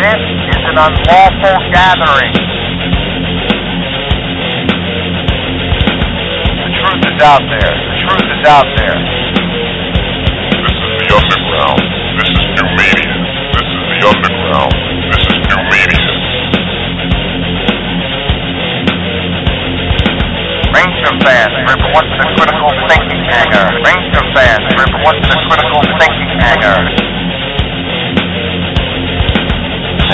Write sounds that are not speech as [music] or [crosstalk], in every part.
This is an unlawful gathering. The truth is out there. The truth is out there. This is the underground. This is new media. This is the underground. This is new media. Ranger fans, remember what's the critical thinking hangar? Ranger fans, remember what's the critical thinking hangar?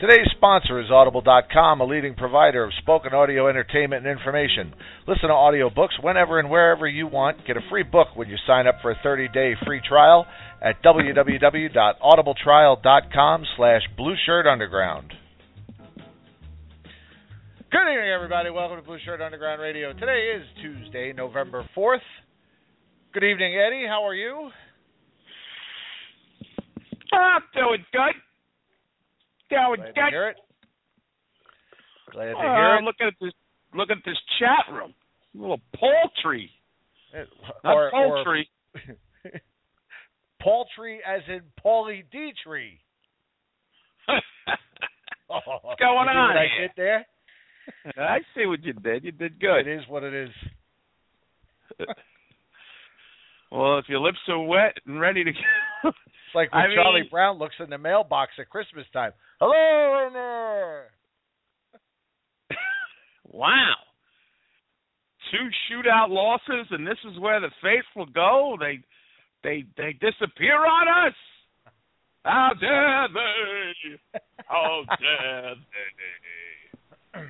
Today's sponsor is Audible.com, a leading provider of spoken audio entertainment and information. Listen to audiobooks whenever and wherever you want. Get a free book when you sign up for a 30-day free trial at www.audibletrial.com slash blueshirtunderground. Good evening, everybody. Welcome to Blue Shirt Underground Radio. Today is Tuesday, November 4th. Good evening, Eddie. How are you? I'm doing good going Glad to hear it. Glad to uh, hear it. Look at this. Look at this chat room. A little poultry. Not Not poultry. Or, poultry [laughs] as in Paulie Dietrich. [laughs] What's going on I did there? [laughs] I see what you did. You did good. It is what it is. Well, if your lips are wet and ready to go, It's like when I Charlie mean- Brown looks in the mailbox at Christmas time. Hello in there. [laughs] wow. Two shootout losses, and this is where the faithful go. They, they, they disappear on us. How dare they? How [laughs] dare they?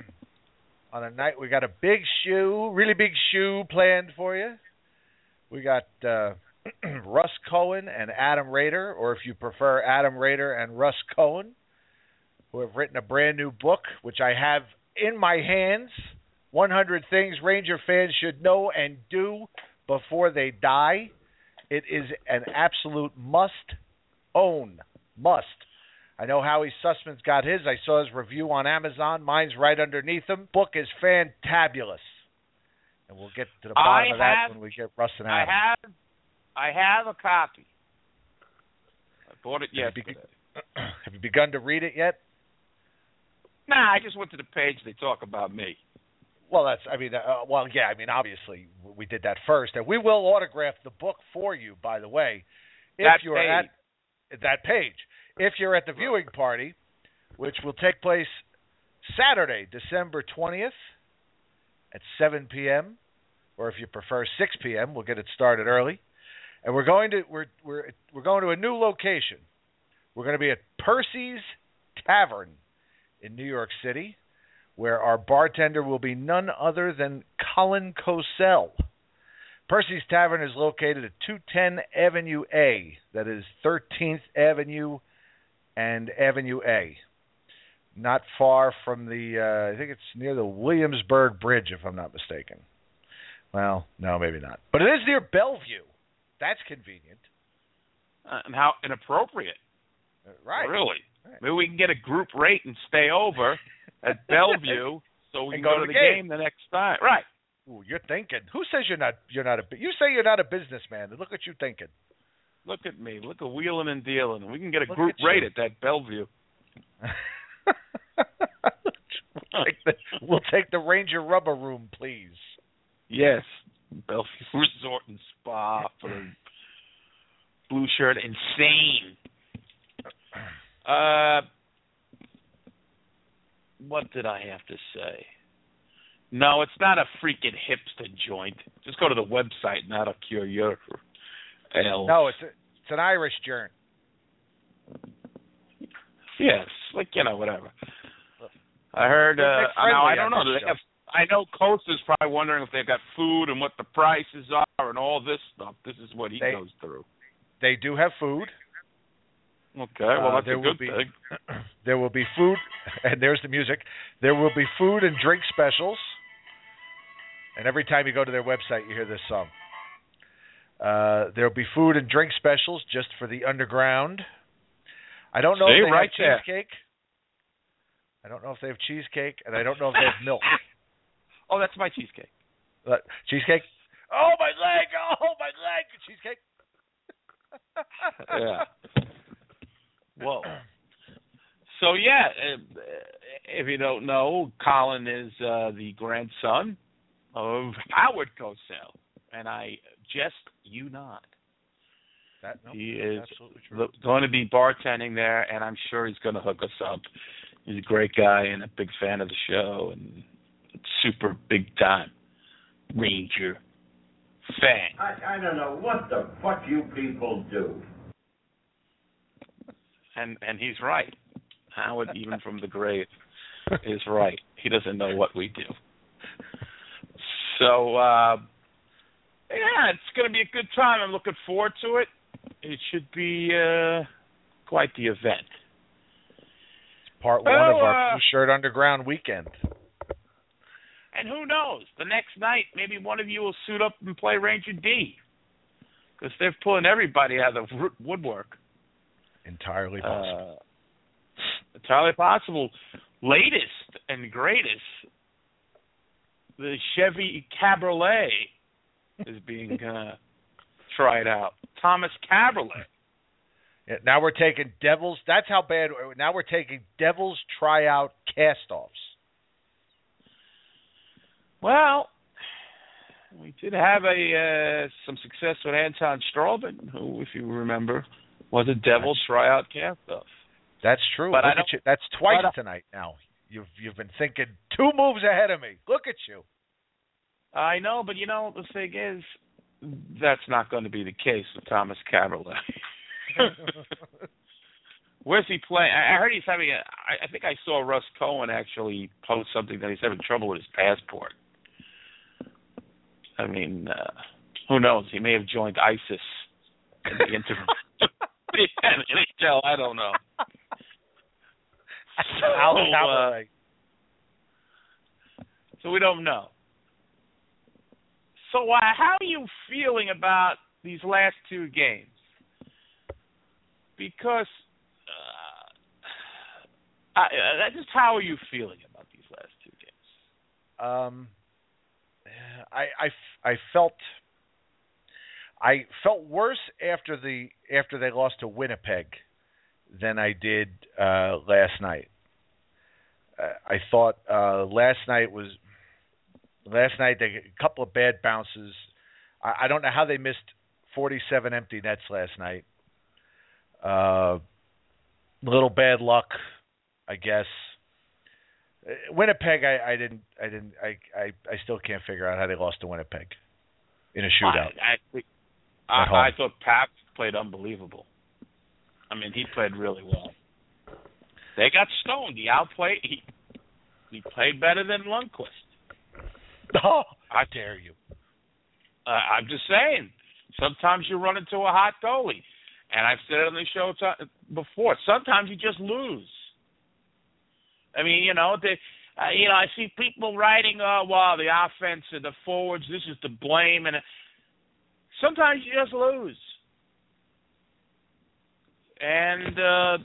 On a night we got a big shoe, really big shoe planned for you. We got uh, [clears throat] Russ Cohen and Adam Raider, or if you prefer, Adam Raider and Russ Cohen, who have written a brand new book, which I have in my hands 100 Things Ranger fans should know and do before they die. It is an absolute must own. Must. I know Howie Sussman's got his. I saw his review on Amazon. Mine's right underneath him. Book is fantabulous. And we'll get to the bottom I of that have- when we get Russ and I Adam. have, I have a copy. I bought it Have you yesterday. [clears throat] Have you begun to read it yet? Nah, I just went to the page they talk about me. Well, that's. I mean, uh, well, yeah. I mean, obviously, we did that first, and we will autograph the book for you. By the way, if That you're page. at that page, if you're at the viewing party, which will take place Saturday, December twentieth, at seven p.m., or if you prefer six p.m., we'll get it started early. And we're going to we're we're we're going to a new location. We're going to be at Percy's Tavern in New York City where our bartender will be none other than Colin Cosell. Percy's Tavern is located at 210 Avenue A, that is 13th Avenue and Avenue A. Not far from the, uh, I think it's near the Williamsburg Bridge, if I'm not mistaken. Well, no, maybe not. But it is near Bellevue. That's convenient. Uh, and how inappropriate. Uh, Right. Really. Right. Maybe we can get a group rate and stay over [laughs] at Bellevue so we And can go go to the game. game the next time. Right. Ooh, you're thinking. Who says you're not? You're not a. You say you're not a businessman. and Look what you thinking. Look at me. Look at wheeling and dealing. We can get a Look group at you. rate at that Bellevue. [laughs] we'll, take the, we'll take the Ranger Rubber Room, please. Yes. Bellevue Resort and Spa for the blue shirt. Insane. Uh, what did I have to say? No, it's not a freaking hipster joint. Just go to the website and that'll cure. No, it's a, it's an Irish joint. Yes, like you know, whatever. I heard. Uh, now I don't know. this They have, I know Costa's probably wondering if they've got food and what the prices are and all this stuff. This is what he They- goes through. They do have food. Okay, well Uh, that's there a will good be- thing. [clears throat] There will be food, [laughs] and there's the music. There will be food and drink specials. And every time you go to their website, you hear this song. Uh, there will be food and drink specials just for the underground. I don't know See, if they right have there. cheesecake. I don't know if they have cheesecake, and I don't know if they have milk. [laughs] Oh, that's my cheesecake. Uh, cheesecake? Oh my leg! Oh my leg! Cheesecake. Yeah. [laughs] Whoa. So yeah, if you don't know, Colin is uh, the grandson of Howard Cosell, and I jest you not. That, no, He is absolutely true. lo- going to be bartending there, and I'm sure he's going to hook us up. He's a great guy and a big fan of the show, and super big time Ranger fan. I, I don't know what the fuck you people do. and and he's right. Howard, even from the grave, is right. He doesn't know what we do. So uh, yeah, it's going to be a good time. I'm looking forward to it. It should be uh, quite the event. It's Part one Well, of our uh, Blue Shirt Underground weekend. And who knows? The next night, maybe one of you will suit up and play Ranger D, because they're pulling everybody out of the woodwork. Entirely possible. Uh, entirely possible. Latest and greatest, the Chevy Cabriolet is being [laughs] uh, tried out. Thomas Cabriolet. Yeah, now we're taking Devils. That's how bad. Now we're taking Devils tryout cast-offs. Well, we did have a uh, some success with Anton Stralman, who, if you remember, was a Devils tryout cast-off. That's true. But I at you. That's twice tonight. Now you've you've been thinking two moves ahead of me. Look at you. I know, but you know the thing is, that's not going to be the case with Thomas Cabriolet. [laughs] Where's he playing? I heard he's having a. I think I saw Russ Cohen actually post something that he's having trouble with his passport. I mean, uh, who knows? He may have joined ISIS in the interim. [laughs] NHL, I don't know. [laughs] So, uh, So we don't know. So uh, how are you feeling about these last two games? Because uh, I, uh, just how are you feeling about these last two games? um, I, I I felt I felt worse after the after they lost to Winnipeg than I did uh, last night. Uh, I thought uh, last night was last night they a couple of bad bounces. I, I don't know how they missed 47 empty nets last night. Uh, little bad luck, I guess. Uh, Winnipeg, I, I didn't, I didn't, I, I, I still can't figure out how they lost to Winnipeg in a shootout. I, I, I, I thought Pap played unbelievable. I mean, he played really well. They got stoned. He outplayed. He he played better than Lundqvist. [laughs] Oh, I dare you. Uh, I'm just saying. Sometimes you run into a hot goalie, and I've said it on the show t- before. Sometimes you just lose. I mean, you know, the, uh, you know, I see people writing, "Oh, well, the offense and the forwards, this is to blame," and sometimes you just lose. And uh,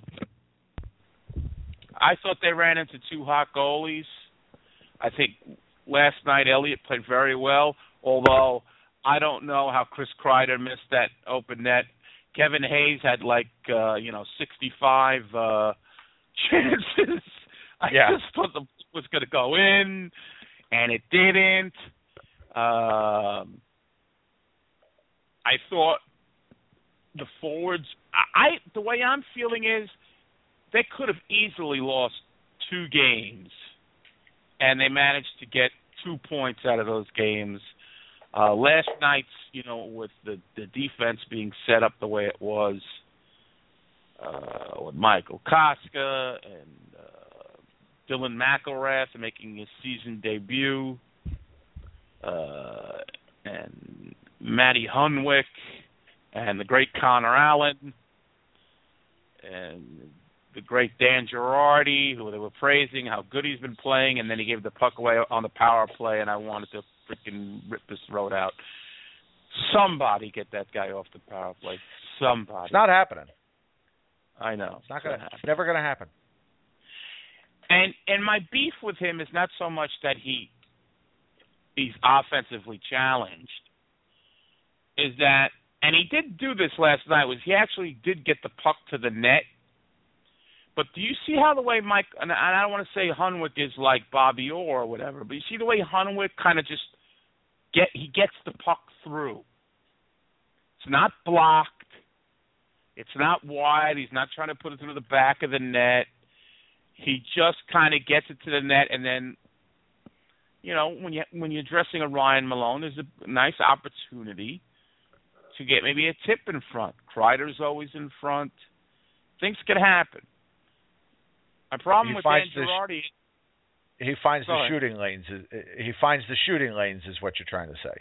I thought they ran into two hot goalies. I think last night Elliott played very well, although I don't know how Chris Kreider missed that open net. Kevin Hayes had like uh, you know 65 uh [laughs] chances. [laughs] I Yeah. just thought the was going to go in and it didn't. Um I thought the forwards I, I the way I'm feeling is they could have easily lost two games and they managed to get two points out of those games. Uh, last night's, you know, with the the defense being set up the way it was, uh, with Michael Koska and Dylan McIlrath making his season debut, uh, and Matty Hunwick and the great Conor Allen and the great Dan Girardi, who they were praising how good he's been playing, and then he gave the puck away on the power play, and I wanted to freaking rip his throat out. Somebody get that guy off the power play. Somebody. It's not happening. I know. It's not gonna. happen. It's never gonna happen. And and my beef with him is not so much that he he's offensively challenged, is that and he did do this last night was he actually did get the puck to the net. But do you see how the way Mike and I don't want to say Hunwick is like Bobby Orr or whatever, but you see the way Hunwick kind of just get he gets the puck through. It's not blocked. It's not wide. He's not trying to put it through the back of the net. He just kind of gets it to the net, and then, you know, when you when you're dressing a Ryan Malone, there's a nice opportunity to get maybe a tip in front. Kreider's always in front. Things could happen. My problem He with Dan finds the sh- Girardi, He finds the ahead. shooting lanes. He finds the shooting lanes, is what you're trying to say.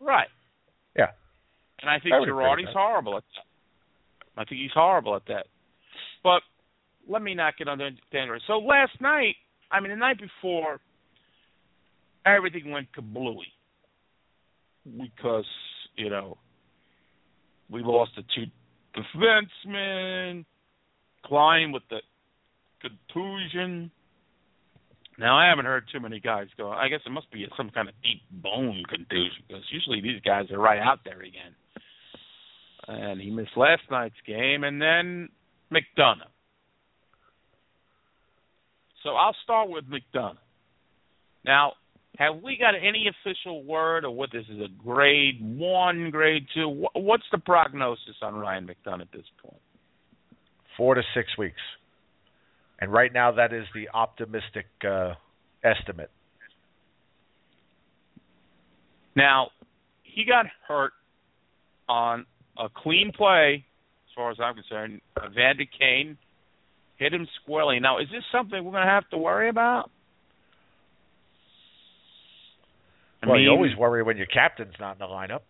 right? Yeah. And I think I would agree with Girardi's horrible at that. I think he's horrible at that. But let me not get on Dan Girardi. So last night, I mean the night before, everything went kablooey because you know we lost the two defensemen, Klein with the contusion. Now I haven't heard too many guys go. I guess it must be some kind of deep bone contusion because usually these guys are right out there again. And he missed last night's game, and then McDonagh. So I'll start with McDonagh. Now, have we got any official word or what this is a grade one, grade two? What's the prognosis on Ryan McDonagh at this point? Four to six weeks. And right now, that is the optimistic uh, estimate. Now, he got hurt on a clean play, as far as I'm concerned. Evander Kane hit him squarely. Now, is this something we're going to have to worry about? I well, you always worry when your captain's not in the lineup.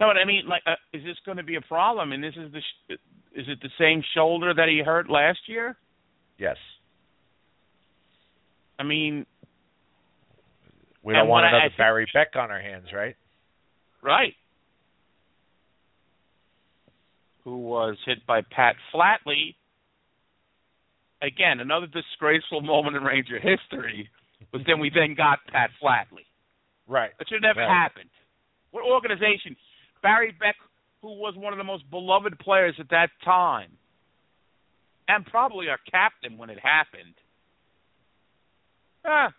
No, but I mean, like, uh, is this going to be a problem? And this is the sh- is it the same shoulder that he hurt last year? Yes. I mean, We don't want another I Barry Beck on our hands, right? right? Who was hit by Pat Flatley? Again, another disgraceful moment in Ranger history. But then we then got Pat Flatley. Right. That should have never Right. happened. What organization? Barry Beck, who was one of the most beloved players at that time, and probably our captain when it happened. Ah,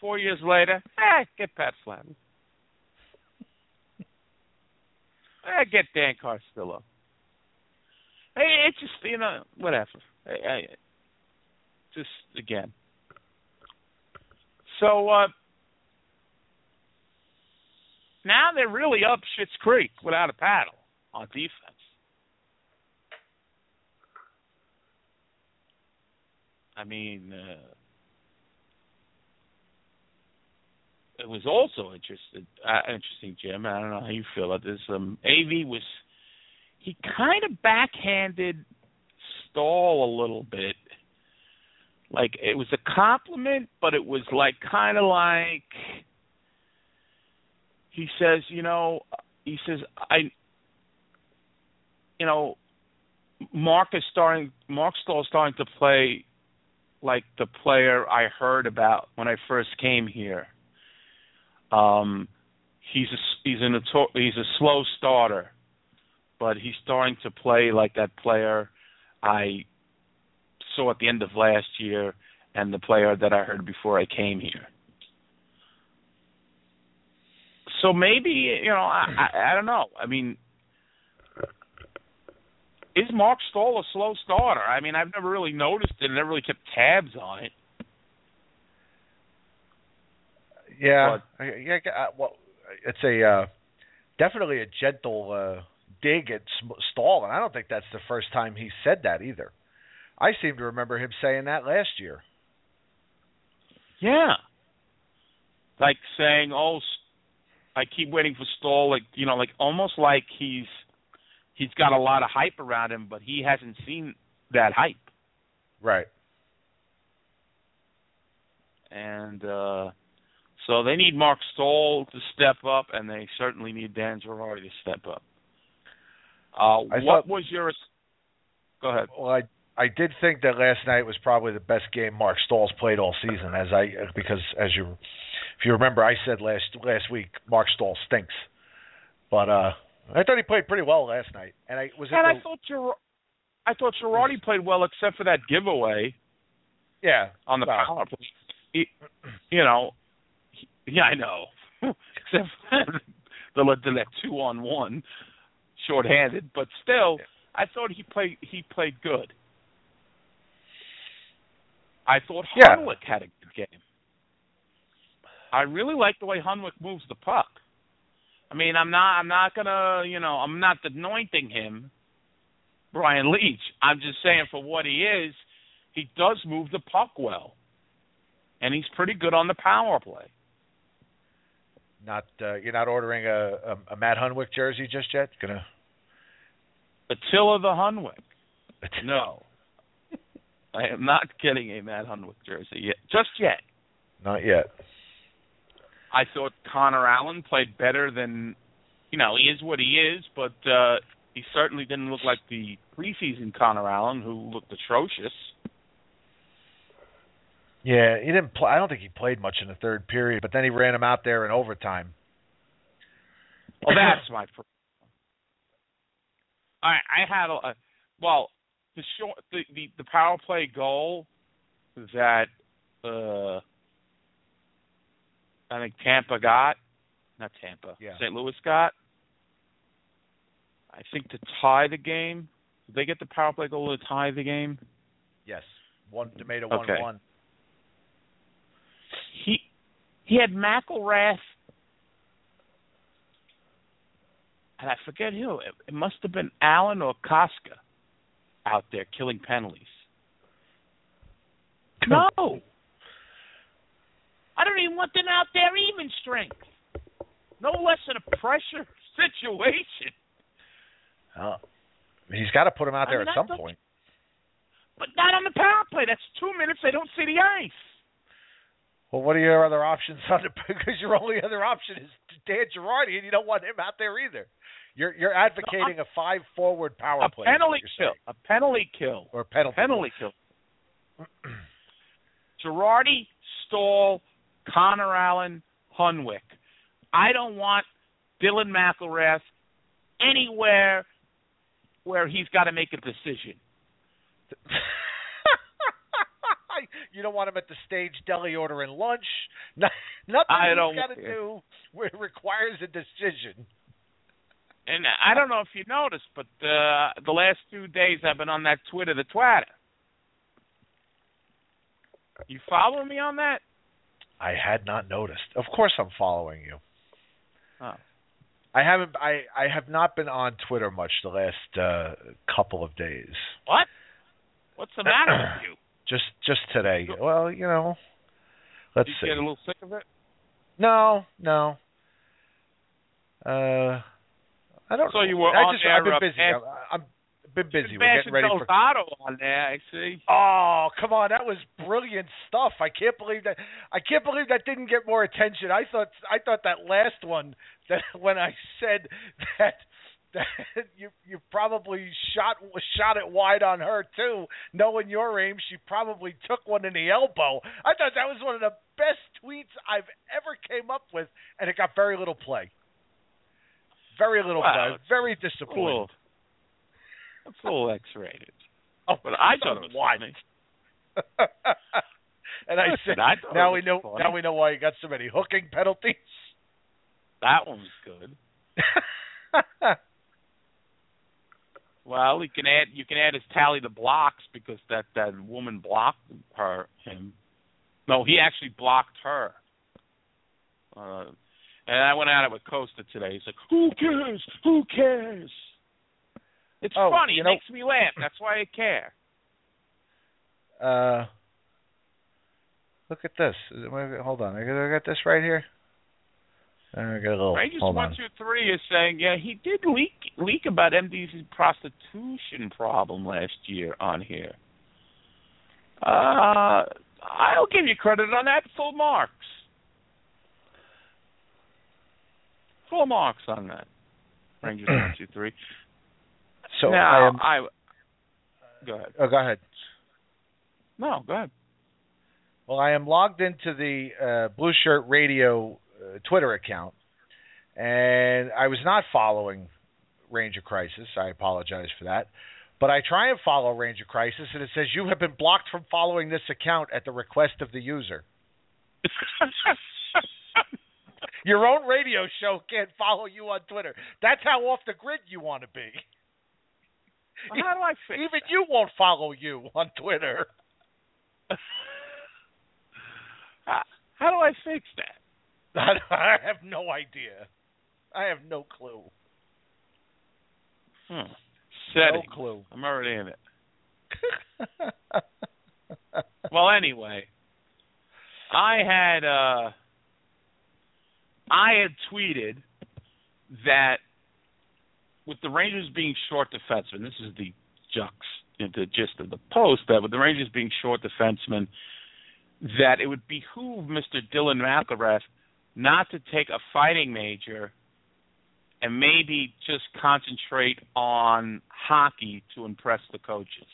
four years later, eh, get Pat Flatley. eh, get Dan Carcillo. Hey, it's just you know whatever. Hey, hey, just again. So uh now they're really up Shit's Creek without a paddle on defense. I mean, uh, it was also interesting, uh, interesting, Jim. I don't know how you feel about this. Um, Av was he kind of backhanded Staal a little bit. Like it was a compliment, but it was like kind of like he says, you know, he says I, you know, Marc is starting. Marc Staal is starting to play like the player I heard about when I first came here. Um, he's a he's an he's a slow starter, but he's starting to play like that player I saw at the end of last year and the player that I heard before I came here. So maybe you know I I, I don't know. I mean, is Marc Staal a slow starter? I mean, I've never really noticed it. and never really kept tabs on it. Yeah, I, yeah. Well, it's a uh, definitely a gentle uh, dig at Staal, and I don't think that's the first time he said that either. I seem to remember him saying that last year. Yeah. Like saying, "Oh, I keep waiting for Staal," like you know, like almost like he's he's got a lot of hype around him, but he hasn't seen that hype. Right. And uh so they need Marc Staal to step up, and they certainly need Dan Girardi to step up. Uh, what thought- was your? Go ahead. Well, I I did think that last night was probably the best game Marc Staal's played all season, as I because as you if you remember, I said last last week Marc Staal stinks, but uh I thought he played pretty well last night, and I was And the, I thought Gir- I thought Girardi played well, except for that giveaway yeah on the well, power play. He, you know, he, yeah, I know. [laughs] except for the the two on one, shorthanded, but still, I thought he played he played good. I thought Yeah. Hunwick had a good game. I really like the way Hunwick moves the puck. I mean, I'm not I'm not gonna you know I'm not anointing him, Brian Leetch. I'm just saying for what he is, he does move the puck well, and he's pretty good on the power play. Not uh, you're not ordering a, a a Matt Hunwick jersey just yet. Gonna Attila the Hunwick. No, I am not getting a Matt Hunwick jersey yet, just yet. not yet. I thought Conor Allen played better than, you know, he is what he is, but uh he certainly didn't look like the preseason Conor Allen who looked atrocious. Yeah, he didn't play. I don't think he played much in the third period, but then he ran him out there in overtime. Well, that's my. Pr- I I had a, a well the short the, the the power play goal that uh I think Tampa got, not Tampa, Yeah. St. Louis got. I think to tie the game. Did they get the power play goal to tie the game? Yes, one tomato Okay. one one. He he had McIlrath and I forget who. It, it must have been Allen or Kostka out there killing penalties. No. I don't even want them out there even strength. No less than a pressure [laughs] situation. Oh. He's got to put him out I there mean, at some point. But not on the power play. That's two minutes they don't see the ice. Well, what are your other options [laughs] on the because your only other option is Dan Girardi, and you don't want him out there either. You're you're advocating a five forward power a play. penalty kill. A penalty kill. or a penalty. penalty kill. [clears throat] Girardi, Staal, Conor Allen, Hunwick. I don't want Dylan McIlrath anywhere where he's got to make a decision. [laughs] [laughs] you don't want him at the stage deli ordering lunch. [laughs] No, nothing I don't- got to do [laughs] requires a decision. And I don't know if you noticed, but uh, the last two days I've been on that Twitter, the Twitter. You follow me on that? I had not noticed. Of course, I'm following you. Oh. I haven't. I I have not been on Twitter much the last uh, couple of days. What? What's the matter with you? Just just today. Well, you know. Let's you see. get a little sick of it? No, no. Uh, I don't. So you were I on just, I've been busy. I'm, I've been busy. We're getting ready for. Delgado on there, I see. Oh, come on! That was brilliant stuff. I can't believe that. I can't believe that didn't get more attention. I thought. I thought that last one [laughs] that when I said that [laughs] you you probably shot shot it wide on her too, knowing your aim, she probably took one in the elbow. I thought that was one of the best tweets I've ever came up with, and it got very little play. Very little Wow, play. Very disappointed. It's a little X-rated, [laughs] Oh, but I thought it was why? funny. [laughs] and I said, I now we know funny. now we know why you got so many hooking penalties. That one was good. Well, you can add you can add his tally to blocks because that that woman blocked her him. No, he actually blocked her. Uh, and I went at it with Costa today. He's like, "Who cares? Who cares?" It's Oh, funny. it know- makes me laugh. That's why I care. Uh, look at this. Is it- wait, Hold on. I got this right here. I got a little. Rangers hold one on. two three is saying, yeah, he did leak leak about MD's prostitution problem last year on here. Uh, I'll give you credit on that. Full marks. Full marks on that. Rangers one two three. [clears throat] So I am. I. Go ahead. Oh, go ahead. No, go ahead. Well, I am logged into the uh, Blue Shirt Radio uh, Twitter account, and I was not following Ranger Crisis. I apologize for that. But I try and follow Ranger Crisis, and it says you have been blocked from following this account at the request of the user. [laughs] Your own radio show can't follow you on Twitter. That's how off the grid you want to be. How do I fix Even that? you won't follow you on Twitter. [laughs] How do I fix that? [laughs] I have no idea. I have no clue. Hmm. Settings. No clue. I'm already in it. [laughs] Well, anyway, I had uh I had tweeted that with the Rangers being short defensemen, this is the jux, the gist of the post, that with the Rangers being short defensemen, that it would behoove Mr. Dylan McIlrath not to take a fighting major and maybe just concentrate on hockey to impress the coaches.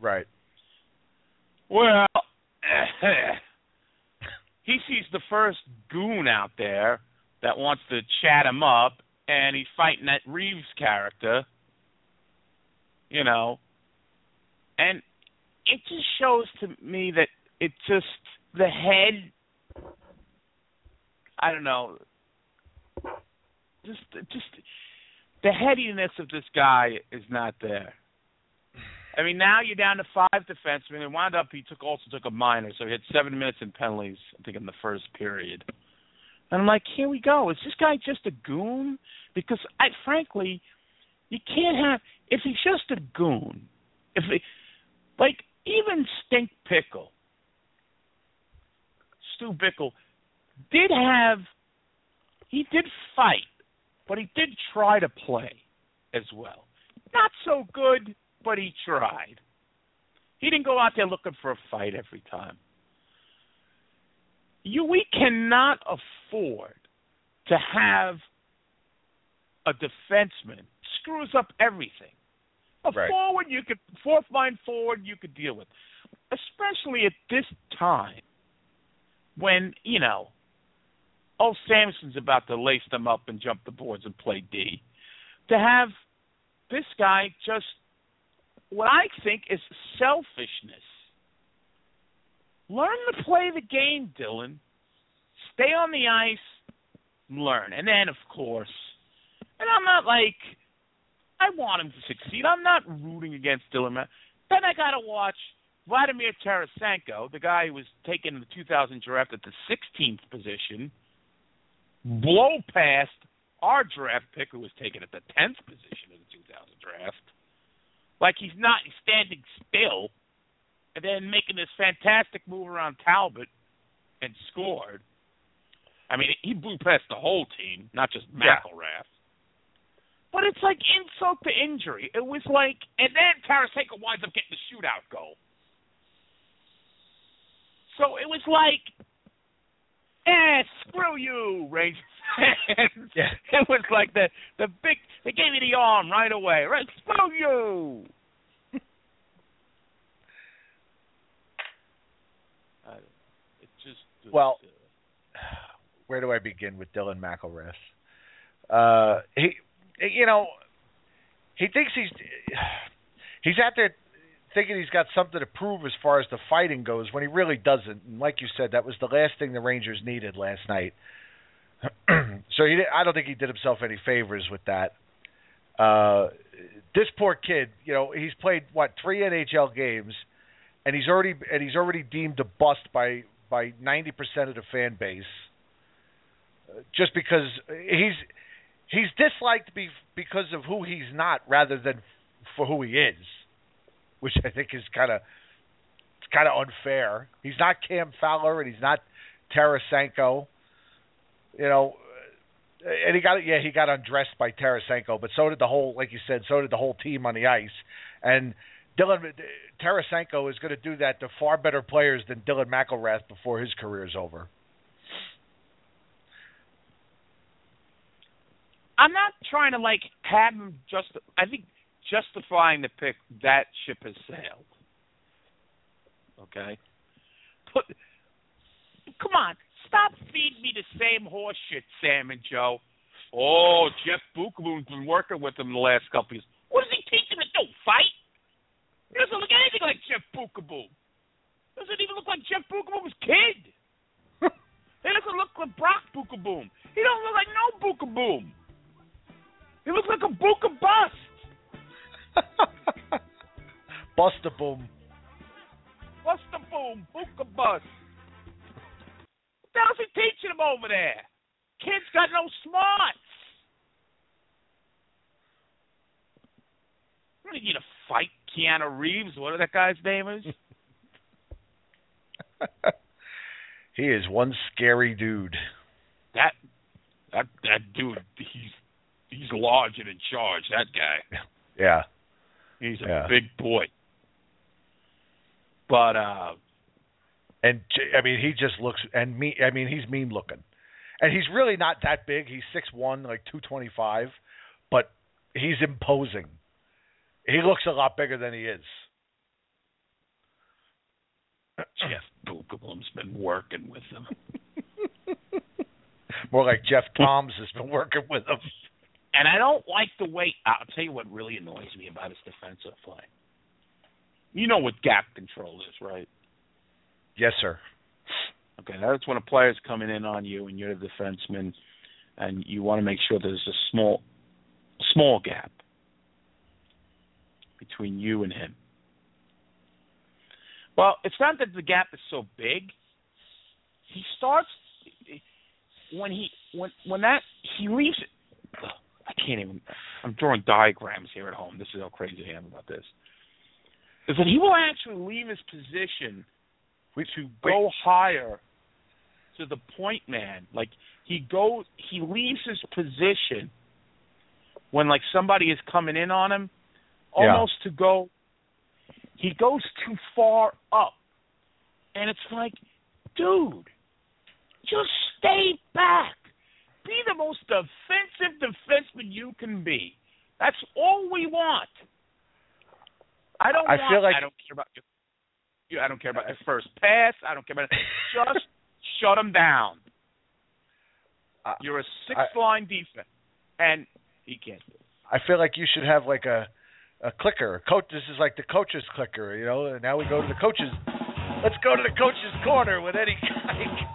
Right. Well, [clears throat] he sees the first goon out there that wants to chat him up, and he's fighting that Reaves character, you know, and it just shows to me that it just the head. I don't know. Just, just the headiness of this guy is not there. I mean, now you're down to five defensemen, and wound up he took also took a minor, so he had seven minutes in penalties, I think, in the first period. And I'm like, here we go. Is this guy just a goon? Because I, frankly, you can't have if he's just a goon. If he, like even Stink Pickle, Stu Bickel, did have he did fight, but he did try to play as well. Not so good, but he tried. He didn't go out there looking for a fight every time. You we cannot afford to have a defenseman screws up everything. A Right. forward you could fourth line forward you could deal with. Especially at this time when, you know, old Samson's about to lace them up and jump the boards and play D. To have this guy just what I think is selfishness. Learn to play the game, Dylan. Stay on the ice, learn. And then, of course, and I'm not like, I want him to succeed. I'm not rooting against Dylan. Then I got to watch Vladimir Tarasenko, the guy who was taken in the 2000 draft at the 16th position, blow past our draft pick who was taken at the 10th position in the 2000 draft like he's not standing still, and then making this fantastic move around Talbot and scored. I mean, he blew past the whole team, not just Yeah. But it's like insult to injury. It was like, and then Tarasenko winds up getting the shootout goal. So it was like, eh, screw you, Rangers. [laughs] Yeah. It was like the the big. They gave me the arm right away. Right, screw you. [laughs] I, it just Well- uh, Where do I begin with Dylan McIlrath? Uh, he, you know, he thinks he's [sighs] he's out there thinking he's got something to prove as far as the fighting goes when he really doesn't. And like you said, that was the last thing the Rangers needed last night. [clears throat] so he, did, I don't think he did himself any favors with that. Uh, this poor kid, you know, he's played what three NHL games, and he's already and he's already deemed a bust by by ninety percent of the fan base. just because he's he's disliked be, because of who he's not rather than for who he is, which I think is kind of it's kind of unfair. He's not Cam Fowler and he's not Tarasenko. You know, uh, and he got yeah he got undressed by Tarasenko, but so did the whole like you said, so did the whole team on the ice. And Dylan uh, Tarasenko is going to do that to far better players than Dylan McIlrath before his career is over. I'm not trying to like have him just. I think justifying the pick that ship has sailed. Okay, put. Come on, stop feeding me the same horse shit, Sam and Joe. Oh, Jeff Beukeboom's been working with him the last couple years. What does he teach him to do? Fight? He doesn't look anything like Jeff Beukeboom. Doesn't even look like Jeff Beukeboom's kid. [laughs] he doesn't look like Brock Beukeboom. He don't look like no Beukeboom. He looks like a Buka bust. [laughs] Busta boom. Busta boom, Buka bust. What the hell's he teaching them over there? Kid's got no smarts. What are you to fight Keanu Reeves? What that guy's name is? [laughs] he is one scary dude. That that that dude, he's he's large and in charge. That guy. [laughs] Yeah. He's a Yeah. big boy. But uh And I mean, he just looks and me. I mean, he's mean looking, and he's really not that big. He's six one, like two twenty five, but he's imposing. He looks a lot bigger than he is. Jeff Beukeboom's been working with him. [laughs] More like Jeff Toms has been working with him. And I don't like the way. I'll tell you what really annoys me about his defensive play. You know what gap control is, right? Yes, sir. Okay, that's when a player's coming in on you and you're the defenseman, and you want to make sure there's a small, small gap between you and him. Well, it's not that the gap is so big. He starts when he when when that he leaves. Ugh, I can't even. I'm drawing diagrams here at home. This is how crazy I am about this. Is that he will actually leave his position to go higher to the point man. Like he goes, he leaves his position when like somebody is coming in on him, Yeah. almost to go. He goes too far up, and it's like, dude, just stay back. Be the most offensive defenseman you can be. That's all we want. I don't. I want, feel like- I don't care about your. you- I don't care about your uh, first pass. I don't care about. [laughs] Just shut them down. I- You're a six line defense, and he can't do it. I feel like you should have like a a clicker. A coach. This is like the coach's clicker, you know. And now we go to the coaches. Let's go to the coach's corner with Eddie [laughs] Gieck.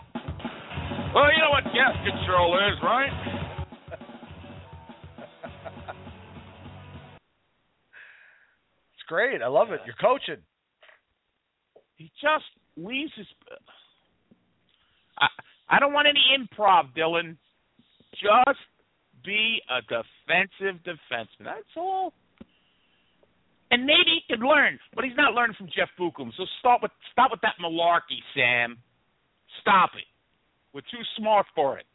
Well, you know what gas control is, right? [laughs] It's great. I love it. You're coaching. He just leaves his. I I don't want any improv, Dylan. Just be a defensive defenseman. That's all. And maybe he can learn, but he's not learning from Jeff Beukeboom. So stop with stop with that malarkey, Sam. Stop it. We're too smart for it.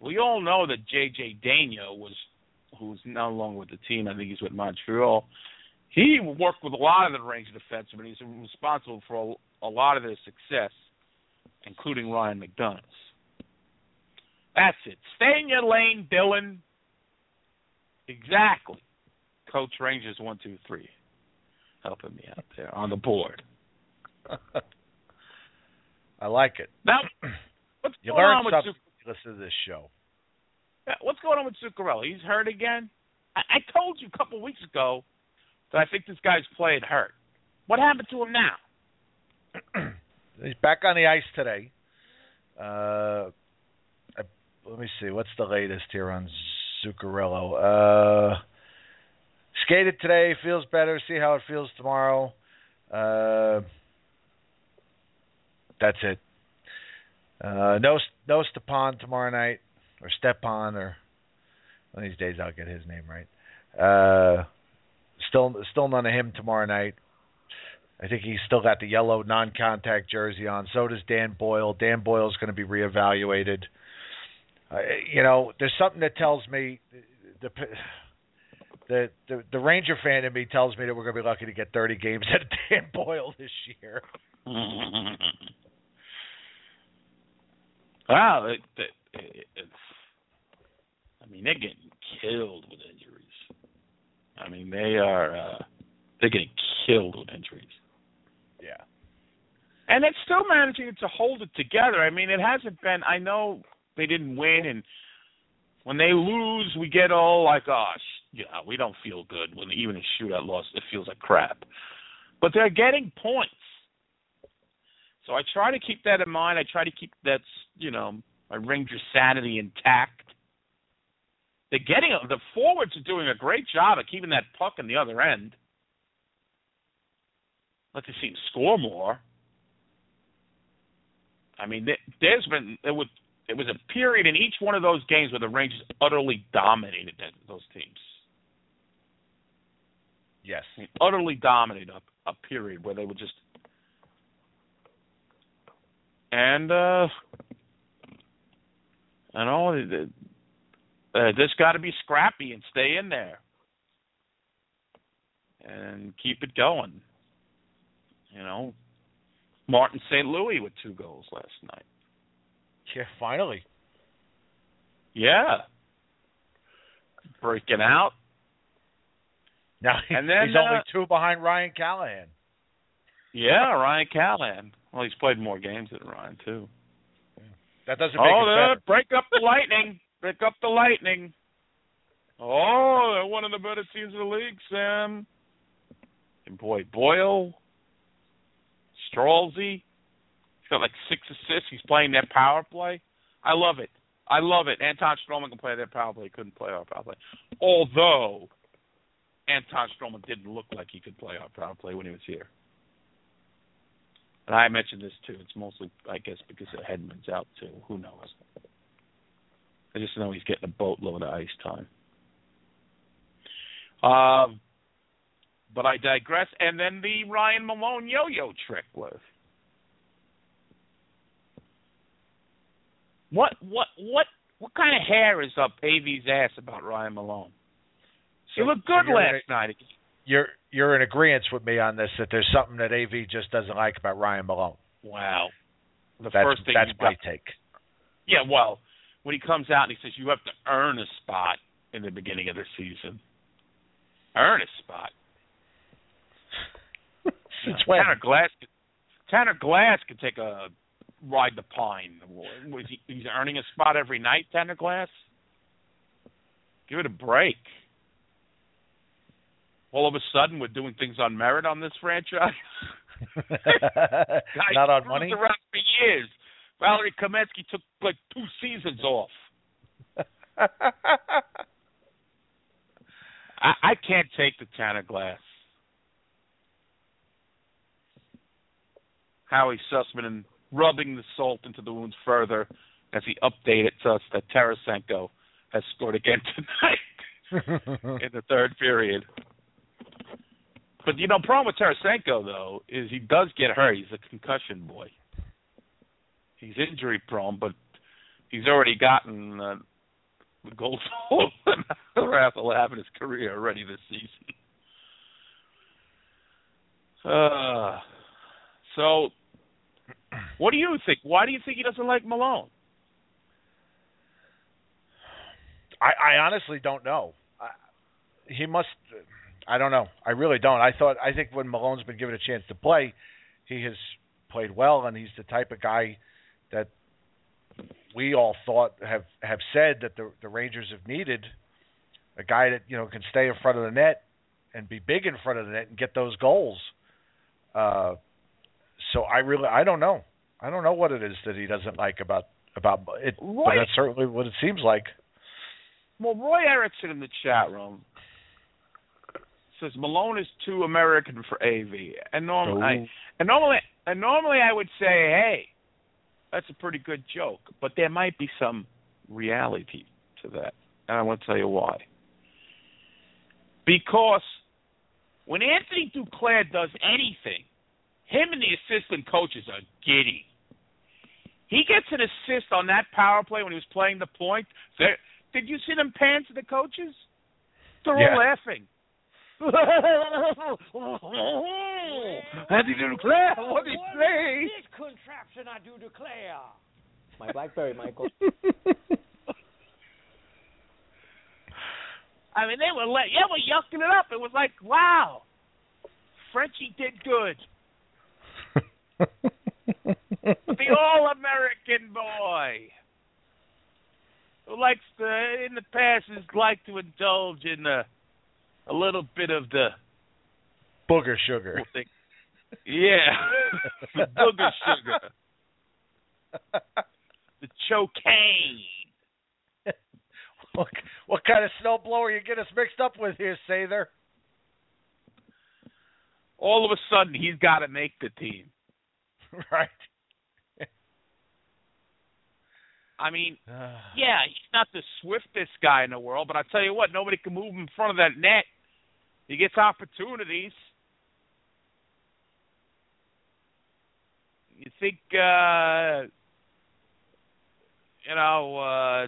We all know that J.J. Daigneault was, who's no longer with the team. I think he's with Montreal. He worked with a lot of the range defensemen. He's responsible for a, a lot of their success, including Ryan McDonagh. That's it. Stay in your lane, Dylan. Exactly. Coach Rangers one two three, helping me out there on the board. [laughs] I like it. Now, [clears throat] what's You going learn on with something. Zuc- when you Listen to this show. What's going on with Zuccarello? He's hurt again. I, I told you a couple of weeks ago that I think this guy's playing hurt. What happened to him now? [clears throat] He's back on the ice today. Uh, I, let me see. What's the latest here on Zuccarello? Uh, skated today. Feels better. See how it feels tomorrow. Uh, that's it. Uh, no, no Stepan tomorrow night, or Stepan, or one of these days I'll get his name right. Uh, still, still none of him tomorrow night. I think he's still got the yellow non-contact jersey on. So does Dan Boyle. Dan Boyle's going to be reevaluated. Uh, you know, there's something that tells me the the the, the Ranger fan in me tells me that we're going to be lucky to get 30 games out of Dan Boyle this year. [laughs] wow, it, it, it's. I mean, they're getting killed with injuries. I mean, they are. uh They're getting killed with injuries. Yeah. And it's still managing to hold it together. I mean, it hasn't been. I know they didn't win, and when they lose, we get all like, "Oh, yeah, we don't feel good." When even a shootout loss, it feels like crap. But they're getting points, so I try to keep that in mind. I try to keep that, you know, my Ranger sanity intact. They're getting the forwards are doing a great job of keeping that puck in the other end. Let the team score more. I mean, there's been it was it was a period in each one of those games where the Rangers utterly dominated those teams. Yes, utterly dominated a, a period where they would just and uh and all uh, just got to be scrappy and stay in there and keep it going. You know, Martin St. Louis with two goals last night. Yeah, finally. Yeah. Breaking out. Now [laughs] and then, he's only uh, two behind Ryan Callahan. Yeah, Ryan Callahan. Well, he's played more games than Ryan too. That doesn't make oh, it break up the lightning. break up the lightning. Oh, they're one of the better teams in the league, Sam. And boy, Boyle, Stralzy, he's got like six assists. He's playing that power play. I love it. I love it. Anton Stralman can play that power play. He couldn't play our power play. Although Anton Stralman didn't look like he could play our power play when he was here. And I mentioned this too. It's mostly, I guess, because Hedman's out too. Who knows? I just know he's getting a boatload of ice time. Um, but I digress. And then the Ryan Malone yo-yo trick was. What what what what kind of hair is up AV's ass about Ryan Malone? He So- looked good last night. You're you're in agreement with me on this that there's something that AV just doesn't like about Ryan Malone. Wow. The That's first thing that's my got, take. Yeah, well, when he comes out and he says you have to earn a spot in the beginning of the season. Earn a spot. [laughs] Since when? Tanner Glass could, Tanner Glass could take a ride the pine. Was he, he's earning a spot every night, Tanner Glass? Give it a break. All of a sudden, we're doing things on merit on this franchise. [laughs] Not on money. Around for years. Valeri Kamensky took like two seasons off. [laughs] I, I can't take the Tanner Glass. Howie Sussman and rubbing the salt into the wounds further as he updated us that Tarasenko has scored again [laughs] tonight in the third period. But you know, problem with Tarasenko though is he does get hurt. He's a concussion boy. He's injury prone, but he's already gotten uh, the goal Rafa will have in his career already this season. Uh, so, what do you think? Why do you think he doesn't like Malone? I, I honestly don't know. I, he must. I don't know. I really don't. I thought. I think when Malone's been given a chance to play, he has played well, and he's the type of guy that we all thought have have said that the the Rangers have needed a guy that you know can stay in front of the net and be big in front of the net and get those goals. Uh, so I really I don't know. I don't know what it is that he doesn't like about about it, but that's certainly what it seems like. Well, Roy Erickson in the chat room says Malone is too American for AV, and normally, I, oh. and normally, and normally I would say, hey, That's a pretty good joke, but there might be some reality to that. And I want to tell you why. Because when Anthony Duclair does anything, him and the assistant coaches are giddy. He gets an assist on that power play when he was playing the point. They're, did you see them pan to the coaches? They're Yeah. all laughing. [laughs] Anthony Duclair, what he play? This contraption I do declare. My BlackBerry, Michael. [laughs] I mean, they were let, yeah, were yucking it up. It was like, wow, Frenchie did good. [laughs] the all-American boy who likes to, in the past, has liked to indulge in a, a little bit of the Booger sugar. yeah, [laughs] the booger sugar, the cocaine. [laughs] What, what kind of snowblower you get us mixed up with here, Sather? All of a sudden, he's got to make the team. [laughs] right. I mean, [sighs] yeah, he's not the swiftest guy in the world, but I tell you what, nobody can move him in front of that net. He gets opportunities. You think, uh, you know, uh,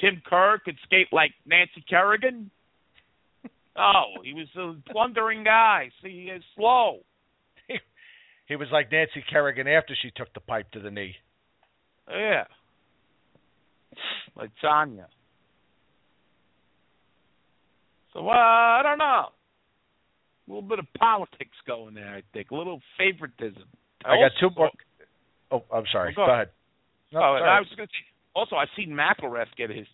Tim Kerr could skate like Nancy Kerrigan? [laughs] Oh, he was a blundering guy. See, he's slow. He was like Nancy Kerrigan after she took the pipe to the knee. Yeah. Like Tanya. So uh, I don't know. A little bit of politics going there, I think. A little favoritism. I got two more. Oh, I'm sorry. Go Go ahead. No, Oh. I was going to say. Also, I've seen McIlrath get his.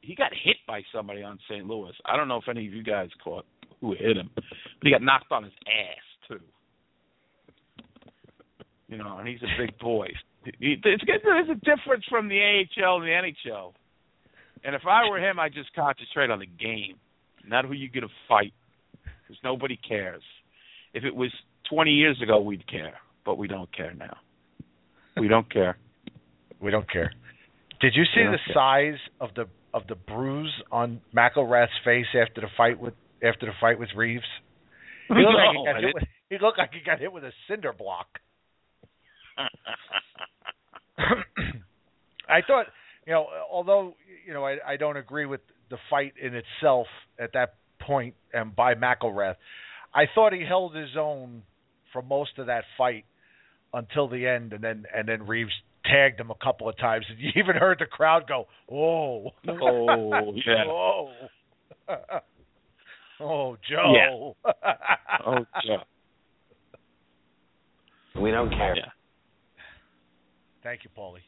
He got hit by somebody on St. Louis. I don't know if any of you guys caught who hit him, but he got knocked on his ass too. You know, and he's a big boy. It's, there's a difference from the AHL and the NHL. And if I were him, I'd just concentrate on the game, not who you're going to fight, because nobody cares. If it was 20 years ago, we'd care, but we don't care now. We don't care. We don't care. Did you see the care. size of the of the bruise on McIlrath's face after the fight with after the fight with Reaves? He [laughs] looked like he got hit with, he looked like he got hit with a cinder block. I thought, you know, although you know I, I don't agree with the fight in itself at that point and by McIlrath, I thought he held his own for most of that fight until the end, and then and then Reaves tagged him a couple of times, and [laughs] you even heard the crowd go, "Oh, Oh, [laughs] yeah. oh, [laughs] oh, Joe." Oh, Joe." We don't care. Yeah. Thank you, Paulie.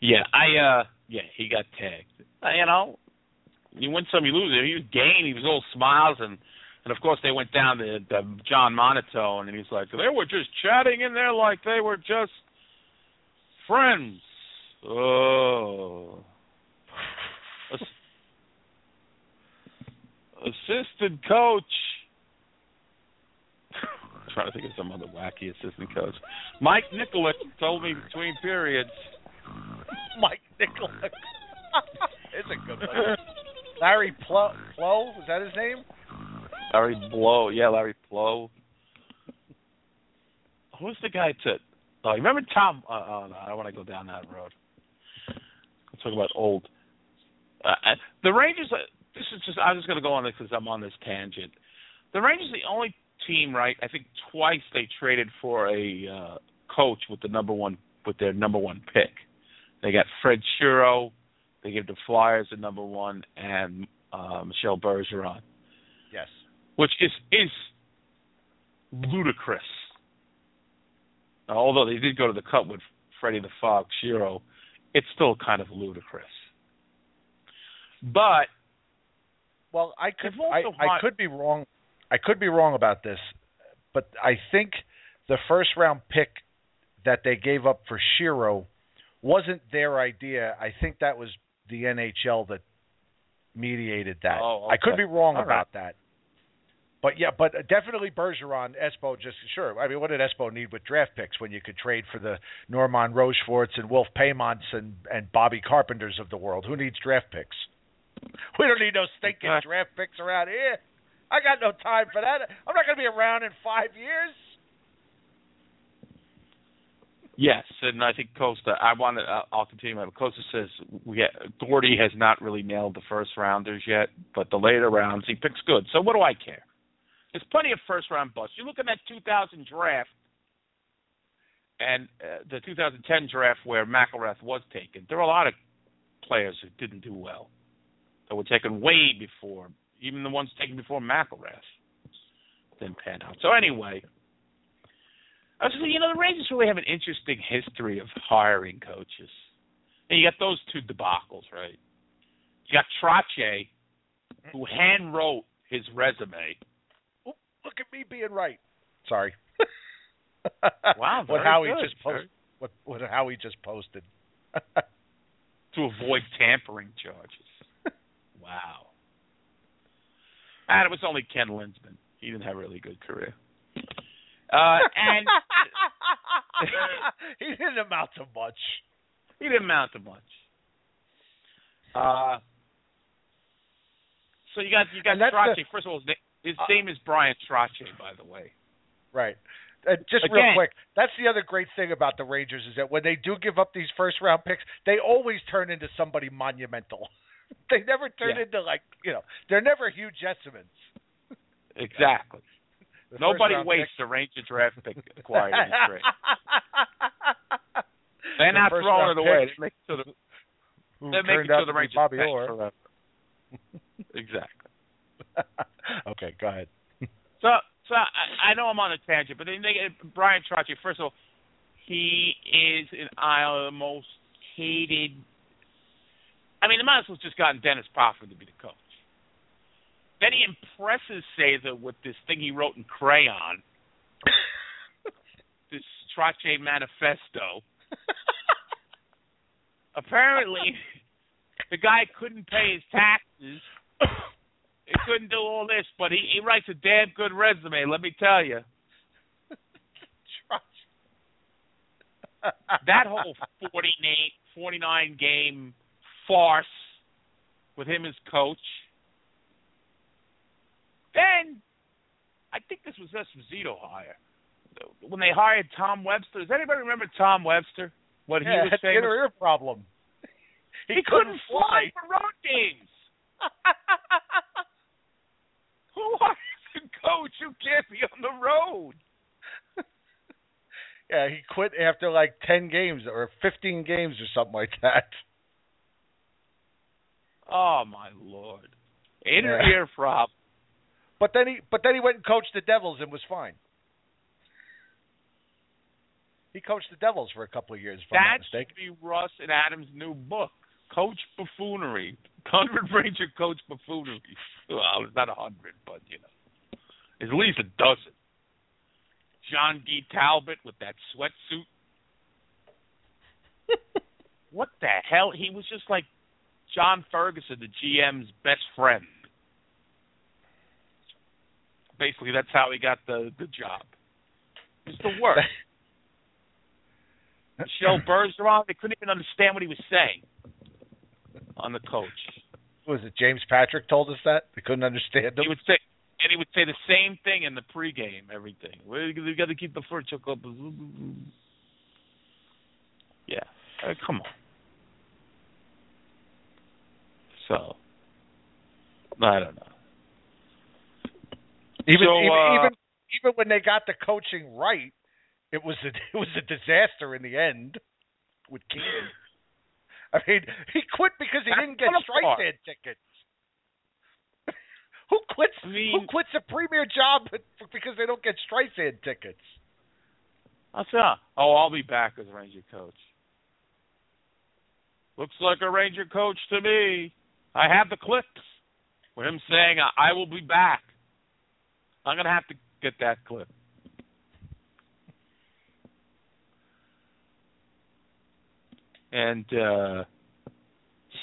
Yeah, I uh yeah, he got tagged. Uh, you know, you win some, you lose. He was game. He was all smiles and and of course they went down to, to John Monotone and he's like, they were just chatting in there like they were just friends. Oh. [laughs] Ass- assistant coach. Trying to think of some other wacky assistant coach. Mike Nikolic told me between periods. [laughs] Mike Nicholas. [laughs] It's a good one. Larry Plo, Plo, was that his name? Larry Blow, yeah, Larry Blow. Who's the guy to? Oh, you remember Tom? Uh, oh no, I don't want to go down that road. Let's talk about old. Uh, uh, the Rangers. Uh, this is just. I'm just going to go on this because I'm on this tangent. The Rangers, the only team, right? I think twice they traded for a uh, coach with the number one with their number one pick. They got Fred Shero. They gave the Flyers the number one and uh, Michel Bergeron Yes. which is is ludicrous. Now, although they did go to the cup with Freddie the Fox Shero, it's still kind of ludicrous. But Well, I could I, I could be wrong. I could be wrong about this, but I think the first round pick that they gave up for Shero wasn't their idea. I think that was the NHL that mediated that. Oh, I could be wrong All about that. But yeah, but definitely Bergeron, Espo. Just sure. I mean, what did Espo need with draft picks when you could trade for the Normand Rocheforts and Wolf Paymonts and and Bobby Carpenters of the world? Who needs draft picks? [laughs] We don't need no stinking draft picks around here. I got no time for that. I'm not going to be around in five years. Yes, and I think Costa. I want to. I'll continue. But Costa says we get, Gordy has not really nailed the first rounders yet, but the later rounds he picks good. So what do I care? There's plenty of first round busts. You look at that 2000 draft and uh, the 2010 draft where McIlrath was taken. There were a lot of players who didn't do well that were taken way before, even the ones taken before McIlrath didn't pan out. So anyway. I was just, you know, the Rangers really have an interesting history of hiring coaches. And you got those two debacles, right? You got Trache, who hand wrote his resume. Oop, look at me being right. Sorry. [laughs] Wow, what Howie good, just posted. What what Howie just posted. [laughs] to avoid tampering charges. [laughs] wow. And it was only Ken Linseman. He didn't have a really good career. Uh, and [laughs] he didn't amount to much. he didn't amount to much. Uh, so you got you got And that's Trache. the- First of all, his, na- his Uh, name is Brian Trache, by the way. Right. Uh, just real quick, that's the other great thing about the Rangers is that when they do give up these first round picks, they always turn into somebody monumental. [laughs] [laughs] they never turn Yeah. into like you know they're never huge estimates. [laughs] Exactly. [laughs] The Nobody wastes a Ranger draft pick acquired in trade. They're The not throwing it away. They make sure the, they make the to Rangers Bobby bench Orr. Exactly. okay, go ahead. So, so I, I know I'm on a tangent, but then they Brian Trache. First of all, he is an I most hated. I mean, they might as well just gotten Dennis Proffer to be the coach. Then he impresses Sather with this thing he wrote in crayon, [laughs] this Trache manifesto. [laughs] Apparently, the guy couldn't pay his taxes. He couldn't do all this, but he, he writes a damn good resume, let me tell you. that whole 49, 49 game farce with him as coach. Then, I think this was Esposito hire. When they hired Tom Webster, does anybody remember Tom Webster? What he yeah, was had the famous inner ear problem. [laughs] he, couldn't fly for road games. [laughs] Who hires a coach who can't be on the road? [laughs] yeah, he quit after like ten games or fifteen games or something like that. Oh my lord, inner Yeah. ear problem. But then he but then he went and coached the Devils and was fine. He coached the Devils for a couple of years, if That should be Russ and Adams' new book, Coach Buffoonery. [laughs] Hundred Ranger Coach Buffoonery. Well, it's not a hundred, but you know, at least a dozen. Jean-Guy Talbot with that sweatsuit. [laughs] what the hell? He was just like John Ferguson, the GM's best friend. Basically, that's how he got the the job. It's the worst. [laughs] Michel Bergeron, they couldn't even understand what he was saying on the coach. was it James Patrick told us that? They couldn't understand him. He would say, and he would say the same thing in the pregame, everything. We, we got to keep the foot choke up. Yeah, uh, come on. So, I don't know. Even So, even, uh, even even when they got the coaching right, it was a [laughs] it was a disaster in the end with Keenan. I mean, he quit because he didn't get not a tickets. [laughs] who quits? I mean- who quits a premier job [laughs] because they don't get Streisand tickets? I said, Oh, I'll be back as a Ranger coach. Looks like a Ranger coach to me. I have the clips with him saying, I, I will be back. I'm going to have to get that clip. And uh,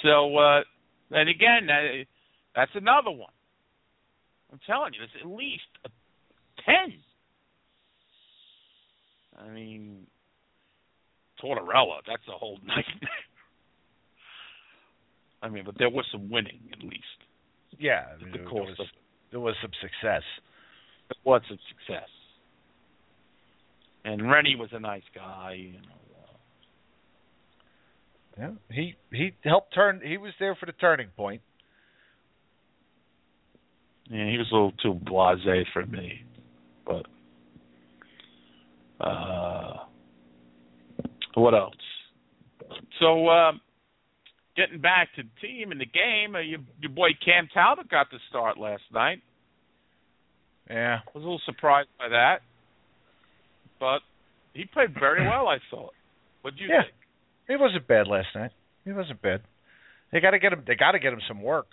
so, uh, and again, that, that's another one. I'm telling you, there's at least a, ten. I mean, Tortorella, that's a whole [laughs] nightmare. I mean, but there was some winning at least. Yeah, I mean, The there, course was, of there was some success. there was some success. And Renney was a nice guy, you know. uh, Yeah, he he helped turn. He was there for the turning point. Yeah, he was a little too blasé for me, but uh, what else? So, uh, getting back to the team and the game, uh, your, your boy Cam Talbot got the start last night. Yeah, I was a little surprised by that, but he played very well. I thought. What do you Yeah. think? he wasn't bad last night. He wasn't bad. They got to get him. They got to get him some work.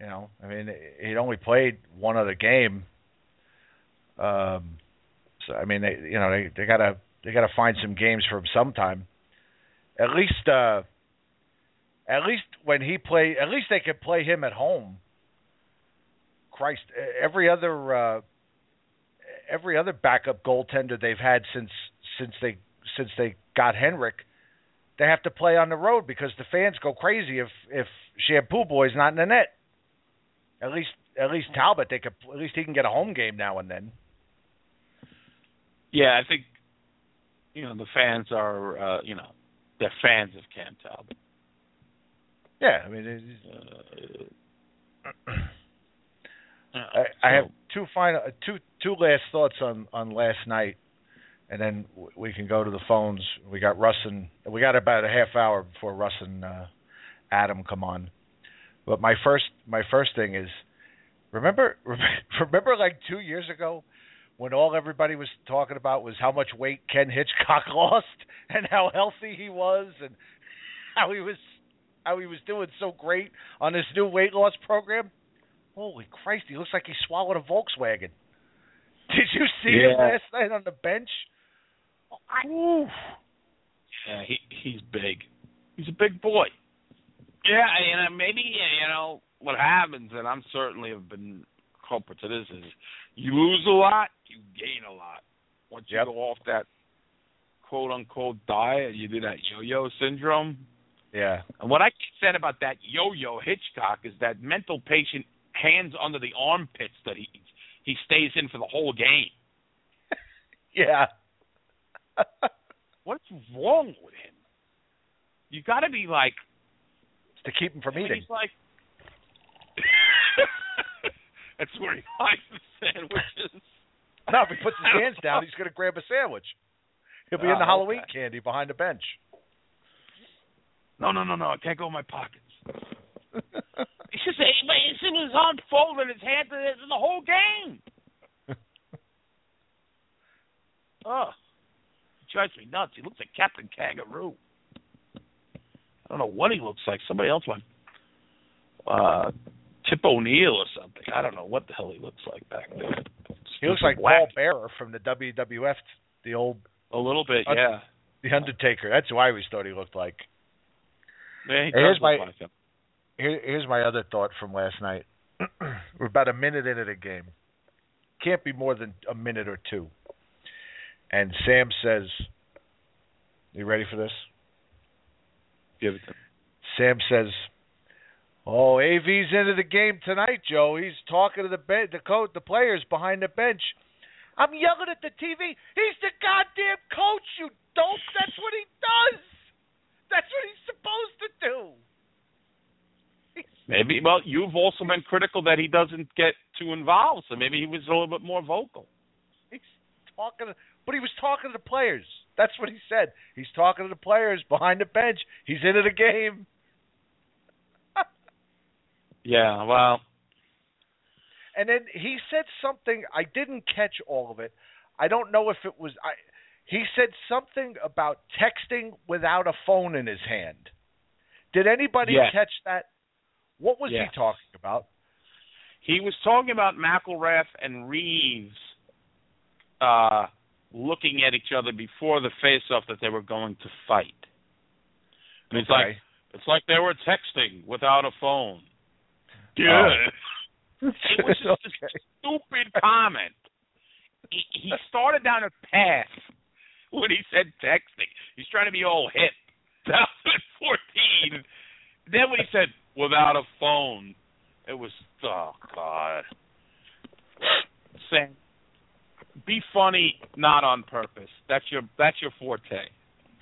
You know, I mean, he'd only played one other game. Um, so I mean, they you know they they gotta they gotta find some games for him sometime. At least, uh at least when he play, at least they could play him at home. Christ, every other uh every other backup goaltender they've had since since they since they got Henrik, they have to play on the road because the fans go crazy if if Shampoo Boy's not in the net. At least at least Talbot, they could at least he can get a home game now and then. Yeah, I think you know the fans are uh, you know they're fans of Cam Talbot. Yeah, I mean, it's, Uh, I, I have two final two two last thoughts on on last night, and then we can go to the phones. We got Russ and we got about a half hour before Russ and uh, Adam come on. But my first my first thing is remember [laughs] remember like two years ago when all everybody was talking about was how much weight Ken Hitchcock [laughs] lost and how healthy he was and how he was how he was doing so great on this new weight loss program. Holy Christ, he looks like he swallowed a Volkswagen. [laughs] Did you see him last night on the bench? Oof. Yeah, he he's big. He's a big boy. Yeah, and uh, maybe you know what happens, and I'm certainly have been culprit to this is you lose a lot, you gain a lot. Once you Yep. go off that quote unquote diet, you do that yo-yo syndrome. Yeah. And what I said about that yo-yo Hitchcock is that mental patient hands under the armpits that he he stays in for the whole game. [laughs] Yeah. [laughs] What's wrong with him? You got to be like to keep him from eating. He's like, [laughs] that's where he hides the sandwiches. No, if he puts his hands down, he's going to grab a sandwich. He'll be in Oh, the Halloween okay. candy behind the bench. No, no, no, no. I can't go in my pockets. [laughs] It's just it's in his arm folded, his hand in the whole game. [laughs] oh, he drives me nuts. He looks like Captain Kangaroo. I don't know what he looks like. Somebody else like uh, Tip O'Neill or something. I don't know what the hell he looks like back there. He looks like Paul Bearer from the WWF, the old A little bit, Uh, yeah. The Undertaker. That's who I always thought he looked like. Yeah, he Here's does my- look like him. Here, here's my other thought from last night. [clears throat] We're about a minute into the game. Can't be more than a minute or two. And Sam says, "You ready for this?" Give it to him. Sam says, "Oh, AV's into the game tonight, Joe. He's talking to the be- the coach, the players behind the bench. I'm yelling at the TV. He's the goddamn coach, you dope. That's what he does. That's what he's supposed to do." [laughs] Maybe. Well, you've also been critical that he doesn't get too involved, so maybe he was a little bit more vocal. He's talking, but he was talking to the players. That's what he said. He's talking to the players behind the bench. He's into the game. [laughs] Yeah. Well, And then he said something I didn't catch all of it. I don't know if it was I he said something about texting without a phone in his hand. Did anybody Yes. catch that? What was Yes. he talking about? he was talking about McIlrath and Reaves uh, looking at each other before the face-off that they were going to fight. And it's like it's like they were texting without a phone. Yeah. It was just Okay. a stupid comment. He, he started down a path when he said texting. He's trying to be all hip. [laughs] 2014. Then when he said without a phone, it was oh god. Saying, be funny, not on purpose. That's your that's your forte.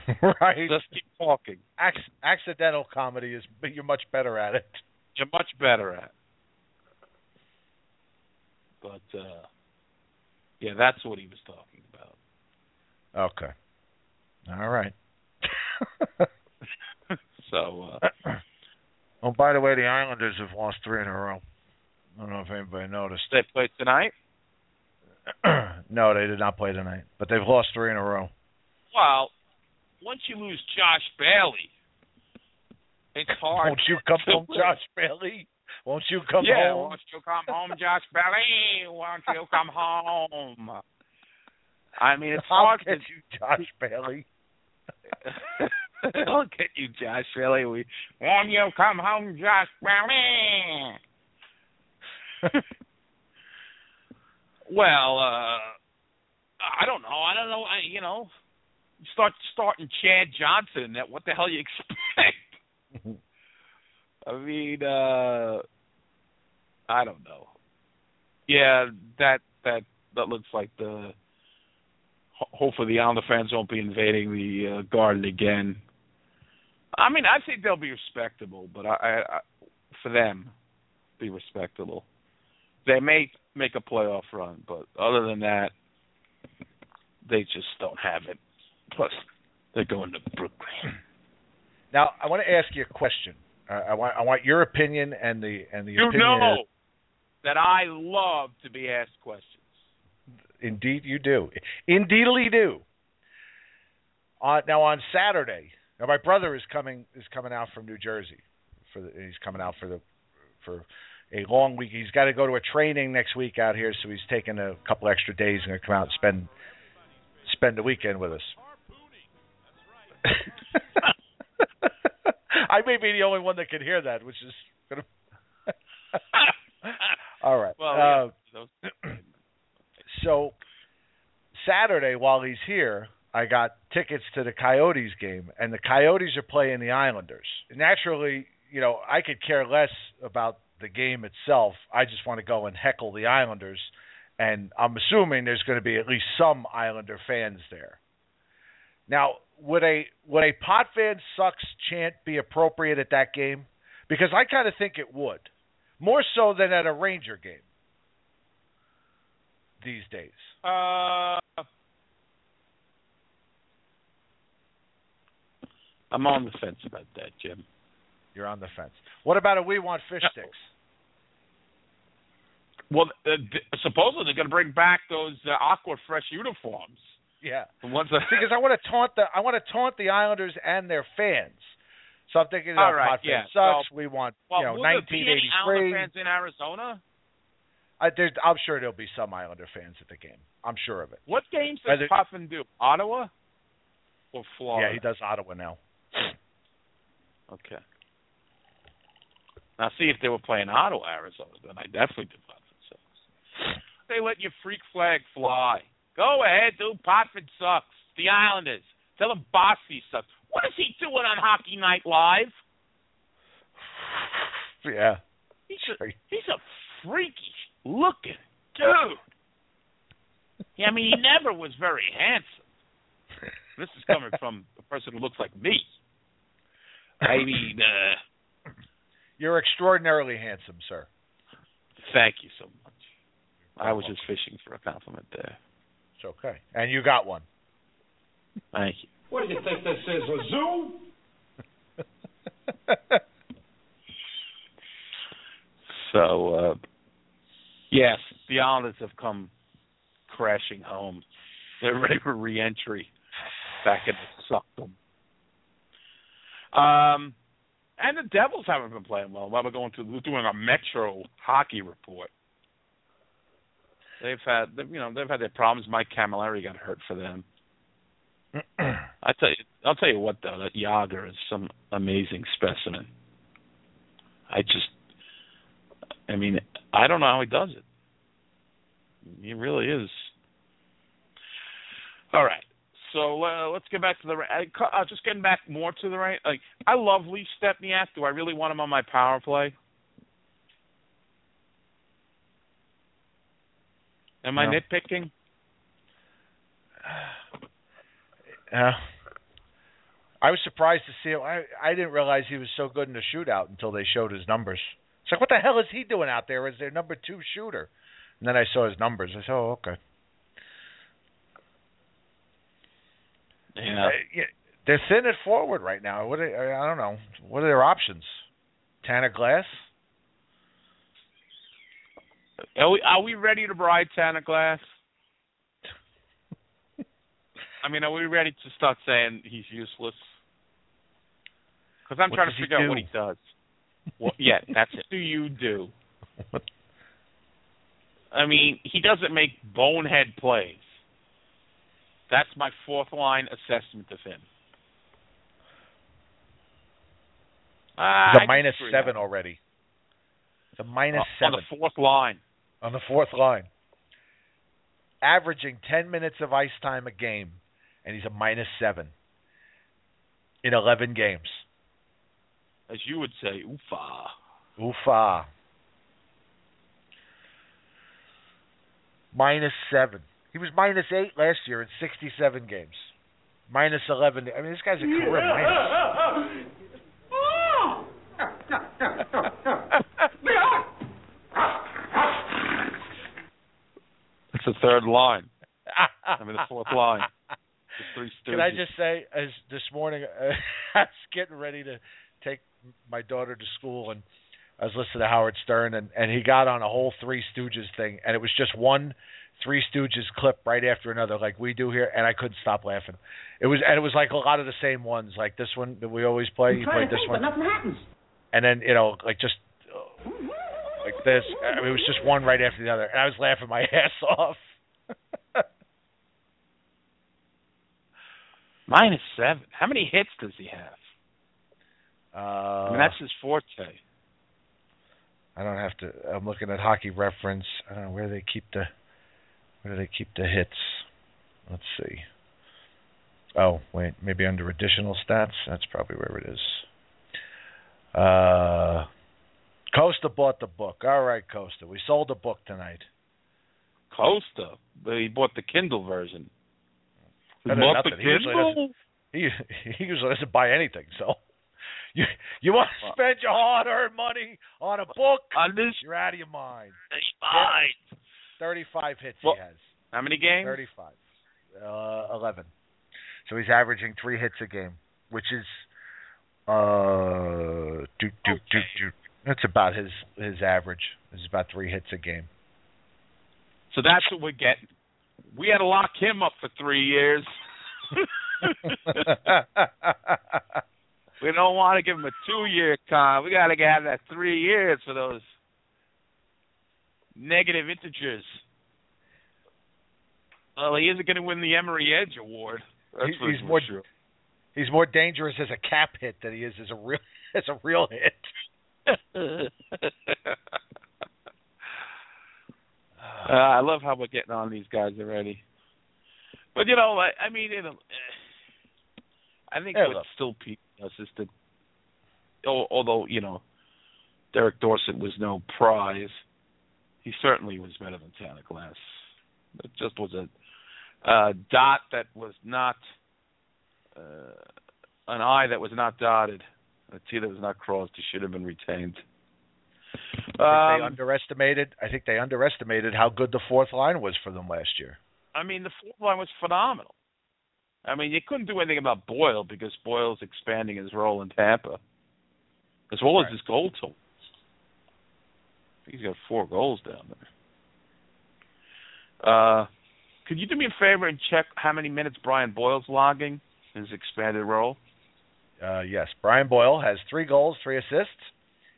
[laughs] right. Just keep talking. Ac- accidental comedy is you're much better at it. You're much better at. But uh yeah, that's what he was talking about. Okay. All right. [laughs] So uh oh, by the way, the Islanders have lost three in a row. I don't know if anybody noticed. they play tonight. [clears throat] no, they did not play tonight, but they've lost three in a row. Well, once you lose Josh Bailey, it's hard. Won't you come home. Josh Bailey? Won't you come yeah, home? won't you come home, Josh Bailey? Won't you come home? I mean, it's I'll hard get to you, Josh Bailey. [laughs] I'll get you, Josh Bailey. We won't you come home, Josh Bailey? [laughs] well, uh I don't know. I don't know. I, you know, start starting Chad Johnson. That what the hell you [laughs] expect? I mean, uh I don't know. Yeah, that that that looks like the. Hopefully, the Islander fans won't be invading the uh, Garden again. I mean, I think they'll be respectable, but I, I, I for them, be respectable. They may make a playoff run, but other than that, they just don't have it. Plus, they're going to Brooklyn. Now, I want to ask you a question. Uh, I want I want your opinion and the and the You opinion. know that I love to be asked questions. Indeed, you do. Indeed, Indeedly do. Uh, now on Saturday, now my brother is coming is coming out from New Jersey for the, he's coming out for the for a long week. He's got to go to a training next week out here, so he's taking a couple extra days and going to come out and spend spend the weekend with us. [laughs] [laughs] I may be the only one that can hear that, which is to. [laughs] All right. Well, Uh, yeah, those- [clears throat] so Saturday while he's here, I got tickets to the Coyotes game, and the Coyotes are playing the Islanders. Naturally, you know, I could care less about the game itself. I just want to go and heckle the Islanders, and I'm assuming there's going to be at least some Islander fans there. Now, would a would a pot fan sucks chant be appropriate at that game? Because I kind of think it would, more so than at a Ranger game these days. Uh, I'm on the fence about that, Jim. You're on the fence. What about a we want fish sticks? Well, uh, th- supposedly they're going to bring back those uh, Aqua Fresh uniforms. Yeah, The ones that because I want to taunt the I want to taunt the Islanders and their fans. So I'm thinking, you know, All right, Pot fan yeah. sucks. we want well, you know will there be any 1983. Fans in Arizona? I, I'm sure there'll be some Islander fans at the game. I'm sure of it. What games does Whether- do? Ottawa or Florida? Yeah, he does Ottawa now. Okay. Now, see if they were playing Ottawa, Arizona, then I definitely do Puffin sucks. They let your freak flag fly. Go ahead, dude. Puffin sucks. The Islanders. Tell him Bossy sucks. What is he doing on Hockey Night Live? [sighs] Yeah. He's a, he's a freaky looking dude. Yeah, I mean, he never was very handsome. This is coming [laughs] from a person who looks like me. I mean, uh, [laughs] You're extraordinarily handsome, sir. thank you so much. I was just fishing for a compliment there. It's okay. And you got one. Thank you. What do you think this is, a zoo? [laughs] So, uh, yes, the Islanders have come crashing home. They're ready for re-entry back in the suckdom. Um, and the Devils haven't been playing well. While we're going to we're doing a Metro hockey report. They've had, you know, they've had their problems. Mike Cammalleri got hurt for them. [clears throat] I tell you, I'll tell you what though, that Jagr is some amazing specimen. I just, I mean, I don't know how he does it. He really is. All right. So uh, let's get back to the. Uh, just getting back more to the right. Like I love Lee Stempniak. Do I really want him on my power play? Am I nitpicking? Yeah. [sighs] I was surprised to see him. I I didn't realize he was so good in the shootout until they showed his numbers. It's like, what the hell is he doing out there as their number two shooter? And then I saw his numbers. I said, oh, okay. Yeah. Uh, they're thin at forward right now. What are, I don't know. What are their options? Tanner Glass. Are we, are we ready to ride Tanner Glass? [laughs] I mean, are we ready to start saying he's useless? Because I'm What trying to figure out what he does. Well, yeah, that's it. [laughs] What do you do? I mean, he doesn't make bonehead plays. That's my fourth line assessment of him. Ah, He's I a minus seven already. It's a minus Uh, on the fourth line. on the fourth line. Averaging 10 minutes of ice time a game, and he's a minus seven in 11 games. As you would say, oofa. Oofa. Minus seven. He was minus eight last year in 67 games. Minus 11. I mean, this guy's a career minus. It's the third line. [laughs] I mean, the fourth line. The three Can I just say, as this morning, uh, [laughs] I was getting ready to take my daughter to school, and I was listening to Howard Stern, and and he got on a whole Three Stooges thing, and it was just one Three Stooges clip right after another, like we do here, and I couldn't stop laughing. It was and it was like a lot of the same ones, like this one that we always play. You played this one, but nothing happens. and then you know, like just uh, like this. I mean, it was just one right after the other, and I was laughing my [laughs] ass off. Minus seven. How many hits does he have? Uh, I mean, that's his forte. I don't have to. I'm looking at Hockey Reference. I don't know where they keep the where do they keep the hits. Let's see. Oh wait, maybe under additional stats. That's probably where it is. Uh, Costa bought the book. All right, Costa. We sold the book tonight. Costa, but he bought the Kindle version. He bought the nothing. He usually Kindle. He [laughs] he usually doesn't buy anything. So [laughs] you you want to spend your hard-earned money on a book? On this You're out of your mind. fine. Thirty-five hits Well- he has. How many games? 35. Uh, 11. So he's averaging three hits a game, which is uh, do do do do. That's about his his average. Is about three hits a game. So that's what we're getting. We had to lock him up for three years. [laughs] [laughs] we don't want to give him a two-year con. We got to have that three years for those negative integers. Well, he isn't going to win the Emery Edge Award. That's He- he's more- sure. he's more dangerous as a cap hit than he is as a real [laughs] as a real hit. [laughs] Uh, I love how we're getting on these guys already. But you know, I, I mean, eh, I think Yeah, what's still peaking us is that, although you know, Derek Dorsett was no prize, he certainly was better than Santa Glass. It just was a uh, dot that was not uh, an I that was not dotted, a T that was not crossed. He should have been retained. I think they Um, underestimated. I think they underestimated how good the fourth line was for them last year. I mean, the fourth line was phenomenal. I mean, you couldn't do anything about Boyle because Boyle's expanding his role in Tampa, as well as his goal total. He's got four goals down there. Uh, could you do me a favor and check how many minutes Brian Boyle's logging in his expanded role? Uh, yes, Brian Boyle has three goals, three assists.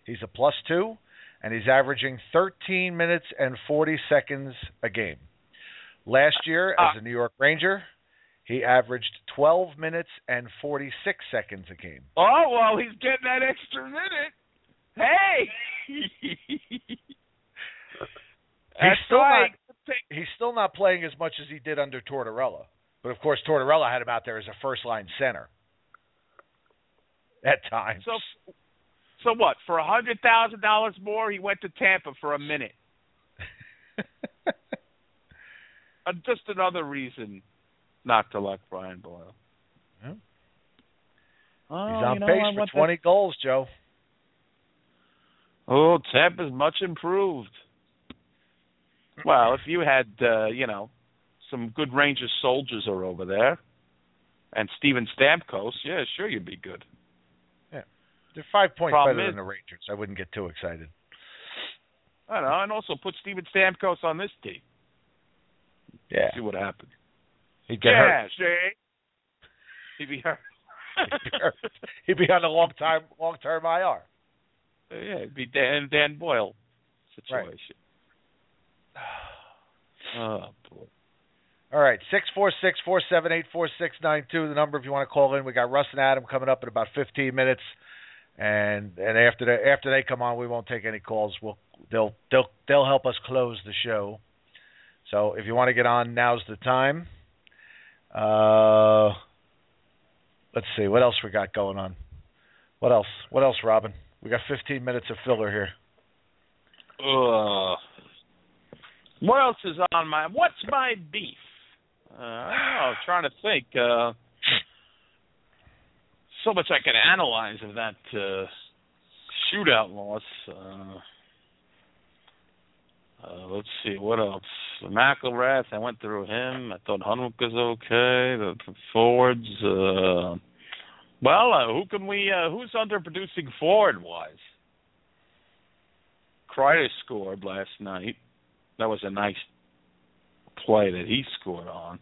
He's a plus two, and he's averaging 13 minutes and 40 seconds a game. Last year, as Uh, a New York Ranger, he averaged 12 minutes and 46 seconds a game. Oh well, he's getting that extra minute. Hey, [laughs] he's still right. not he's still not playing as much as he did under Tortorella. But of course, Tortorella had him out there as a first line center at times. So, so what? For a hundred thousand dollars more, he went to Tampa for a minute. [laughs] Uh, just another reason not to like Brian Boyle. Yeah. Oh, he's on you know, pace I for want 20 goals, Joe. that- Oh, Tampa's much improved. Well, if you had, uh, you know, some good Rangers soldiers are over there, and Steven Stamkos, yeah, sure, you'd be good. Yeah, they're five points Problem better is- than the Rangers. I wouldn't get too excited. I don't know, and also put Steven Stamkos on this team. Yeah, See what happens. He'd get yeah, hurt. see? He'd be hurt. He'd be hurt. He'd be on a long time, long term IR. yeah, it'd be Dan Dan Boyle situation. Oh boy. All right, six four six four seven eight four six nine two. The number if you want to call in. We got Russ and Adam coming up in about fifteen minutes, and and after they after they come on, we won't take any calls. We'll they'll they'll they'll help us close the show. So if you want to get on, now's the time. Uh, let's see what else we got going on. What else? What else, Robin? We got fifteen minutes of filler here. Uh, what else is on my? What's my beef? Uh, I. I'm trying to think. Uh, so much I can analyze of that uh, shootout loss. Uh, uh, let's see what else. McIlrath, I went through him. I thought Hunwick was okay. The forwards. Uh, well, uh, who can we? Uh, who's underproducing forward wise? Kreider scored last night. That was a nice play that he scored on.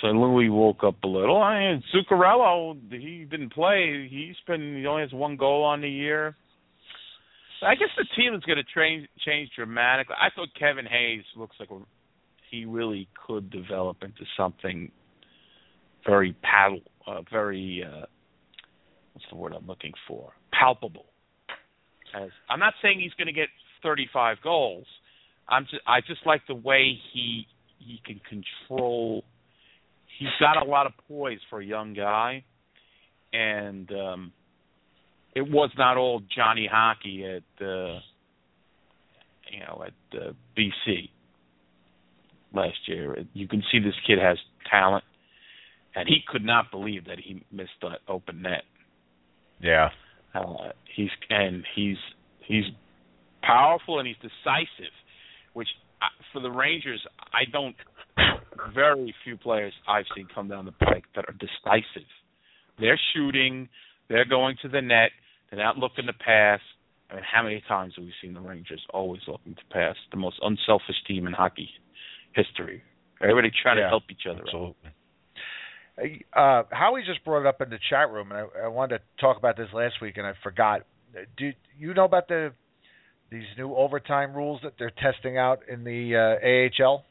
So Louis woke up a little. I mean, Zuccarello, he didn't play. He's been he only has one goal on the year. I guess the team is going to change change dramatically. I thought Kevin Hayes looks like he really could develop into something very paddle, uh, very uh, what's the word I'm looking for? Palpable. As I'm not saying he's going to get 35 goals. I'm just I just like the way he he can control. He's got a lot of poise for a young guy, and um it was not all Johnny Hockey at uh you know at uh, BC last year. You can see this kid has talent, and he could not believe that he missed that open net. Yeah. Uh, he's and he's he's powerful and he's decisive, which uh, for the Rangers I don't. Very few players I've seen come down the pike that are decisive. They're shooting, they're going to the net, they're not looking to pass. I mean, how many times have we seen the Rangers always looking to pass? The most unselfish team in hockey history. Everybody trying Yeah, to help each other. Absolutely. Uh, Howie just brought it up in the chat room, and I, I wanted to talk about this last week, and I forgot. Do you know about the these new overtime rules that they're testing out in the uh, AHL?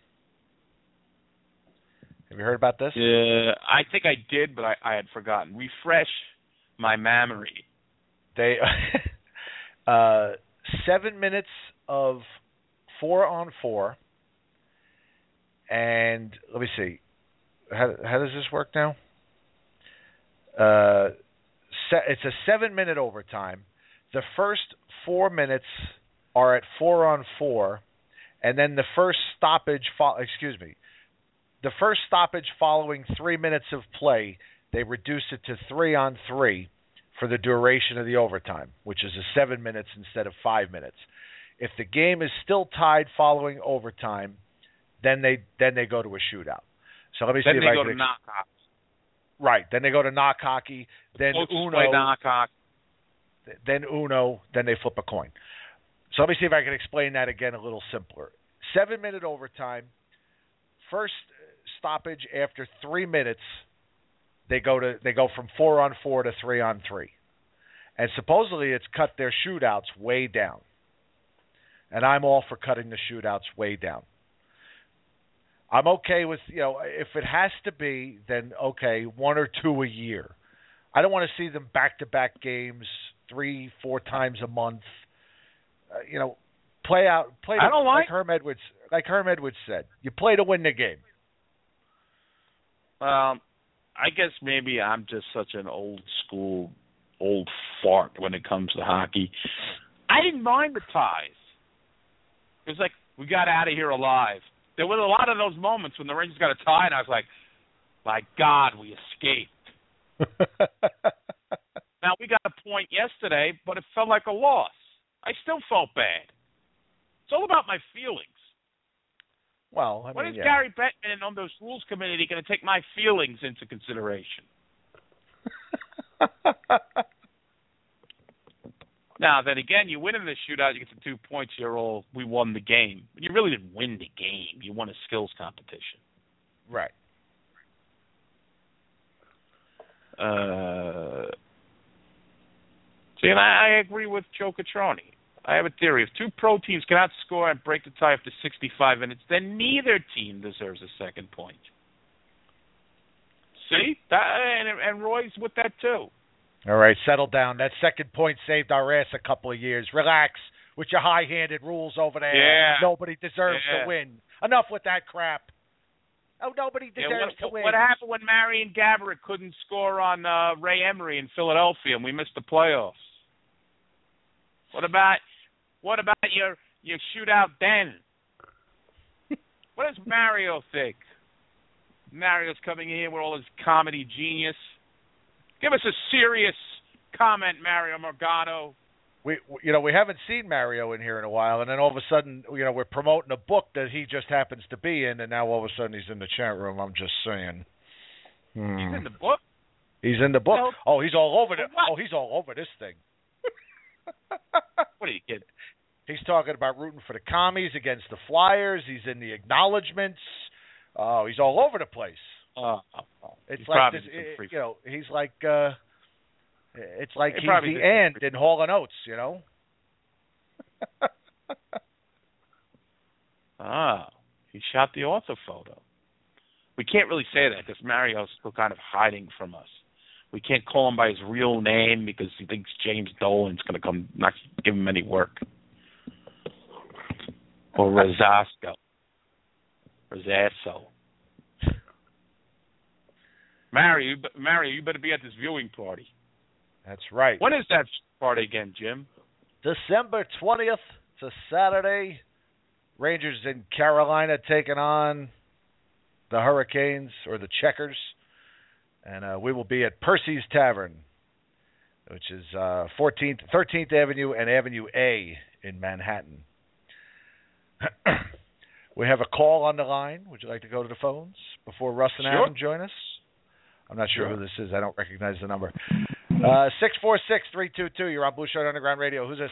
Have you heard about this? Uh, I think I did, but I, I had forgotten. Refresh my memory. They [laughs] uh, seven minutes of four on four, and let me see. How how does this work now? Uh, se- it's a seven minute overtime. The first four minutes are at four on four, and then the first stoppage. Fo- excuse me. The first stoppage following three minutes of play, they reduce it to three on three for the duration of the overtime, which is a seven minutes instead of five minutes. If the game is still tied following overtime, then they then they go to a shootout. So let me Then see if they I go can to ex- knock right. Then they go to knock hockey. Then Folks Uno. knock hockey. Then Uno. Then they flip a coin. So let me see if I can explain that again a little simpler. Seven minute overtime. First stoppage after three minutes. They go to they go from four on four to three on three, and supposedly it's cut their shootouts way down. And I'm all for cutting the shootouts way down. I'm okay with you know if it has to be, then okay, one or two a year. I don't want to see them back to back games three, four times a month. Uh, you know, play out. Play. I don't like- Herm Edwards. Like Herm Edwards said, you play to win the game. Um, I guess maybe I'm just such an old school, old fart when it comes to hockey. I didn't mind the ties. It was like we got out of here alive. There were a lot of those moments when the Rangers got a tie, and I was like, "My God, we escaped." [laughs] Now we got a point yesterday, but it felt like a loss. I still felt bad. It's all about my feelings. Well, I mean, is yeah. Gary Bettman on those rules committee going to take my feelings into consideration? [laughs] Now, then again, you win in the shootout, you get the two points. You're all we won the game. But you really didn't win the game. You won a skills competition. right. Uh, see, and I, I agree with Joe Catroni. I have a theory: if two pro teams cannot score and break the tie after 65 minutes, then neither team deserves a second point. See, that, and, and Roy's with that too. All right, settle down. That second point saved our ass a couple of years. Relax with your high-handed rules over there. Yeah. Nobody deserves Yeah. to win. Enough with that crap. Oh, nobody Yeah, deserves what, to win. what happened when Marian Gaborik couldn't score on uh, Ray Emery in Philadelphia and we missed the playoffs? What about what about your your shootout then? [laughs] what does Mario think? Mario's coming in here with all his comedy genius. Give us a serious comment, Mario Morgado. we, we- you know, we haven't seen Mario in here in a while, and then all of a sudden, you know, we're promoting a book that he just happens to be in, and now all of a sudden he's in the chat room. I'm just saying. Hmm. He's in the book. He's in the book. No. Oh, he's all over the. What? Oh, he's all over this thing. What are you kidding? He's talking about rooting for the commies against the Flyers. He's in the acknowledgments. Oh, he's all over the place. Uh, uh, It's like this, free you know, he's like uh it's like He he's the in in Hall and Oates, you know. [laughs] Ah, he shot the author photo. We can't really say that because Mario's still kind of hiding from us. We can't call him by his real name because he thinks James Dolan's going to come not give him any work. Or Rosasco. Rosasso. Mario, you, be- Mario, you better be at this viewing party. That's right. When is that party again, Jim? December 20th, it's a Saturday. Rangers in Carolina taking on the Hurricanes or the Checkers. And uh, we will be at Percy's Tavern, which is uh, 14th, 13th Avenue and Avenue A in Manhattan. [coughs] we have a call on the line. Would you like to go to the phones before Russ and Sure. Adam join us? I'm not sure, Sure. who this is. I don't recognize the number. Uh, six four six three two two. You're on Blue Shirt Underground Radio. Who's this?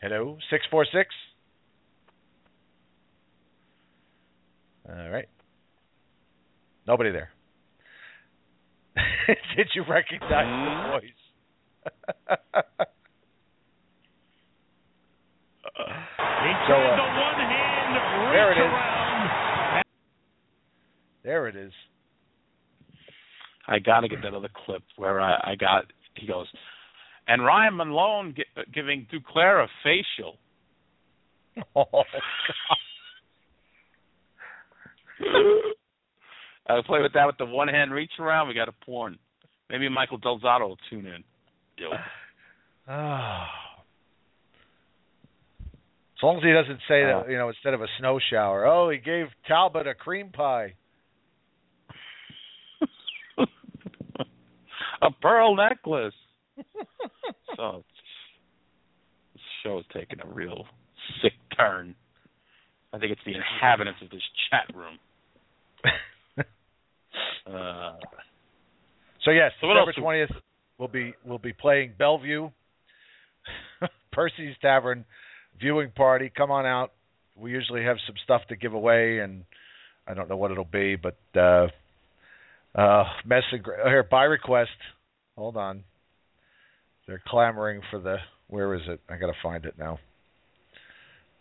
Hello, six four six. All right. Nobody there. [laughs] Did you recognize the voice? [laughs] so, uh, there it is. There it is. I got to get that other clip where I, I got. He goes, and Ryan Malone gi- uh, giving Duclair a facial. Oh, God. I play with that with the one hand reach around. We got a porn. Maybe Michael Del Zotto will tune in. Yo. As long as he doesn't say that, you know, instead of a snow shower. Oh, he gave Talbot a cream pie. [laughs] a pearl necklace. so this show is taking a real sick turn. I think it's the inhabitants of this chat room. [laughs] Uh, So yes, So December twentieth, we'll be we'll be playing Bellevue, [laughs] Percy's Tavern, viewing party. Come on out. We usually have some stuff to give away, and I don't know what it'll be, but uh, uh, message here by request. Hold on, they're clamoring for the. Where is it? I gotta find it now.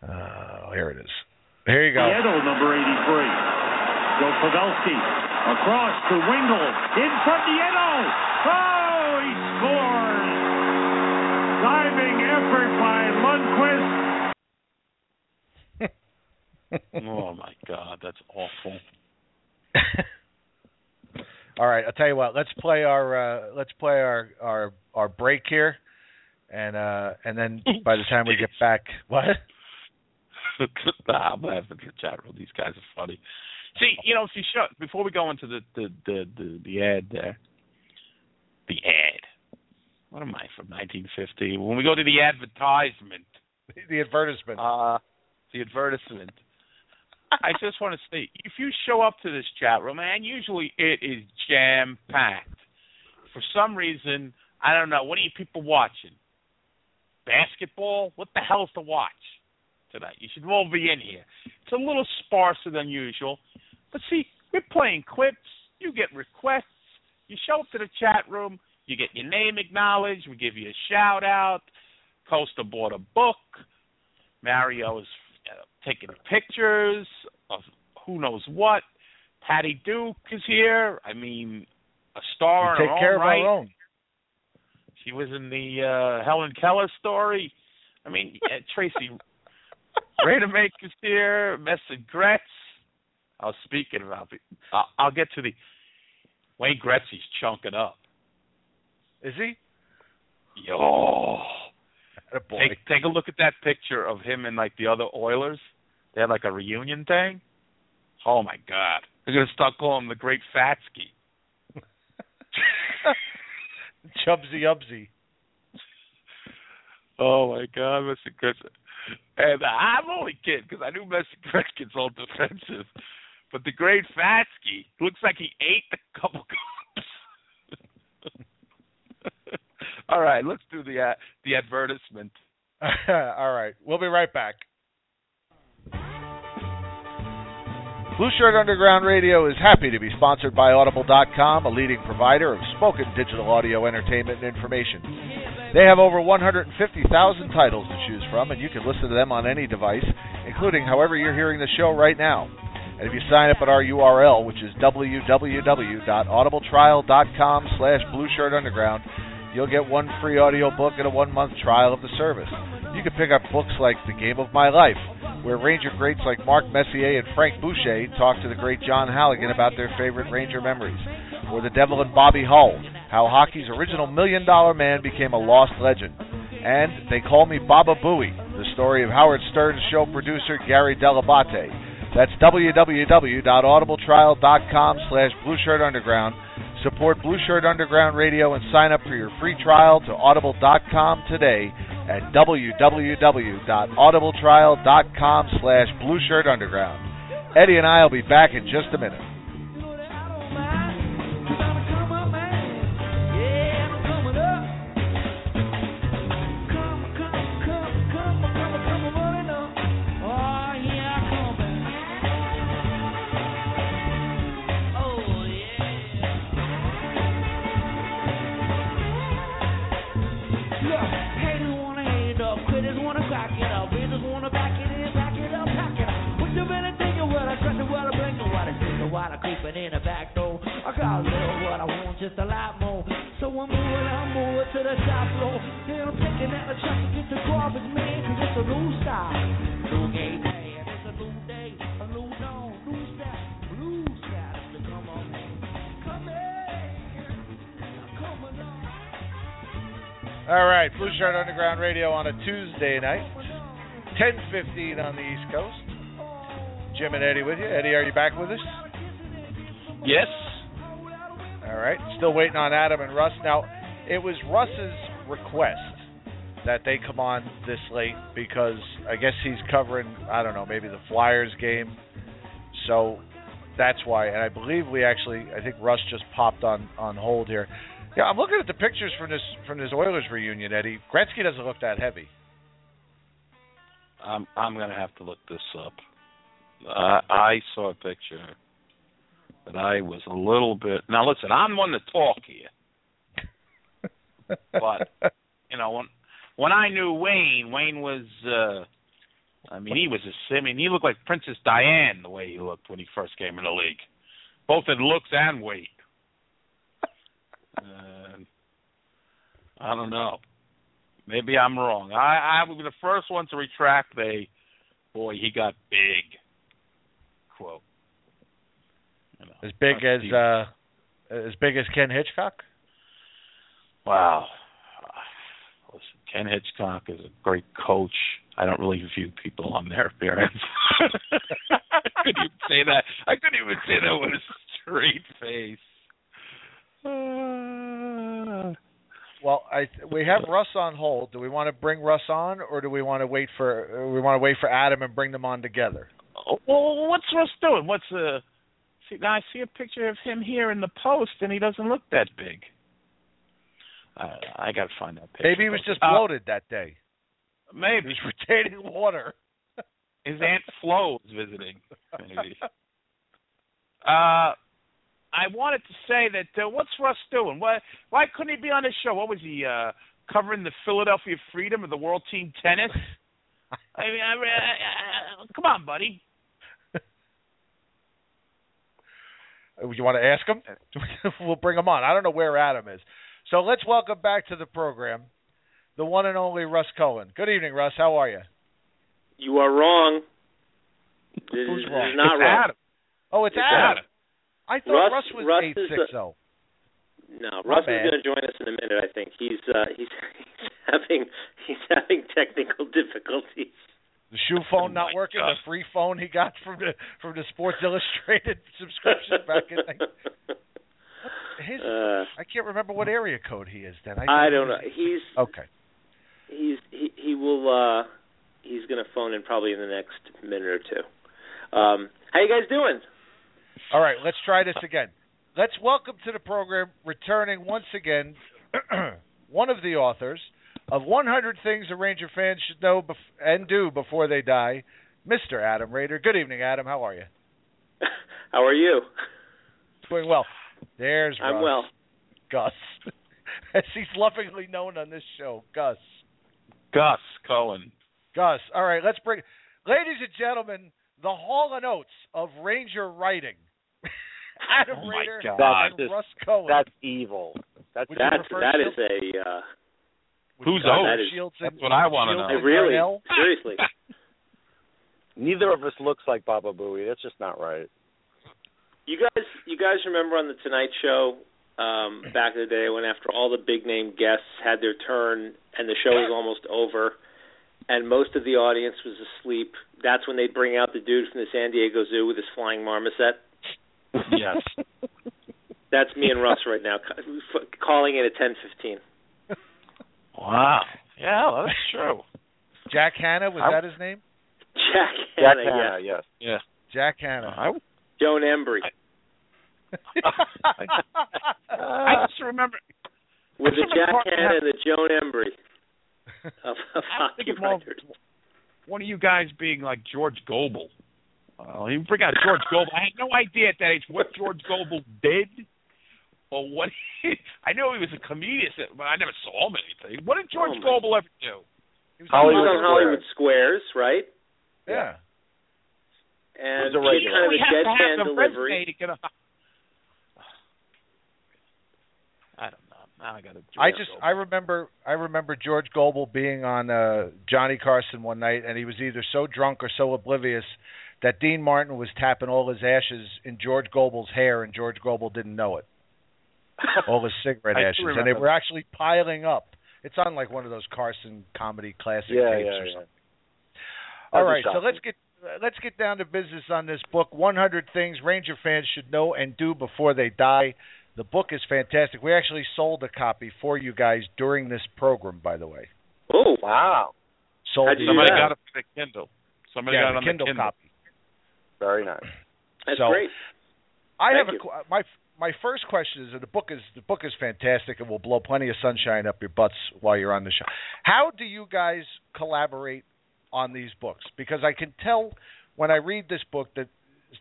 Uh, here it is. Here you go. Nieto, number 83. Joe Pavelski across to Wingels. In front, Nieto. Oh, he scores. Diving oh my God, that's awful. [laughs] All right, I'll tell you what. Let's play our uh, let's play our our our break here, and uh, and then by the time we get [laughs] back, what? [laughs] nah, I'm laughing the chat room. These guys are funny. See, you know, you show before we go into the the the the, the ad there, the ad. What am I from 1950? When we go to the advertisement, the advertisement. uh, the advertisement. I just want to say, if you show up to this chat room, and usually it is jam packed. For some reason, I don't know. What are you people watching? Basketball? What the hell's to watch tonight? You should all be in here. It's a little sparser than usual, but see, we're playing clips. You get requests. You show up to the chat room. You get your name acknowledged. We give you a shout out. Costa bought a book. Mario is taking pictures of who knows what. Patty Duke is here. I mean, a star we take care of right. our own. She was in the uh, Helen Keller story. I mean, [laughs] uh, Tracy Rademacher's here. Messa Gretz. I was speaking about. I'll, I'll get to the Wayne Gretzky's chunking up. Is he? Yo, Attaboy. take take a look at that picture of him and like the other Oilers. They had like a reunion thing. Oh my God, they're gonna start calling him the Great Fatsky. [laughs] Chubsy Ubsy. Oh my God, Mr. Gretzky. And I'm only kidding because I knew Mr. Gretzky's all defensive, but the Great Fatsky looks like he ate a couple [laughs] cups. all right, let's do the uh, the advertisement. [laughs] All right, we'll be right back. Blue Shirt Underground Radio is happy to be sponsored by Audible.com, a leading provider of spoken digital audio entertainment and information. They have over 150,000 titles to choose from, and you can listen to them on any device, including however you're hearing the show right now. And if you sign up at our URL, which is www.audibletrial.com slash blueshirtunderground, you'll get one free audio book and a one-month trial of the service. You can pick up books like The Game of My Life, where Ranger greats like Mark Messier and Frank Boucher talk to the great John Halligan about their favorite Ranger memories, or The Devil and Bobby Hull, how hockey's original Million Dollar Man became a lost legend, and They Call Me Baba Booey, the story of Howard Stern's show producer Gary Dell'Abate. That's www.audibletrial.com slash blueshirtunderground. Support Blue Shirt Underground Radio and sign up for your free trial to audible.com today at www.audibletrial.com slash blueshirtunderground. Eddie and I will be back in just a minute. Radio on a Tuesday night, 10:15 on the East Coast. Jim and Eddie with you. Eddie, are you back with us? Yes. All right. Still waiting on Adam and Russ. Now, it was Russ's request that they come on this late because I guess he's covering, I don't know, maybe the Flyers game. So that's why. And I believe we actually, I think Russ just popped on on hold here. Yeah, I'm looking at the pictures from this from this Oilers reunion, Eddie. Gretzky doesn't look that heavy. I'm I'm gonna have to look this up. I I saw a picture, but I was a little bit. Now listen, I'm one to talk here, [laughs] but you know when when I knew Wayne, Wayne was. uh I mean, he was a. I mean, he looked like Princess Diane the way he looked when he first came in the league, both in looks and weight. And I don't know. Maybe I'm wrong. I I was the first one to retract. They, boy, he got big. quote. You know, As big as deep. uh as big as Ken Hitchcock? Wow. Listen, Ken Hitchcock is a great coach. I don't really view people on their [laughs] appearance. [laughs] I couldn't even say that. I couldn't even say that with a straight face. Uh, Well, I we have Russ on hold. Do we want to bring Russ on, or do we want to wait for we want to wait for Adam and bring them on together? well, what's Russ doing? What's uh See, now I see a picture of him here in the post, and he doesn't look that big. Uh, I got to find that picture. Maybe he was just Uh, bloated that day. He Maybe was retaining water. his aunt Flo was visiting. Maybe. Uh, I wanted to say that uh, what's Russ doing? Why why couldn't he be on this show? What was he uh covering the Philadelphia Freedom or the World Team Tennis? [laughs] I mean, I, I, I, come on, buddy. [laughs] Uh, You want to ask him? [laughs] we'll bring him on. I don't know where Adam is. So let's welcome back to the program the one and only Russ Cohen. Good evening, Russ. How are you? You are wrong. This Who's wrong? this is not It's wrong. Adam. Oh, it's, It's Adam. Adam. I thought Russ- Russ, was Russ eight is six the- zero. No, My Russ is going to join us in a minute. I think he's uh, he's [laughs] he's having he's having technical [laughs] difficulties. The shoe phone Oh not my working. God. The free phone he got from the from the Sports Illustrated [laughs] subscription back in. His, Uh, I can't remember what area code he is. Then I don't know. He's Okay. he's he he will uh he's going to phone in probably in the next minute or two. Um, how you guys doing? All right. Let's try this again. Let's welcome to the program, returning once again, [clears throat] one of the authors of 100 Things a Ranger fan should know bef- and do before they die, Mr. Adam Raider. Good evening, Adam. How are you? [laughs] How are you? Doing well. There's I'm Russ. well. Gus, [laughs] as he's lovingly known on this show, Gus. Gus Cohen. Gus. All right, let's bring, ladies and gentlemen, the Hall and Oates of Ranger writing. Adam Oh my Raider God. and That's Russ Cohen. That's evil. That's Would That's that is a uh, Who's prefer Oates? That is- Shields That's and- what I want to know. really Darnell? seriously. [laughs] neither of us looks like Baba Booey. That's just not right. You guys, you guys remember on the Tonight Show um, back in the day when after all the big name guests had their turn and the show was almost over, and most of the audience was asleep. That's when they'd bring out the dude from the San Diego Zoo with his flying marmoset. Yes. [laughs] That's me and Russ right now, calling it at ten fifteen. Wow. Yeah, well, that's true. Jack Hanna, was I- that his name? Jack Hanna. Jack Hanna, Hanna, yes. yes. Yeah. Jack Hanna. I, Joan Embery I [laughs] just remember. with the Jack Hanna and the Joan Embery [laughs] of, of hockey thinking of writers. one of you guys being like George Gobel. Well, you bring out George Gobel. I had no idea at that age what George Gobel did or what. He, I knew he was a comedian, but I never saw him anything. What did George Oh, my- Gobel ever do? He was He Hollywood was on Squares. Hollywood Squares, right? Yeah. And He was had kind of we a have to have deadpan the delivery. resume to get a. I don't know. Now I got to. I just I remember I remember George Gobel being on uh Johnny Carson one night and he was either so drunk or so oblivious that Dean Martin was tapping all his ashes in George Gobel's hair and George Gobel didn't know it. [laughs] All his cigarette ashes and they were actually piling up. It's on like one of those Carson comedy classic Yeah, tapes yeah, or yeah. something. That'd All right, so let's get uh, let's get down to business on this book. 100 things Ranger fans should know and do before they die. The book is fantastic. We actually sold a copy for you guys during this program, by the way. Oh, Wow. Sold How'd it you Somebody got it for the Kindle. Somebody yeah, got it the on Kindle, the Kindle. copy. Very nice. that's So- great. I Thank have a you. qu- uh, my my first question is that the book is the book is fantastic and will blow plenty of sunshine up your butts while you're on the show. How do you guys collaborate on these books? Because I can tell when I read this book that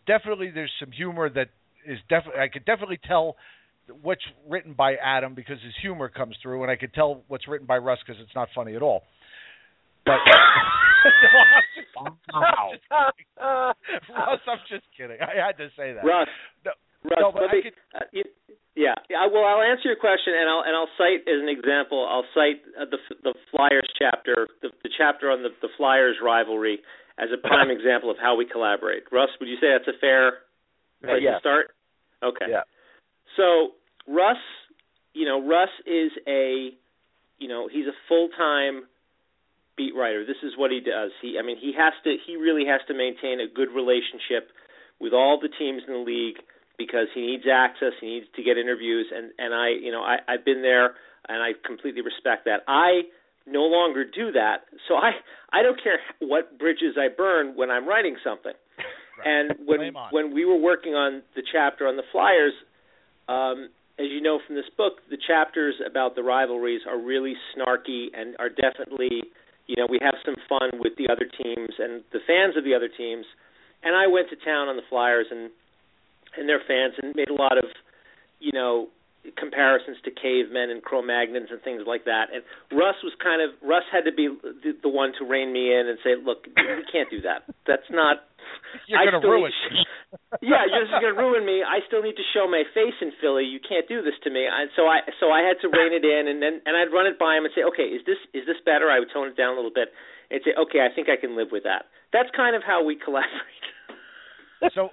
definitely there's some humor that is definitely I could definitely tell what's written by Adam because his humor comes through, and I could tell what's written by Russ because it's not funny at all. But [laughs] Wow. Russ, I'm just kidding. I had to say that. Russ, No, Russ, no, but I me, could- uh, you, yeah, yeah. Well, I'll answer your question, and I'll and I'll cite as an example. I'll cite uh, the the Flyers chapter, the, the chapter on the the Flyers rivalry, as a prime [laughs] example of how we collaborate. Russ, would you say that's a fair place yeah. to start? Okay. Yeah. So Russ, you know, Russ is a, you know, he's a full time beat writer. This is what he does. He, I mean, he has to, he really has to maintain a good relationship with all the teams in the league because he needs access. He needs to get interviews, and and I, you know, I I've been there, and I completely respect that. I no longer do that, so I I don't care what bridges I burn when I'm writing something. [laughs] And when when we were working on the chapter on the Flyers, um, as you know from this book, the chapters about the rivalries are really snarky and are definitely, you know, we have some fun with the other teams and the fans of the other teams. And I went to town on the Flyers and and their fans and made a lot of, you know, comparisons to cavemen and Cro-Magnons and things like that. And Russ was kind of Russ had to be the, the one to rein me in and say, "Look, we can't do that. That's not." [laughs] You're going to ruin. to- [laughs] yeah, you're just going to ruin me. I still need to show my face in Philly. You can't do this to me. And so I so I had to rein it in, and then and I'd run it by him and say, okay, is this is this better? I would tone it down a little bit and say, okay, I think I can live with that. That's kind of how we [laughs] collaborate. So,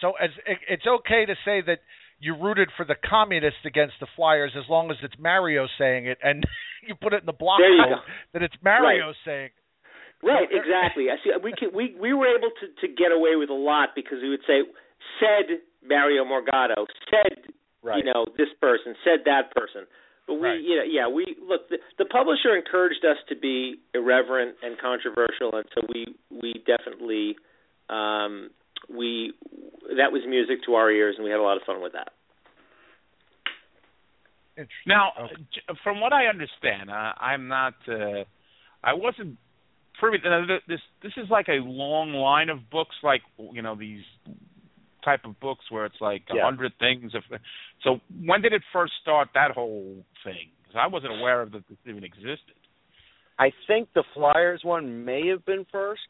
so as it, it's okay to say that you rooted for the communists against the Flyers as long as it's Mario saying it, and [laughs] you put it in the block note that it's Mario saying. Right, exactly. I see. We could, we we were able to to get away with a lot because we would say said Mario Morgado, said Right. you know this person, said that person. But we, Right. you know, yeah, we look. The, the publisher encouraged us to be irreverent and controversial, and so we we definitely um, we that was music to our ears, and we had a lot of fun with that. Now, Okay. from what I understand, uh, I'm not. Uh, I wasn't privy. Uh, this this is like a long line of books, like you know these type of books where it's like a Yeah. hundred things. Of, so when did it first start? That whole thing? 'Cause I wasn't aware of that this even existed. I think the Flyers one may have been first.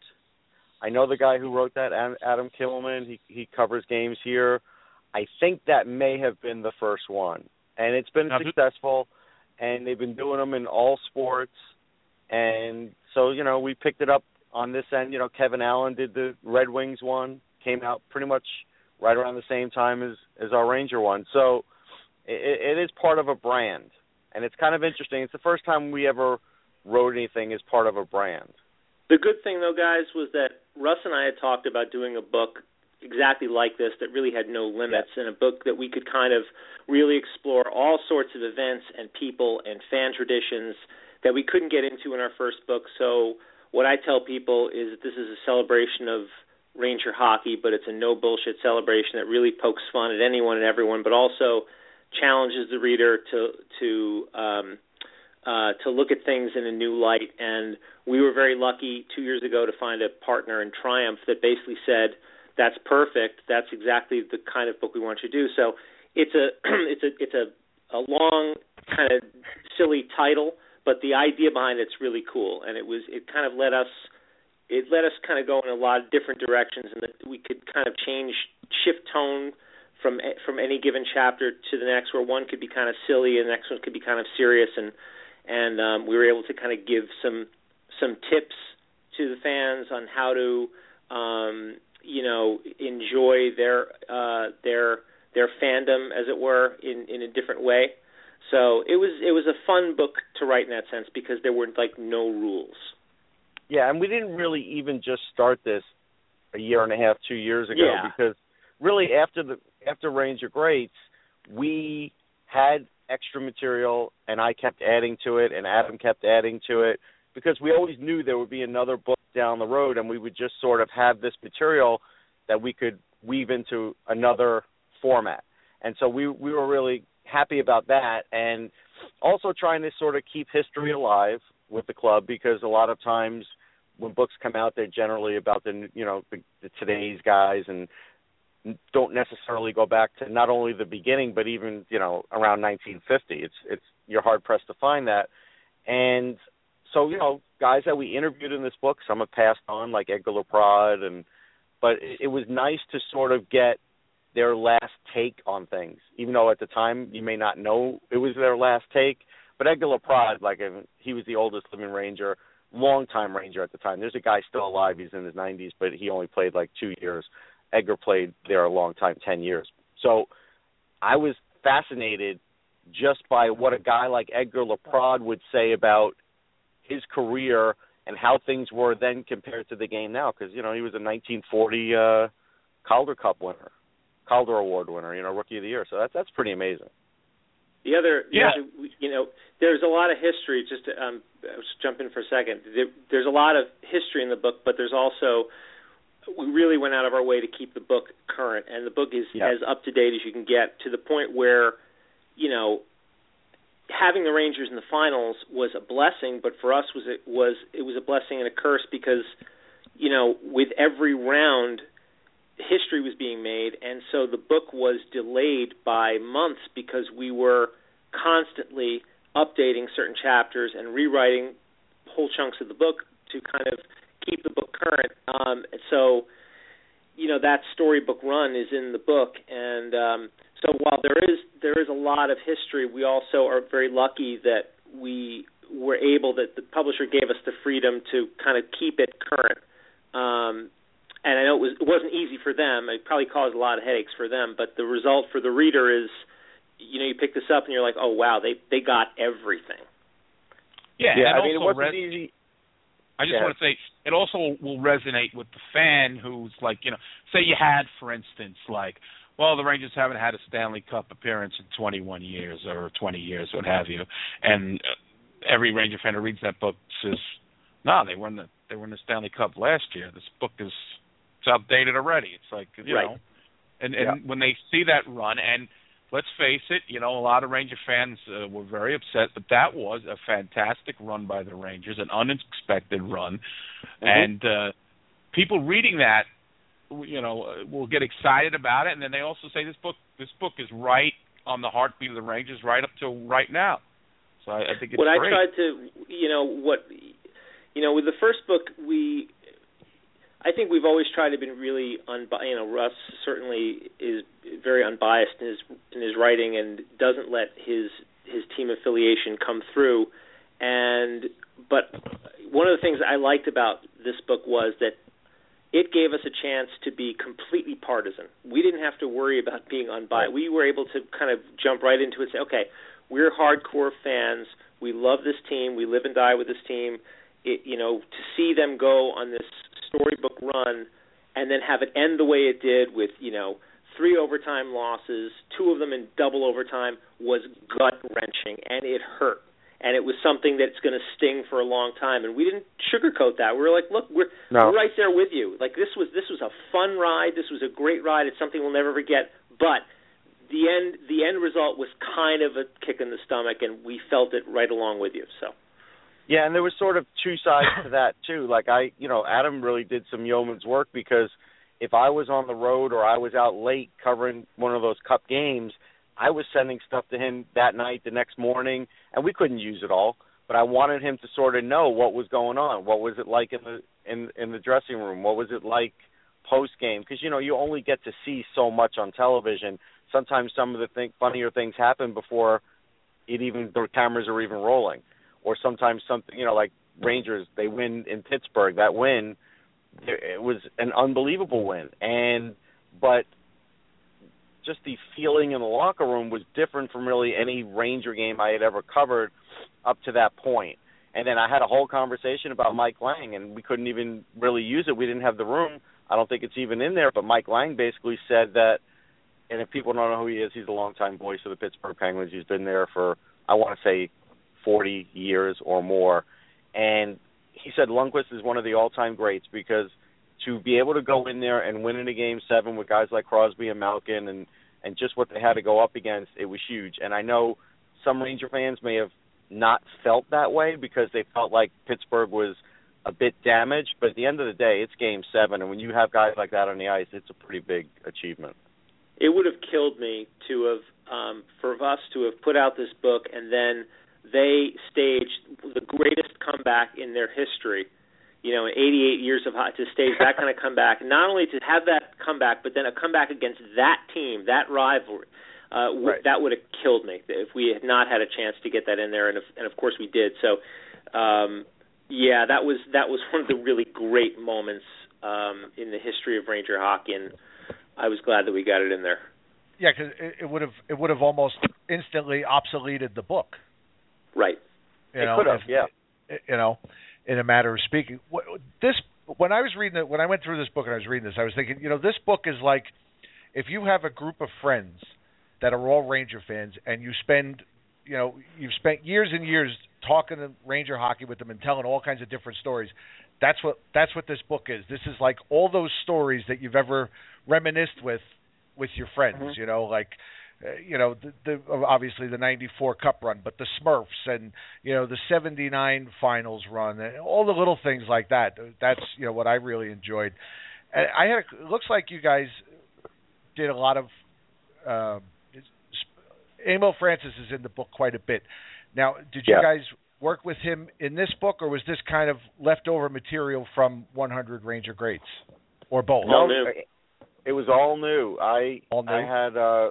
I know the guy who wrote that, Adam- Adam Kimelman. He he covers games here. I think that may have been the first one, and it's been Now, successful. And they've been doing them in all sports, and so you know we picked it up on this end. You know, Kevin Allen did the Red Wings one, came out pretty much right around the same time as as our Ranger one. So it, it is part of a brand, and it's kind of interesting. It's the first time we ever wrote anything as part of a brand. The good thing, though, guys, was that Russ and I had talked about doing a book exactly like this that really had no limits, and a book that we could kind of really explore all sorts of events and people and fan traditions that we couldn't get into in our first book. So, what I tell people is that this is a celebration of Ranger hockey, but it's a no bullshit celebration that really pokes fun at anyone and everyone, but also challenges the reader to to um, uh, to look at things in a new light. And we were very lucky two years ago to find a partner in Triumph that basically said, "That's perfect. That's exactly the kind of book we want you to do." So it's a [clears throat] it's a it's a a long kind of silly title, but the idea behind it's really cool, and it was it kind of let us it let us kind of go in a lot of different directions, and that we could kind of change shift tone from from any given chapter to the next, where one could be kind of silly and the next one could be kind of serious, and and um, we were able to kind of give some some tips to the fans on how to um, you know enjoy their uh, their their fandom, as it were, in in a different way. So it was it was a fun book to write in that sense because there were like no rules. Yeah, and we didn't really even just start this a year and a half, two years ago Yeah. because really after the after Ranger Greats, we had extra material and I kept adding to it and Adam kept adding to it because we always knew there would be another book down the road and we would just sort of have this material that we could weave into another format. And so we we were really happy about that and also trying to sort of keep history alive with the club because a lot of times when books come out they're generally about the you know the, the today's guys and don't necessarily go back to not only the beginning but even you know around 1950 it's it's you're hard pressed to find that and so you know guys that we interviewed in this book some have passed on like Edgar Laprade and but it, it was nice to sort of get their last take on things even though at the time you may not know it was their last take but Edgar Laprade like he was the oldest living ranger longtime Ranger at the time. There's a guy still alive. He's in his 90s, but he only played like two years. Edgar played there a long time, 10 years. So I was fascinated just by what a guy like Edgar Laprade would say about his career and how things were then compared to the game now. Because you know he was a 1940 uh, Calder Cup winner, Calder Award winner, you know, Rookie of the Year. So that's that's pretty amazing. The other, Yeah. the other- you know, there's a lot of history. Just to, um, I was jump in for a second. There, there's a lot of history in the book, but there's also we really went out of our way to keep the book current, and the book is Yeah. as up to date as you can get to the point where, you know, having the Rangers in the finals was a blessing, but for us was it was it was a blessing and a curse because, you know, with every round history was being made and so the book was delayed by months because we were constantly updating certain chapters and rewriting whole chunks of the book to kind of keep the book current um so you know that storybook run is in the book and um so while there is there is a lot of history we also are very lucky that we were able that the publisher gave us the freedom to kind of keep it current um and I know it was it wasn't easy for them. It probably caused a lot of headaches for them, but the result for the reader is, you know, you pick this up and you're like, oh wow, they they got everything. Yeah, yeah. and I mean, it wasn't res- easy. I just Yeah. want to say it also will resonate with the fan who's like, you know, say you had, for instance, like, well, the Rangers haven't had a Stanley Cup appearance in 21 years or 20 years, what have you, and uh, every Ranger fan who reads that book says, no, they won the they won the Stanley Cup last year. This book is it's outdated already. It's like you Right. know, and and when they see that run and let's face it, you know, a lot of Ranger fans uh, were very upset, but that was a fantastic run by the Rangers, an unexpected run, and uh, people reading that, you know, uh, will get excited about it, and then they also say this book, this book is right on the heartbeat of the Rangers, right up to right now. So I, I think it's what great. I tried to, you know, what, you know, with the first book, we, I think we've always tried to be really unbiased. you know, Russ certainly is very unbiased in his in his writing and doesn't let his his team affiliation come through. And but one of the things I liked about this book was that it gave us a chance to be completely partisan. We didn't have to worry about being unbiased. We were able to kind of jump right into it and say, okay, we're hardcore fans. We love this team. We live and die with this team. It, you know, to see them go on this storybook run and then have it end the way it did with, you know, three overtime losses, two of them in double overtime was gut wrenching and it hurt. And it was something that's going to sting for a long time, and we didn't sugarcoat that. We were like, "Look, we're No. we're right there with you. Like this was this was a fun ride. This was a great ride. It's something we'll never forget." But the end the end result was kind of a kick in the stomach, and we felt it right along with you. So Yeah, and there was sort of two sides to that too. Like I, you know, Adam really did some yeoman's work because if I was on the road or I was out late covering one of those cup games, I was sending stuff to him that night, the next morning, and we couldn't use it all. But I wanted him to sort of know what was going on. What was it like in the in in the dressing room? What was it like post game? Because you know you only get to see so much on television. Sometimes some of the think, funnier things happen before it even the cameras are even rolling or sometimes something you know like Rangers they win in Pittsburgh. That win it was an unbelievable win. And but just the feeling in the locker room was different from really any Ranger game I had ever covered up to that point. and then I had a whole conversation about Mike Lange and we couldn't even really use it. We didn't have the room. I don't think it's even in there but Mike Lange basically said that and if people don't know who he is he's a longtime voice of the Pittsburgh Penguins. He's been there for I want to say 40 years or more. And he said Lundqvist is one of the all-time greats because to be able to go in there and win in a game seven with guys like Crosby and Malkin and and just what they had to go up against, it was huge. And I know some Ranger fans may have not felt that way because they felt like Pittsburgh was a bit damaged. But at the end of the day, it's game seven, and when you have guys like that on the ice, it's a pretty big achievement. it would have killed me to have um for us to have put out this book and then they staged the greatest comeback in their history you know in 88 years of hot to stage that kind of comeback not only to have that comeback but then a comeback against that team that rivalry uh w- Right. that would have killed me if we had not had a chance to get that in there and if, and of course we did so um Yeah, that was that was one of the really great moments um, in the history of Ranger hockey, and I was glad that we got it in there. Yeah, because it, it would have it would have almost instantly obsoleted the book. Right. You It know, could have, yeah. You know, in a matter of speaking, this when I was reading it, when I went through this book and I was reading this, I was thinking, you know, this book is like if you have a group of friends that are all Ranger fans and you spend, you know, you've spent years and years talking to Ranger hockey with them and telling all kinds of different stories. That's what that's what this book is. This is like all those stories that you've ever reminisced with with your friends. Mhm. You know, like you know the, the obviously the '94 Cup run, but the Smurfs and you know the '79 Finals run, and all the little things like that. That's you know what I really enjoyed. And I had it looks like you guys did a lot of. Um, Emile Francis is in the book quite a bit. Now, did you Yeah. guys work with him in this book, or was this kind of leftover material from 100 Ranger Greats, or both? No, it- It was all new. I All new? I had uh,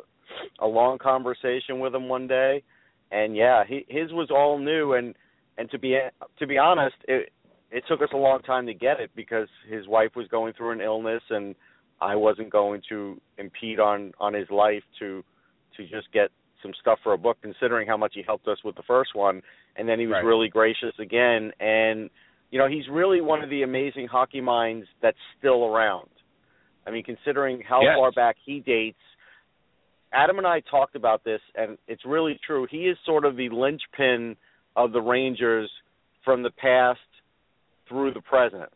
a long conversation with him one day, and yeah, he, his was all new. And and to be to be honest, it it took us a long time to get it because his wife was going through an illness, and I wasn't going to impede on on his life to to just get some stuff for a book, considering how much he helped us with the first one. And then he was Right. really gracious again, and you know he's really one of the amazing hockey minds that's still around. I mean, considering how Yes. far back he dates, Adam and I talked about this, and it's really true. He is sort of the linchpin of the Rangers from the past through the present.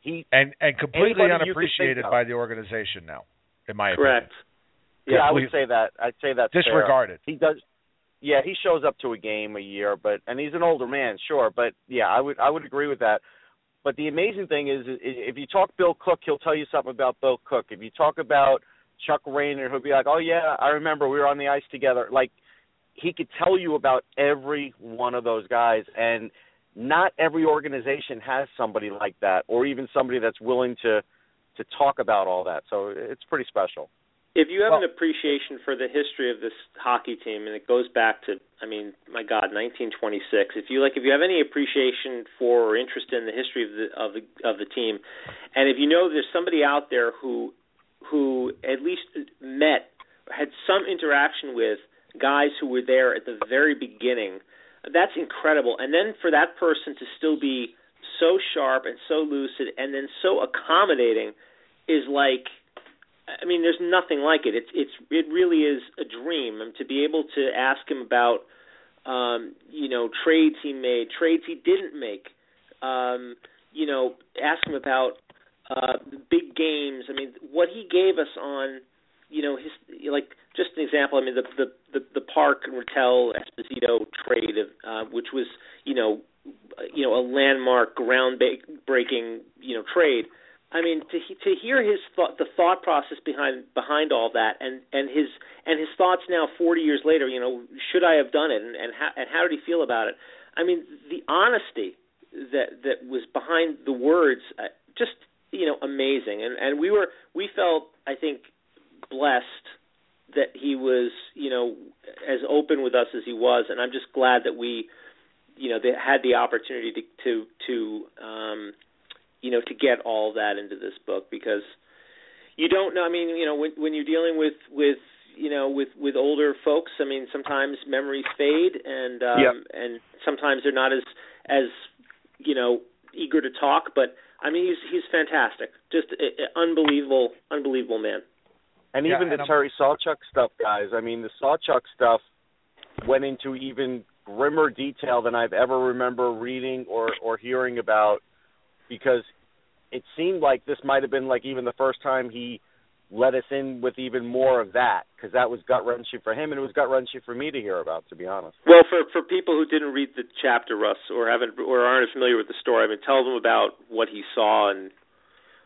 He, and and completely Anybody you could unappreciated by the organization now, in my Correct. yeah, I would say that. I'd say that's opinion. fair. Disregarded. He does. Yeah, he shows up to a game a year, but and he's an older man, sure, but yeah, I would I would agree with that. But the amazing thing is, if you talk Bill Cook, he'll tell you something about Bill Cook. If you talk about Chuck Rayner, he'll be like, "Oh yeah, I remember we were on the ice together." Like he could tell you about every one of those guys, and not every organization has somebody like that, or even somebody that's willing to to talk about all that. So it's pretty special. If you have Well- an appreciation for the history of this hockey team, and it goes back to, I mean, my God, 1926. If you like, if you have any appreciation for or interest in the history of the of the of the team, and if you know there's somebody out there who who at least met, had some interaction with guys who were there at the very beginning, that's incredible. And then for that person to still be so sharp and so lucid, and then so accommodating, is like I mean, there's nothing like it. It's it's it really is a dream um, to be able to ask him about um, you know trades he made, trades he didn't make. Um, you know, ask him about uh, big games. I mean, what he gave us on you know his like just an example. I mean, the the the, the Park and Ratelle Esposito trade of uh, which was you know you know a landmark groundbreaking you know trade. I mean, to to hear his thought, the thought process behind behind all that, and and his and his thoughts now, forty years later, you know, should I have done it, and and how and how did he feel about it? I mean, the honesty that that was behind the words, uh, just you know, amazing, and and we were we felt, I think, blessed that he was, you know, as open with us as he was, and I'm just glad that we, you know, they had the opportunity to to to um you know to get all that into this book. Because you don't know i mean you know when when you're dealing with with you know with with older folks i mean sometimes memories fade and um Yep. and sometimes they're not as as you know eager to talk. But i mean he's he's fantastic just a, a unbelievable unbelievable man And Yeah, even and the I'm- Terry Sawchuk stuff, guys. I mean, the Sawchuk stuff went into even grimmer detail than I've ever remember reading or or hearing about, because it seemed like this might have been like even the first time he let us in with even more of that, because that was gut wrenching for him, and it was gut wrenching for me to hear about, to be honest. well for for people who didn't read the chapter russ or haven't or aren't familiar with the story i mean tell them about what he saw and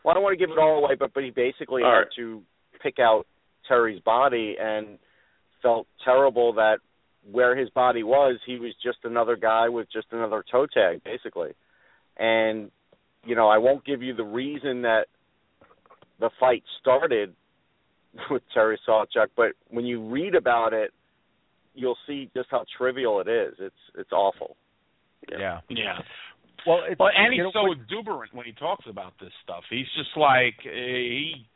Well, I don't want to give it all away, but but he basically All had right. to pick out Terry's body and felt terrible that where his body was, he was just another guy with just another toe tag, basically. And you know, I won't give you the reason that the fight started [laughs] with Terry Sawchuk, but when you read about it, you'll see just how trivial it is. It's it's awful. Yeah. Yeah. Well, it's, Well, and he's so what- exuberant when he talks about this stuff. He's just like eh, he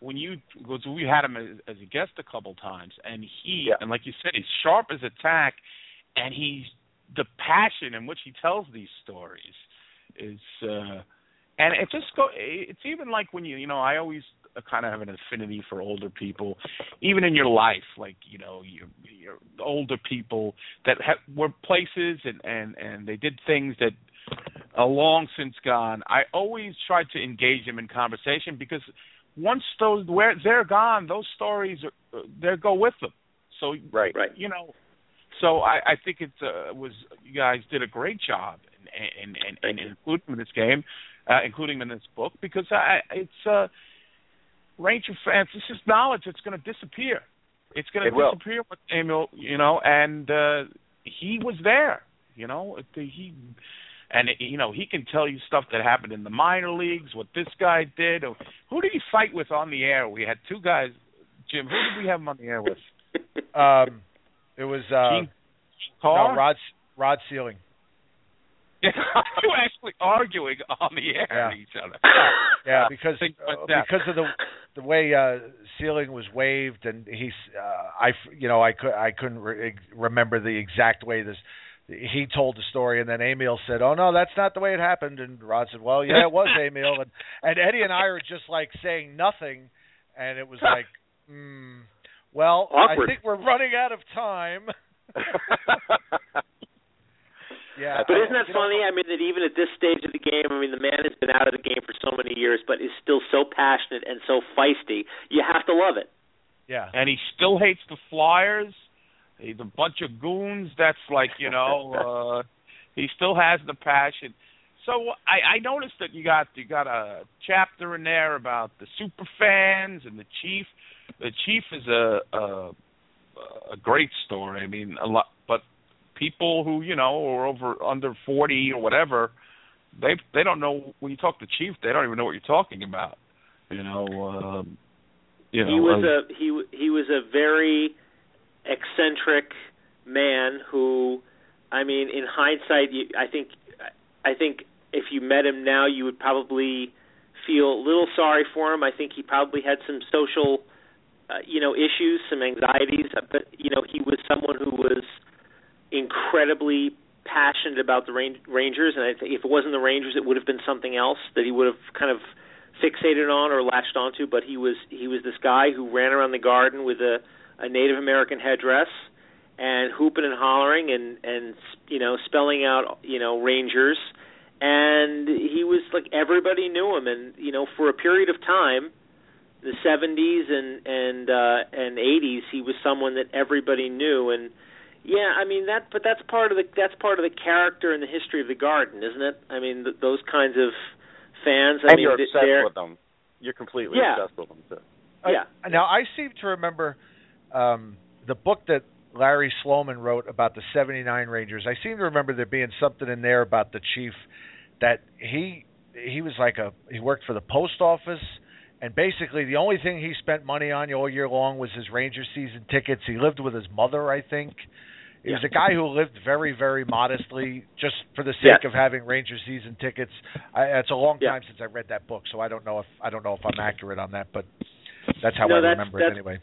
when you because we had him as, as a guest a couple times, and he Yeah. and like you said, he's sharp as a tack, and he's the passion in which he tells these stories is, uh and it just go. It's even like when you you know I always kind of have an affinity for older people, even in your life, like you know you you're older people that ha- were places and and and they did things that are long since gone. I always try to engage them in conversation because once those where they're gone, those stories are, they go with them. So Right. Right. you know, so I, I think it's uh, was you guys did a great job in in, in, in including this game, uh, including in this book because I, it's uh, of fans. This is knowledge that's going to disappear. It's going It to disappear with Emile, you know, and uh, he was there, you know, it- he and you know he can tell you stuff that happened in the minor leagues, what this guy did. Or, who did he fight with on the air? We had two guys. Jim, who did we have him on the air with? [laughs] um, it was uh, Gene Carr. no, Rod Rod Seiling. [laughs] you were actually arguing on the air Yeah. with each other. [laughs] Yeah, because uh, because of the the way uh Seiling was waived, and he's uh, I f- you know I could I couldn't re- remember the exact way this he told the story, and then Emile said, "Oh no, that's not the way it happened," and Rod said, "Well, yeah, it was [laughs] Emile," and and Eddie and I are just like saying nothing, and it was like, mm, well, Awkward. I think we're running out of time. Yeah, But isn't that you know, funny? I mean, that even at this stage of the game, I mean, the man has been out of the game for so many years, but is still so passionate and so feisty. You have to love it. Yeah, and he still hates the Flyers. He's a bunch of goons. That's like you know, [laughs] uh, he still has the passion. So I, I noticed that you got you got a chapter in there about the super fans and the chief. The chief is a a, a great story. I mean, a lot, but people who you know are over under forty or whatever, they they don't know when you talk to chief. They don't even know what you're talking about. You know. Um, you know, he was a he he was a very eccentric man who I mean in hindsight you, I think I think if you met him now you would probably feel a little sorry for him I think he probably had some social uh, you know issues some anxieties but you know he was someone who was incredibly passionate about the Rangers and if it wasn't the Rangers it would have been something else that he would have kind of fixated on or latched onto, but he was he was this guy who ran around the garden with a, a Native American headdress and hooping and hollering and and you know spelling out you know Rangers, and he was like everybody knew him, and you know for a period of time, the 70s and and uh, and 80s, he was someone that everybody knew, and yeah, I mean that, but that's part of the that's part of the character and the history of the garden, isn't it? I mean th- those kinds of fans. I and mean, you're obsessed they're- with them. You're completely Yeah. obsessed with them too. Yeah. Now I seem to remember um, the book that Larry Sloman wrote about the '79 Rangers. I seem to remember there being something in there about the chief that he he was like a he worked for the post office. And basically, the only thing he spent money on all year long was his Ranger season tickets. He lived with his mother, I think. He was a guy who lived very, very modestly, just for the sake Yes. of having Ranger season tickets. I, it's a long Yeah. time since I read that book, so I don't know if I don't know if I'm accurate on that, but that's how No, I that's- remember that's- it anyway.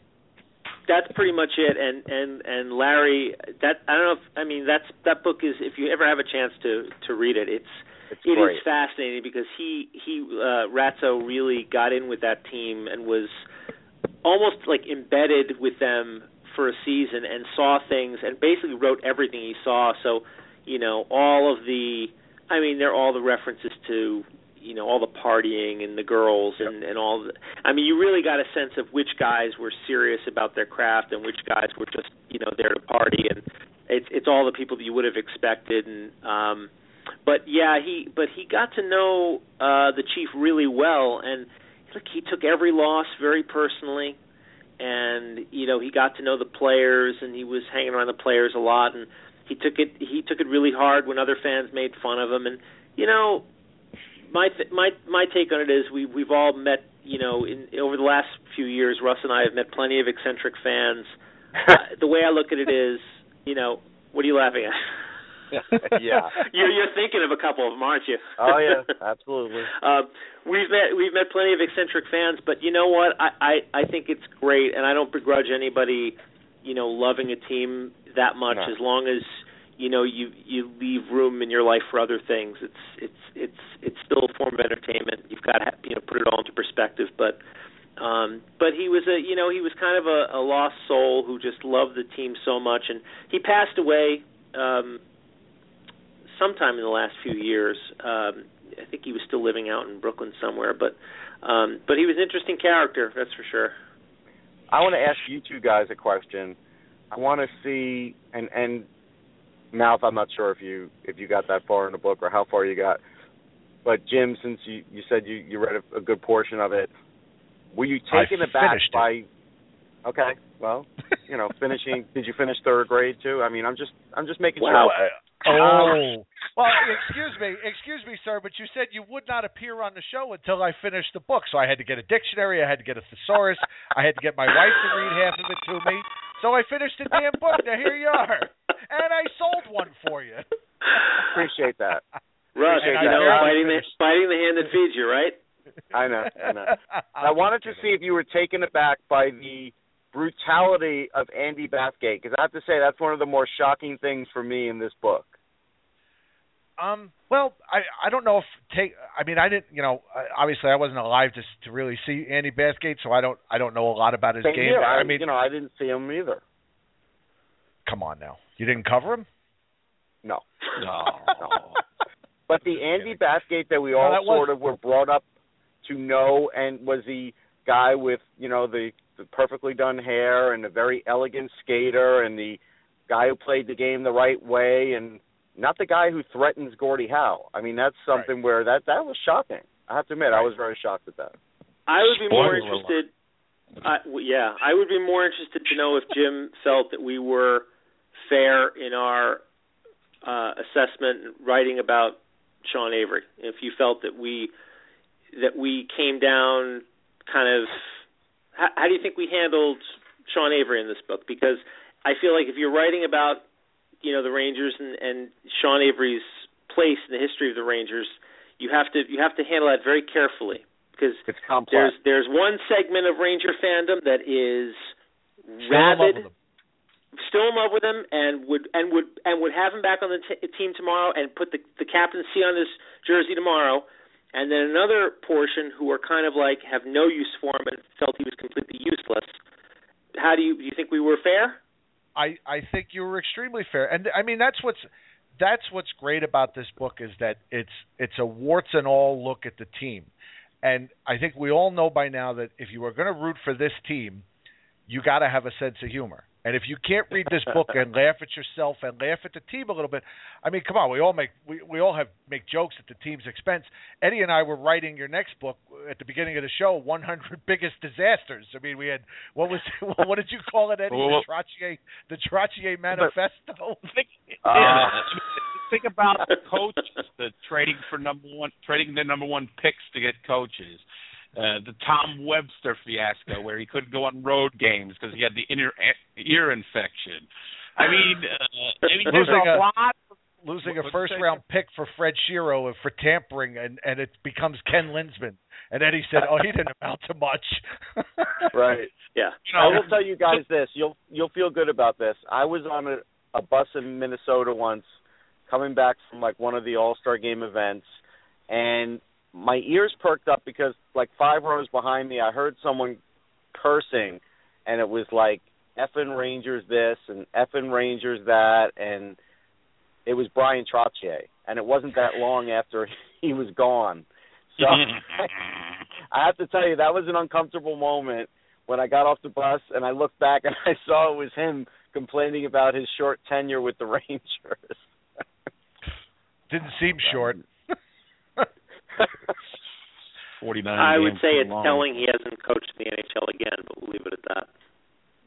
that's pretty much it and and and Larry that I don't know if I mean that's that book is if you ever have a chance to to read it it's It's it is great. fascinating because he he uh Ratso really got in with that team and was almost like embedded with them for a season and saw things and basically wrote everything he saw. So you know all of the I mean they're all the references to you know all the partying and the girls and and all the I mean you really got a sense of which guys were serious about their craft and which guys were just you know there to party. And it's it's all the people that you would have expected. And um but yeah he but he got to know uh the chief really well. And look he took every loss very personally and you know he got to know the players and he was hanging around the players a lot and he took it he took it really hard when other fans made fun of him and you know my th- my my take on it is we we've all met you know in over the last few years Russ and I have met plenty of eccentric fans. Uh, [laughs] the way I look at it is you know what are you laughing at [laughs] yeah. You're you're thinking of a couple of them, aren't you? Oh yeah, [laughs] absolutely. Uh, we've met we've met plenty of eccentric fans, but you know what? I, I I think it's great, and I don't begrudge anybody, you know, loving a team that much No. as long as you know you you leave room in your life for other things. It's it's it's it's still a form of entertainment. You've got to ha- you know put it all into perspective, but. Um, but he was a, you know, he was kind of a, a lost soul who just loved the team so much, and he passed away um, sometime in the last few years. Um, I think he was still living out in Brooklyn somewhere, but um, but he was an interesting character, that's for sure. I want to ask you two guys a question. I want to see and and mouth. I'm not sure if you if you got that far in the book or how far you got. But Jim, since you you said you you read a, a good portion of it, were you I taken aback finished it. By? Okay, well, you know, finishing. [laughs] did you finish third grade too? I mean, I'm just I'm just making Wow. sure. Uh, oh. [laughs] Well, excuse me, excuse me, sir, but you said you would not appear on the show until I finished the book. So I had to get a dictionary, I had to get a thesaurus, I had to get my wife to read half of it to me. So I finished the damn book. Now here you are, and I sold one for you. [laughs] Appreciate that. Russ, Appreciate you that. know, I'm fighting the finished. fighting the hand that feeds you, right? I know, I know. I wanted to see if you were taken aback by the brutality of Andy Bathgate because I have to say that's one of the more shocking things for me in this book. Um. Well, I I don't know if take. I mean, I didn't. You know, obviously, I wasn't alive to to really see Andy Bathgate, so I don't. I don't know a lot about his Same game. here. I, I mean, you know, I didn't see him either. come on now. You didn't cover him? No. No. [laughs] But the Andy Bathgate that we No, all that was- sort of were brought up to know and was the guy with, you know, the, the perfectly done hair and a very elegant skater and the guy who played the game the right way and not the guy who threatens Gordie Howe. I mean, that's something where that that was shocking. I have to admit, I was very shocked at that. I would be more Spoiler alert. interested. I w yeah, I would be more interested to know if Jim felt that we were fair in our uh, assessment and writing about Sean Avery. If you felt that we that we came down kind of how, how do you think we handled Sean Avery in this book? Because I feel like if you're writing about you know the Rangers and, and Sean Avery's place in the history of the Rangers, you have to you have to handle that very carefully because It's complex. there's there's one segment of Ranger fandom that is Still rabid, still in love with him, and would and would and would have him back on the t- team tomorrow and put the the captaincy on his jersey tomorrow. And then another portion who are kind of like have no use for him and felt he was completely useless. How do you do you think we were fair? I I think you were extremely fair, and I mean that's what's that's what's great about this book is that it's it's a warts and all look at the team, and I think we all know by now that if you are going to root for this team, you got to have a sense of humor. And if you can't read this book and [laughs] laugh at yourself and laugh at the team a little bit, I mean, come on, we all make we we all have make jokes at the team's expense. Eddie and I were writing your next book at the beginning of the show, 100 [laughs] biggest disasters. I mean, we had what was [laughs] what did you call it, Eddie? Well, the Trottier the Trottier Manifesto. think, Uh, think about the coaches, the trading for number one, trading the number one picks to get coaches. Uh, the Tom Webster fiasco, where he couldn't go on road games because he had the inner ear infection. I mean, uh, I mean, there's Losing a a- lot. losing What- a first say, round pick for Fred Shero for tampering, and and it becomes Ken Linseman. And Eddie said, "Oh, he didn't amount to much." [laughs] Right. Yeah. You know, I will tell you guys this. You'll you'll feel good about this. I was on a, a bus in Minnesota once, coming back from like one of the All Star Game events, and my ears perked up because like five rows behind me, I heard someone cursing, and it was like effing Rangers this and effing Rangers that, and it was Bryan Trottier, and it wasn't that long after [laughs] he was gone. So [laughs] I have to tell you, that was an uncomfortable moment when I got off the bus and I looked back and [laughs] I saw it was him complaining about his short tenure with the Rangers. Didn't seem short. Forty-nine. I would say it's long. telling he hasn't coached in the NHL again, but we'll leave it at that.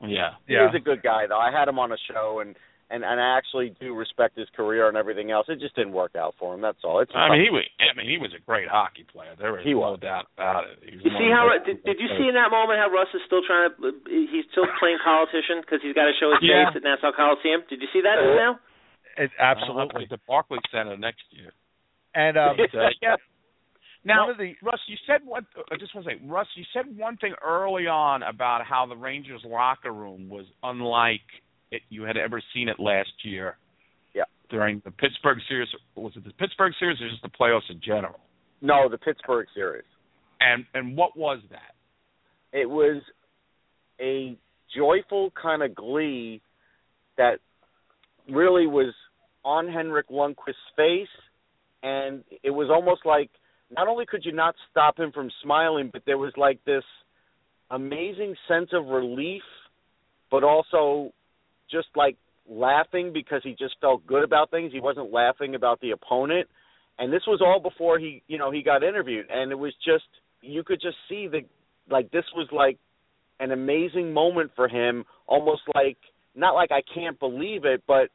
Yeah. He is a good guy though. I had him on a show and and and I actually do respect his career and everything else. It just didn't work out for him. That's all. It's I mean, he was. I mean, he was a great hockey player. There was He no was. doubt about it. He was You see how the- did, did you see in that moment how Russ is still trying to he's still playing politician because he's got to show his Yeah. face at Nassau Coliseum. Did you see that now? It, I'll have to absolutely. the Barclays Center next year. And um, uh, [laughs] yeah. Now, the Russ, you said one. I just want to say, Russ, you said one thing early on about how the Rangers locker room was unlike it, you had ever seen it last year. Yeah. During the Pittsburgh series, was it the Pittsburgh series or just the playoffs in general? No, the Pittsburgh series. And and what was that? It was a joyful kind of glee that really was on Henrik Lundqvist's face, and it was almost like not only could you not stop him from smiling, but there was like this amazing sense of relief, but also just like laughing because he just felt good about things. He wasn't laughing about the opponent. And this was all before he, you know, he got interviewed and it was just you could just see that like this was like an amazing moment for him, almost like not like I can't believe it, but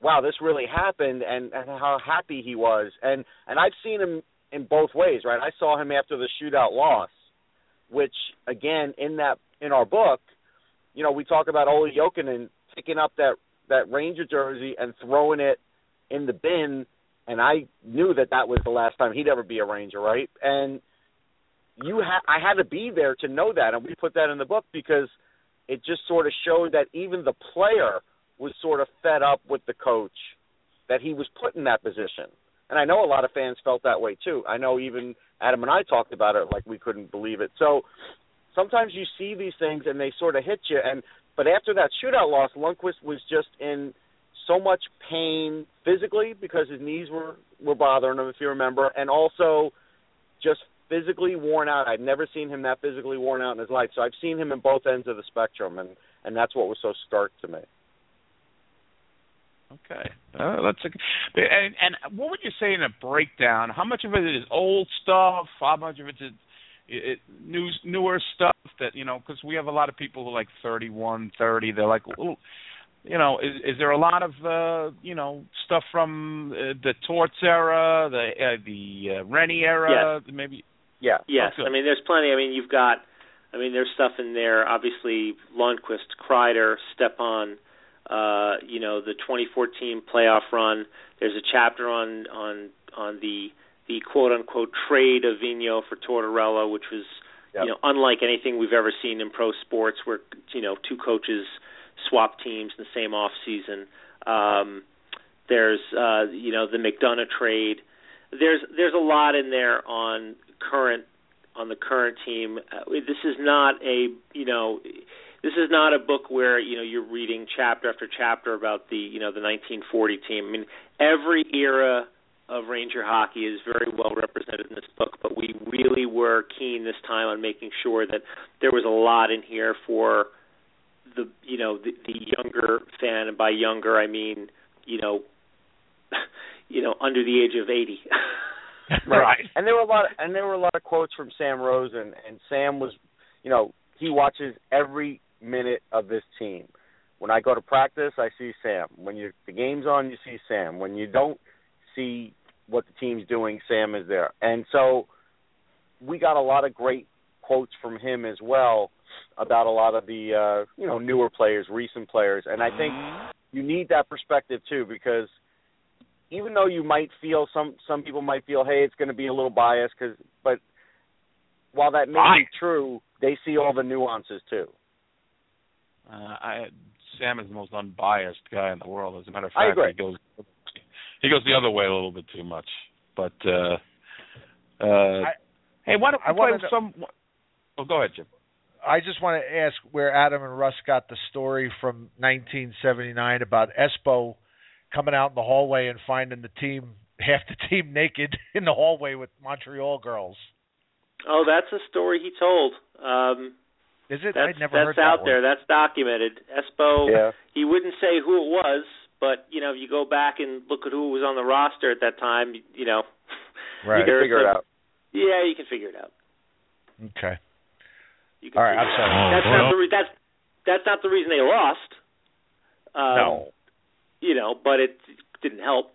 wow, this really happened and, and how happy he was. And and I've seen him in both ways, right? I saw him after the shootout loss, which again in that in our book, you know, we talk about Olli Jokinen picking up that that Ranger jersey and throwing it in the bin, and I knew that that was the last time he'd ever be a Ranger, right? And you ha- I had to be there to know that, and we put that in the book because it just sort of showed that even the player was sort of fed up with the coach that he was put in that position. And I know a lot of fans felt that way too. I know even Adam and I talked about it like we couldn't believe it. So sometimes you see these things and they sort of hit you and but after that shootout loss, Lundqvist was just in so much pain physically because his knees were were bothering him if you remember and also just physically worn out. I'd never seen him that physically worn out in his life. So I've seen him in both ends of the spectrum and and that's what was so stark to me. Okay, uh, that's a, and and what would you say in a breakdown? How much of it is old stuff? How much of it is it, new newer stuff that you know? Because we have a lot of people who are like thirty one, thirty. They're like, Ooh, you know, is is there a lot of uh, you know stuff from uh, the Torts era, the uh, the uh, Renney era, maybe? Yeah. Yes, Okay. I mean there's plenty. I mean you've got, I mean there's stuff in there. Obviously Lundqvist, Kreider, Stepan, uh, you know the 2014 playoff run. There's a chapter on on on the the quote unquote trade of Vino for Tortorella, which was Yep. you know unlike anything we've ever seen in pro sports, where you know two coaches swap teams in the same off season. Um, there's uh, you know the McDonagh trade. There's there's a lot in there on current on the current team. Uh, this is not a you know this is not a book where you know you're reading chapter after chapter about the you know the 1940 team. I mean every era of Ranger hockey is very well represented in this book, but we really were keen this time on making sure that there was a lot in here for the you know the, the younger fan, and by younger I mean you know [laughs] you know under the age of 80. [laughs] Right. And there were a lot and there were a lot of quotes from Sam Rosen and Sam was you know, he watches every minute of this team. When I go to practice, I see Sam. When you the game's on, you see Sam. When you don't see what the team's doing, Sam is there. And so we got a lot of great quotes from him as well about a lot of the uh, you know, newer players, recent players. And I think you need that perspective too because even though you might feel some some people might feel hey it's going to be a little biased cuz but while that may be true they see all the nuances too Uh, I Sam is the most unbiased guy in the world. As a matter of I fact, agree. he goes he goes the other way a little bit too much. But uh, uh, hey, why don't I we play wanna know- some? Oh, go ahead, Jim. I just want to ask where Adam and Russ got the story from 1979 about Espo coming out in the hallway and finding the team [laughs] half the team naked in the hallway with Montreal girls. oh, that's a story he told. Um Is it? That's, I'd never that's heard out that there. one. That's documented. Espo, yeah he wouldn't say who it was, but you know, if you go back and look at who was on the roster at that time, you know, [laughs] Right. you can There's figure it out yeah, you can figure it out. Okay. You can All right. figure I'm sorry. out. That's not the re- that's that's not the reason they lost. Um, no You know, but it didn't help.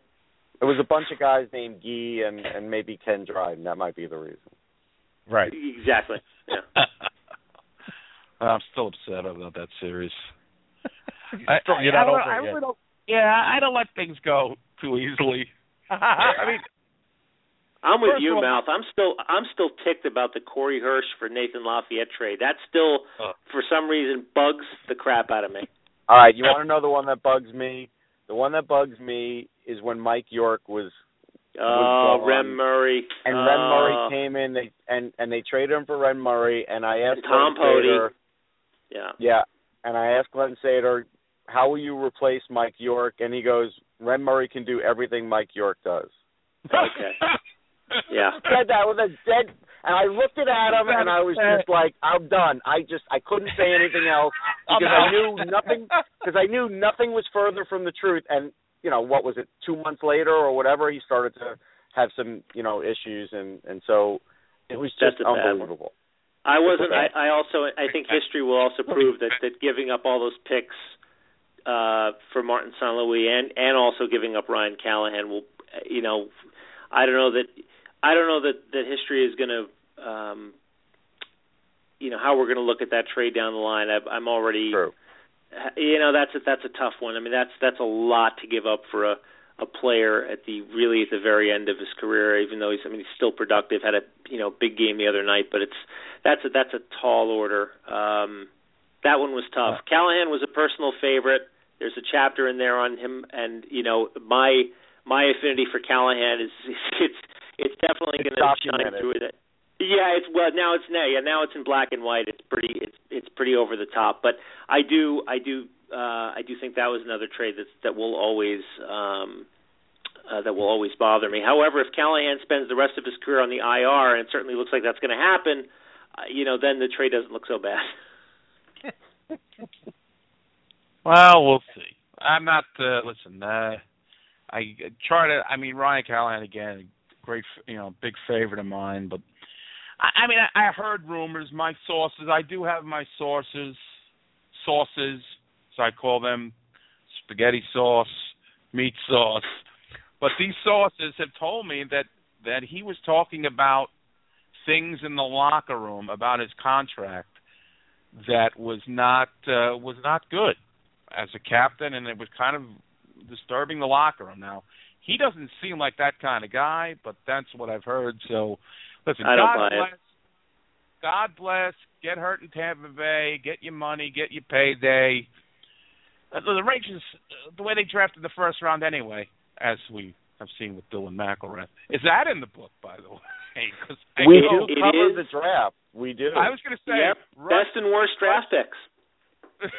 it was a bunch of guys named Gee and and maybe Ken Dryden that might be the reason Right. Exactly. Yeah. [laughs] I'm still upset about that series. [laughs] I, I, You're not I, over I it yet. don't. Yeah, I don't let things go too easily. [laughs] I mean, I'm with First you, all- Mouth. I'm still I'm still ticked about the Corey Hirsch for Nathan Lafayette trade. That still, Uh. for some reason, bugs the crap out of me. All right, you want to know the one that bugs me? The one that bugs me is when Mike York was Oh, gone. Rem Murray and Rem Uh, Murray came in they, and and they traded him for Rem Murray and I asked And Tom Poti. Sather, Yeah. yeah, and I asked Glen Sather, how will you replace Mike York? And he goes, Rem Murray can do everything Mike York does. Okay. [laughs] Yeah. said that with a dead and I looked at Adam and I was just [laughs] like, I'm done. I just I couldn't say anything else [laughs] because I knew nothing because I knew nothing was further from the truth. And you know what was it? Two months later or whatever, he started to have some you know issues and and so it was just That's a bad one. unbelievable. I wasn't. I, I also. I think history will also prove that that giving up all those picks uh, for Martin St. Louis and and also giving up Ryan Callahan will. You know, I don't know that. I don't know that that history is going to. Um, you know how we're going to look at that trade down the line. I, I'm already. True. You know that's a that's a tough one. I mean that's that's a lot to give up for a a player at the really at the very end of his career. Even though he's I mean he's still productive. Had a you know big game the other night, but it's that's a that's a tall order. Um, that one was tough. Callahan was a personal favorite. There's a chapter in there on him, and you know my my affinity for Callahan is [laughs] it's it's definitely going to shine through it. Yeah, it's well now it's now yeah now it's in black and white. It's pretty it's it's pretty over the top. But I do I do uh, I do think that was another trade that that will always um, uh, that will always bother me. However, if Callahan spends the rest of his career on the IR, and it certainly looks like that's going to happen, uh, you know, then the trade doesn't look so bad. [laughs] Well, we'll see. I'm not. Uh, listen, uh, I try to. I mean, Ryan Callahan again, great, you know, big favorite of mine. But I, I mean, I, I heard rumors. My sources. I do have my sources. Sauces, so I call them spaghetti sauce, meat sauce. But these sources have told me that that he was talking about things in the locker room about his contract that was not uh, was not good as a captain, and it was kind of disturbing the locker room. Now he doesn't seem like that kind of guy, but that's what I've heard. So listen, I God buy it. bless. God bless. Get hurt in Tampa Bay. Get your money. Get your payday. Uh, The the Rangers, uh, the way they drafted the first round anyway, as we have seen with Dylan McIlrath, is that in the book, by the [laughs] way? 'Cause I We do it cover is. the draft. We do. I was going to say, yep, Russ- best and worst draft picks. [laughs]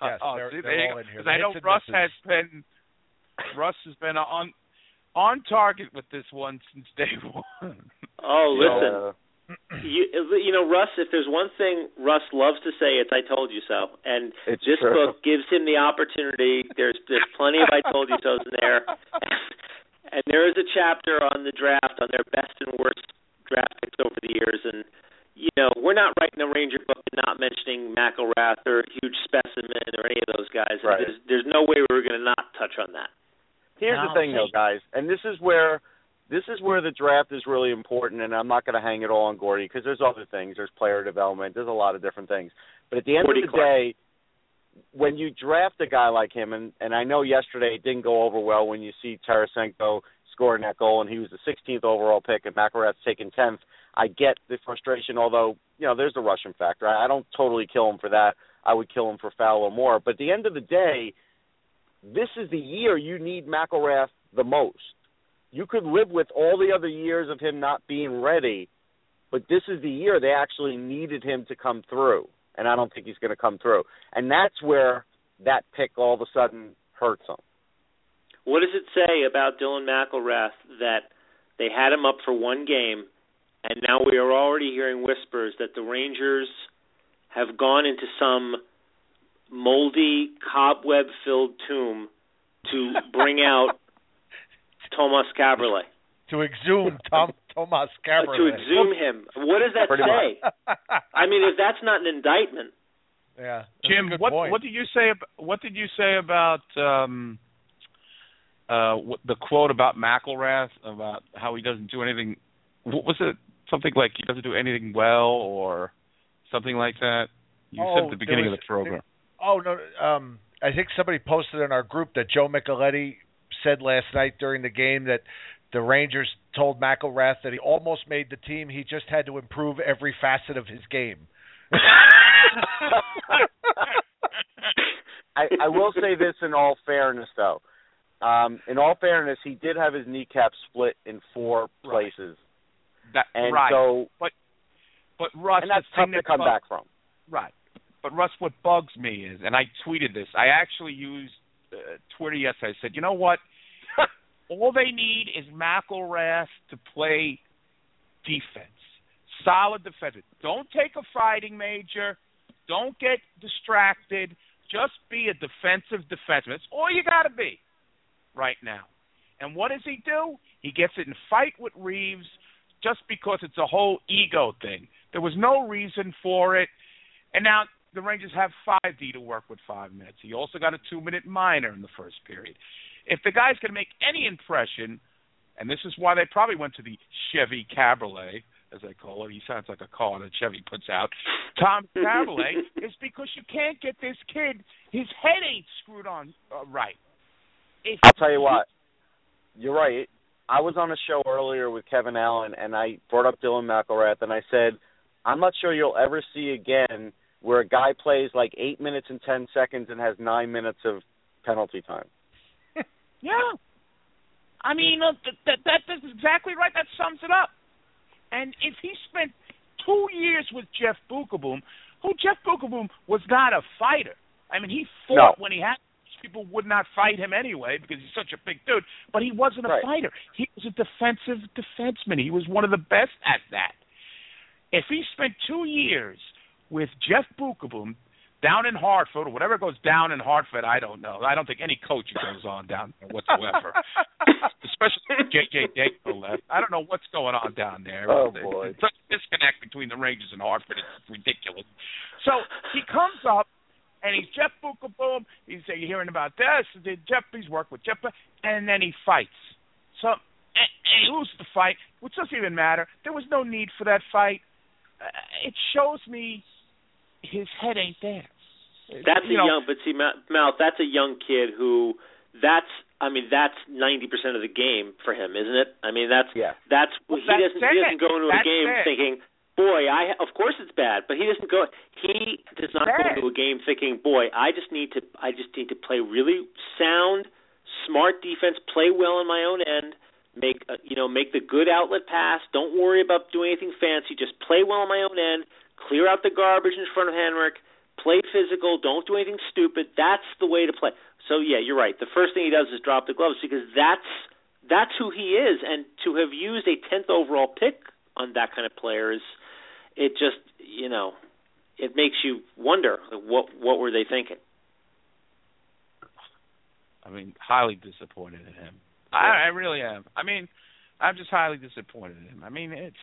Yes, oh, they're- see, they're all in here. 'Cause The I know hits Russ misses. has been Russ has been on on target with this one since day [laughs] one. Oh, listen. Uh, you you know Russ if there's one thing Russ loves to say it's I told you so. And It's this true. book gives him the opportunity. There's there's plenty of I told you so's in there. [laughs] And there is a chapter on the draft on their best and worst draft picks over the years. And you know we're not writing a Ranger book and not mentioning McIlrath or Huge Specimen or any of those guys. Right. there's there's no way we're going to not touch on that. Here's Now, the thing, though, guys, and this is where this is where the draft is really important. And I'm not going to hang it all on Gordie because there's other things. There's player development. There's a lot of different things. But at the end Gordie of the Clark. day, when you draft a guy like him, and and I know yesterday it didn't go over well when you see Tarasenko scoring that goal, and he was the 16th overall pick, and McIlrath's taken 10th. I get the frustration, although you know there's the Russian factor. I, I don't totally kill him for that. I would kill him for foul or more. But at the end of the day, this is the year you need McIlrath the most. You could live with all the other years of him not being ready, but this is the year they actually needed him to come through, and I don't think he's going to come through. And that's where that pick all of a sudden hurts him. What does it say about Dylan McIlrath that they had him up for one game, and now we are already hearing whispers that the Rangers have gone into some moldy, cobweb-filled tomb to bring out Tomas Kaberle, to exhume Tom Tomas Kaberle. to exhume him. What does that Pretty say? [laughs] I mean, if that's not an indictment, yeah, Jim, what point. what did you say? ab- What did you say about um, uh, what, the quote about McIlrath about how he doesn't do anything? What was it? Something like he doesn't do anything well, or something like that. You said Oh, at the beginning was- of the program. Oh no, um, I think somebody posted in our group that Joe Micheletti said last night during the game that the Rangers told McIlrath that he almost made the team. He just had to improve every facet of his game. [laughs] I, I will say this in all fairness, though. Um, in all fairness, he did have his kneecap split in four places, That, and right. so but but Russ, and that's tough to come bug- back from. Right. But Russ, what bugs me is, and I tweeted this. I actually used uh, Twitter yesterday. I said, you know what? [laughs] All they need is McIlrath to play defense, solid defense. Don't take a fighting major. Don't get distracted. Just be a defensive defenseman. That's all you got to be right now. And what does he do? He gets in fight with Reaves just because it's a whole ego thing. There was no reason for it. And now the Rangers have 5D to work with five minutes. He also got a two minute minor in the first period. If the guy's going to make any impression, and this is why they probably went to the Chevy Cabriolet, as they call it. He sounds like a car that Chevy puts out. Tom [laughs] Cabriolet is because you can't get this kid. His head ain't screwed on uh, right. If I'll tell you what. You're right. I was on a show earlier with Kevin Allen, and I brought up Dylan McIlrath, and I said, I'm not sure you'll ever see again where a guy plays like eight minutes and ten seconds and has nine minutes of penalty time. [laughs] Yeah. I mean, that, that that's exactly right. That sums it up. And if he spent two years with Jeff Beukeboom, who Jeff Beukeboom was not a fighter. I mean, he fought No. when he had people would not fight him anyway because he's such a big dude. But he wasn't a Right. fighter. He was a defensive defenseman. He was one of the best at that. If he spent two years with Jeff Beukeboom down in Hartford or whatever goes down in Hartford, I don't know. I don't think any coach goes on down there whatsoever. [laughs] Especially JJ Daco left. I don't know what's going on down there. Oh, boy. Such a disconnect between the Rangers and Hartford. It's ridiculous. So he comes up and he's Jeff Beukeboom. He's uh, hearing about this. Jeff? He's worked with Jeff, and then he fights. So and, and he loses the fight, which doesn't even matter. There was no need for that fight. Uh, it shows me his head ain't there. That's you a know, young, but see, Ma- Mouth, that's a young kid who, that's, I mean, that's ninety percent of the game for him, isn't it? I mean, that's Yeah. that's Well, he that's doesn't he doesn't go into That's a game it. thinking, boy, I of course it's bad, but he doesn't go. He does not go Bad. into a game thinking, boy, I just need to, I just need to play really sound, smart defense, play well on my own end. Make uh, you know, make the good outlet pass. Don't worry about doing anything fancy. Just play well on my own end. Clear out the garbage in front of Henrik play physical, don't do anything stupid. That's the way to play. So yeah, you're right. The first thing he does is drop the gloves because that's that's who he is and to have used a 10th overall pick on that kind of player is it just, you know, it makes you wonder what what were they thinking? I mean, highly disappointed in him. I, I really am. I mean, I'm just highly disappointed in him. I mean, it's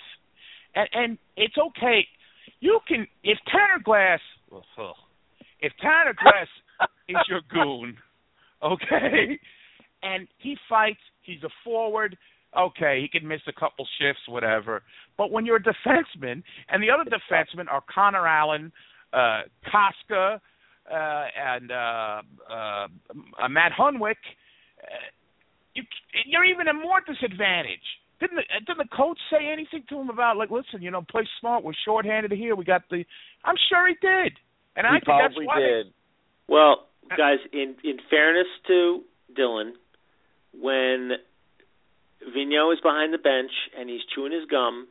and and it's okay. You can if Tanner Glass, [laughs] if Tanner Glass [laughs] is your goon, okay, and he fights, he's a forward. Okay, he can miss a couple shifts, whatever. But when you're a defenseman, and the other defensemen are Conor Allen, uh, Kostka, uh, and uh, uh, uh, Matt Hunwick, uh, you, you're even at more disadvantage. Didn't the, uh, didn't the coach say anything to him about like, listen, you know, play smart. We're shorthanded here. We got the. I'm sure he did, and I he think that's why. they- did. Well, guys, in in fairness to Dylan, when Vigneault is behind the bench and he's chewing his gum,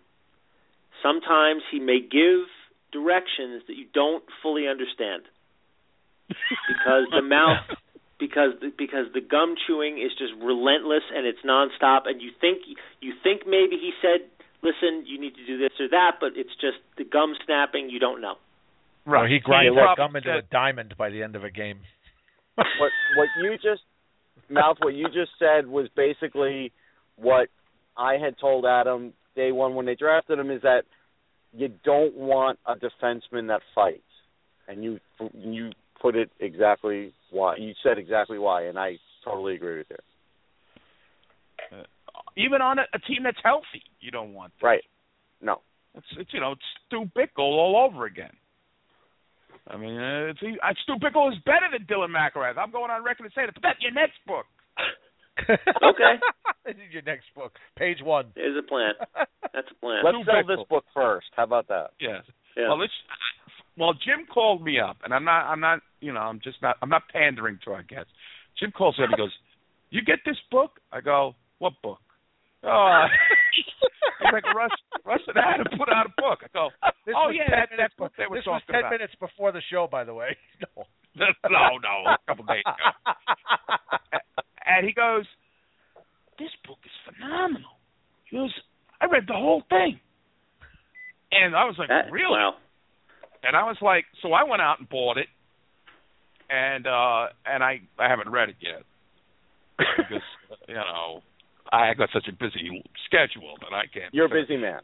sometimes he may give directions that you don't fully understand [laughs] because the mouth because the, because the gum chewing is just relentless and it's nonstop. And you think you think maybe he said listen you need to do this or that but it's just the gum snapping. You don't know. Right. he grinds Yeah, that gum into a diamond by the end of a game. [laughs] what what you just mouth what you just said was basically what I had told Adam day one when they drafted him is that you don't want a defenseman that fights, and you you put it exactly why you said exactly why, and I totally agree with you. even on a, a team that's healthy, you don't want. That. Right? No. It's, it's you know it's Stu Bickel all over again. I mean, uh, it's, uh, Stu Pickle is better than Dylan McIlrath. I'm going on record to say that. But that's your next book. [laughs] Okay. [laughs] this is your next book, page one. There's a plan. That's a plan. Let's Stu sell Pickle. this book first. How about that? Yes. Yeah. Well, it's well, Jim called me up, and I'm not, I'm not, you know, I'm just not, I'm not pandering to our guests. Jim calls me up. And he goes, [laughs] "You get this book?" I go, "What book?" Oh, [laughs] he's like Russ, Russ and Adam put out a book. I go, This "Oh yeah, that, that's what they were This was ten about." minutes before the show, by the way. [laughs] No. no, no, a couple days ago. And he goes, "This book is phenomenal." He goes, "I read the whole thing," and I was like, That- "Really?" Wow. And I was like, so I went out and bought it, and uh and I I haven't read it yet [laughs] because you know I got such a busy schedule that I can't. You're a fit- busy man.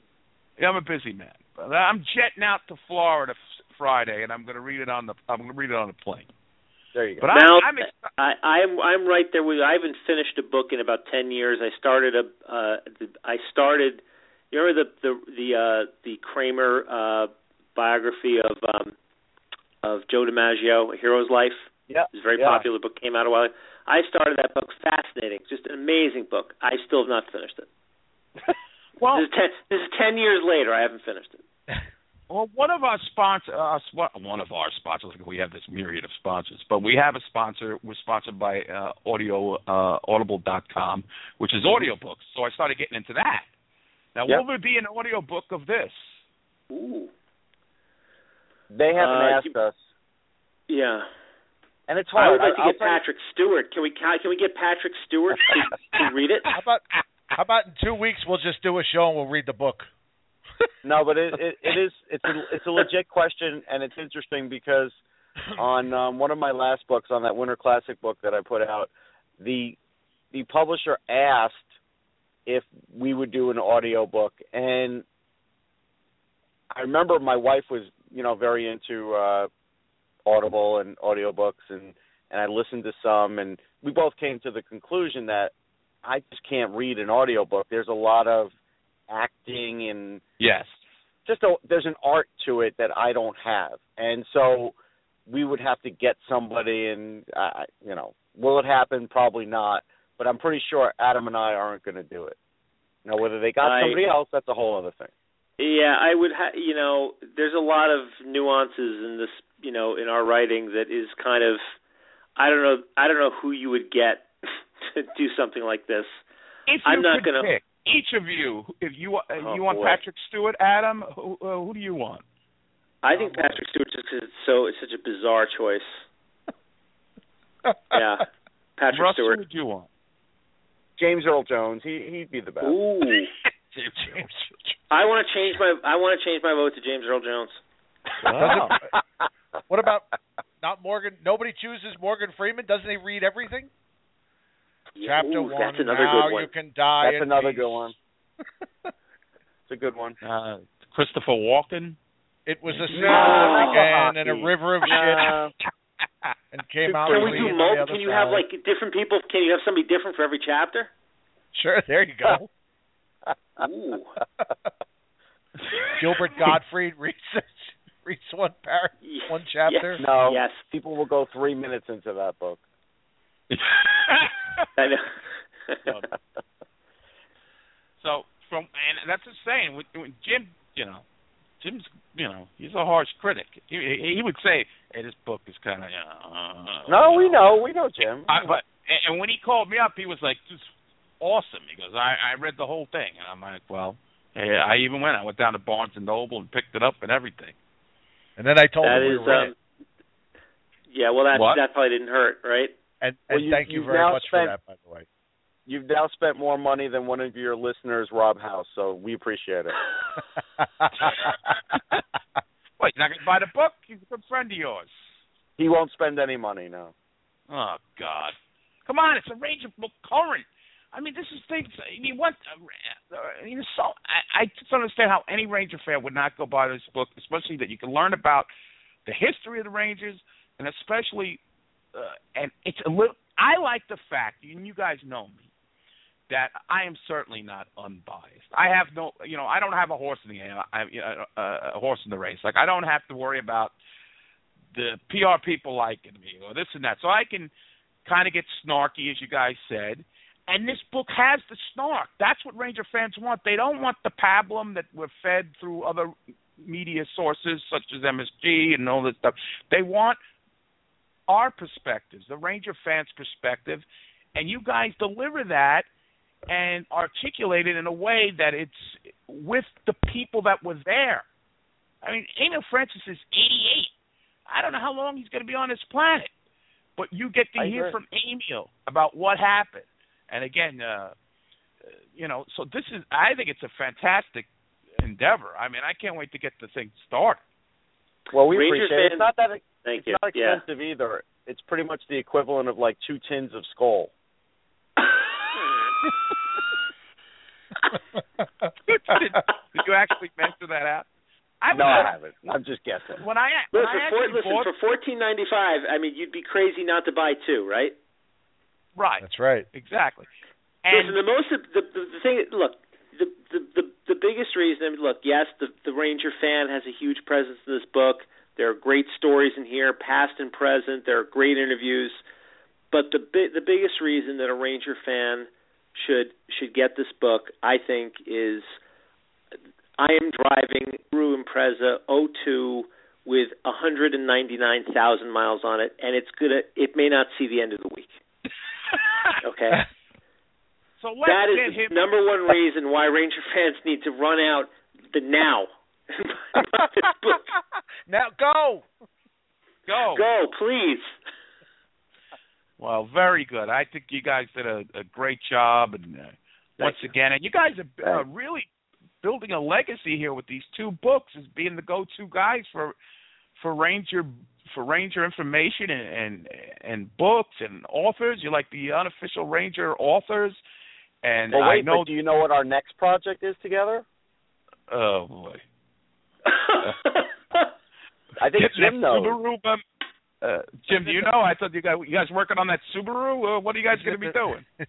Yeah, I'm a busy man. I'm jetting out to Florida f- Friday, and I'm going to read it on the I'm going to read it on the plane. There you go. But now, I'm, I'm ex- I, I'm I'm right there with. I haven't finished a book in about ten years. I started a. Uh, the- I started. You remember the the the uh, the Kramer uh, biography of um, of Joe DiMaggio, A Hero's Life. Yeah. It was a very yeah. popular book. Came out a while. ago. I started that book. Fascinating. Just an amazing book. I still have not finished it. [laughs] well, This is ten. This is ten years later. I haven't finished it. [laughs] Well, one of our sponsors, uh, one of our sponsors, we have this myriad of sponsors, but we have a sponsor. We're sponsored by uh, Audio uh, Audible.com, which is audiobooks. So I started getting into that. Now, Yep. will there be an audiobook of this? Ooh. They haven't Uh, asked you- us, Yeah. and it's hard. I hard. would like to I'll get tell you- Patrick Stewart. Can we can we get Patrick Stewart to, to [laughs] read it? How about how about in two weeks we'll just do a show and we'll read the book. [laughs] No, but it, [laughs] it it is it's a it's a legit question, and it's interesting because on um, one of my last books, on that Winter Classic book that I put out, the the publisher asked if we would do an audio book, and I remember my wife was you know very into uh, Audible and audiobooks, and and I listened to some, and we both came to the conclusion that I just can't read an audiobook. There's a lot of acting and Yes. just a, there's an art to it that I don't have, and so we would have to get somebody, and uh, you know, will it happen? Probably not, but I'm pretty sure Adam and I aren't going to do it. Now, whether they got I- somebody else, that's a whole other thing. Yeah, I would. Ha- you know, there's a lot of nuances in this. You know, in our writing that is kind of. I don't know. I don't know who you would get [laughs] to do something like this. If I'm you not could gonna- pick each of you, if you uh, Oh, you want boy. Patrick Stewart, Adam, who, uh, who do you want? I think Patrick Stewart just 'cause it's so it's such a bizarre choice. [laughs] Yeah, Patrick Russ, Stewart. who do you want? James Earl Jones, he he'd be the best. Ooh, [laughs] I want to change my. I want to change my vote to James Earl Jones. Doesn't- [laughs] what about not Morgan? Nobody chooses Morgan Freeman. Doesn't he read everything? Yeah, Chapter ooh, one. That's another now good one. you can die. That's in another peace. good one. It's a good one. Uh, Christopher Walken. It was a No, sea no, began in a river of Nah. shit [laughs] and came out. Can we do on mul- Can you have like different people? Can you have somebody different for every chapter? Sure, there you go. [laughs] Ooh. Gilbert [laughs] Gottfried reads reads one par one chapter. No, Yes. people will go three minutes into that book. [laughs] I know. So from and that's the saying. When, when Jim, you know, Jim's, you know, he's a harsh critic. He he would say, "Hey, this book is kind of." Uh, No, we know, we know, Jim. I, but and and when he called me up, he was like, "This is awesome." He goes, "I I read the whole thing," and I'm like, "Well." Hey, I even went. I went down to Barnes and Noble and picked it up and everything. And then I told That him we is. were in Um, yeah. Well, that What? that probably didn't hurt, right? And, Well, you- thank you very much spent- for that, by the way. You've now spent more money than one of your listeners, Rob House, so we appreciate it. [laughs] What? You're not going to buy the book? He's a good friend of yours. He won't spend any money now. Oh God! Come on, it's a Ranger book current. I mean, this is things. You want? Uh, you know, so I, I just don't understand how any Ranger fan would not go buy this book, especially that you can learn about the history of the Rangers, and especially, uh, and it's a little. I like the fact, and you guys know me, that I am certainly not unbiased. I have no, you know, I don't have a horse in the game. I, uh, a horse in the race. Like I don't have to worry about the PR people liking me or this and that. So I can kind of get snarky, as you guys said. And this book has the snark. That's what Ranger fans want. They don't want the pablum that we're fed through other media sources such as MSG and all this stuff. They want our perspectives, the Ranger fans' perspective, and you guys deliver that and articulate it in a way that it's with the people that were there. I mean, Emile Francis is 88. I don't know how long he's going to be on this planet, but you get to I hear agree. from Emile about what happened. And again, uh, you know, so this is I think it's a fantastic endeavor. I mean, I can't wait to get the thing started. Well, we Ranger appreciate it. It's not that Thank it's you. not Yeah. expensive either. It's pretty much the equivalent of like two tins of Skoal. [laughs] Did you actually measure that out? I no, was- I haven't. I'm just guessing. When I when Listen, I for, listen bought for fourteen ninety five. I mean, you'd be crazy not to buy two, right? Right That's right. exactly. And Listen, the most the, the the thing. Look, the the the, the biggest reason. I mean, look, yes, the the Ranger fan has a huge presence in this book. There are great stories in here, past and present. There are great interviews, but the bi- the biggest reason that a Ranger fan should should get this book, I think, is I am driving through Impreza 02 with 199,000 miles on it, and it's gonna. It may not see the end of the week. [laughs] Okay. so let's That get is him. the number one reason why Ranger [laughs] fans need to run out the now. and buy this book. Now go. Go. Go, please. Well, very good. I think you guys did a, a great job, and uh, once again, and you guys are uh, really building a legacy here with these two books as being the go-to guys for for Ranger for Ranger information and and, and books and authors. You're like the unofficial Ranger authors, and Well, wait, I know. but do you know what our next project is together? oh boy. [laughs] I think Getting Jim knows. Subaru, um, uh, Jim, do you know? I thought you guys you guys working on that Subaru. Uh, what are you guys going to be doing? [laughs]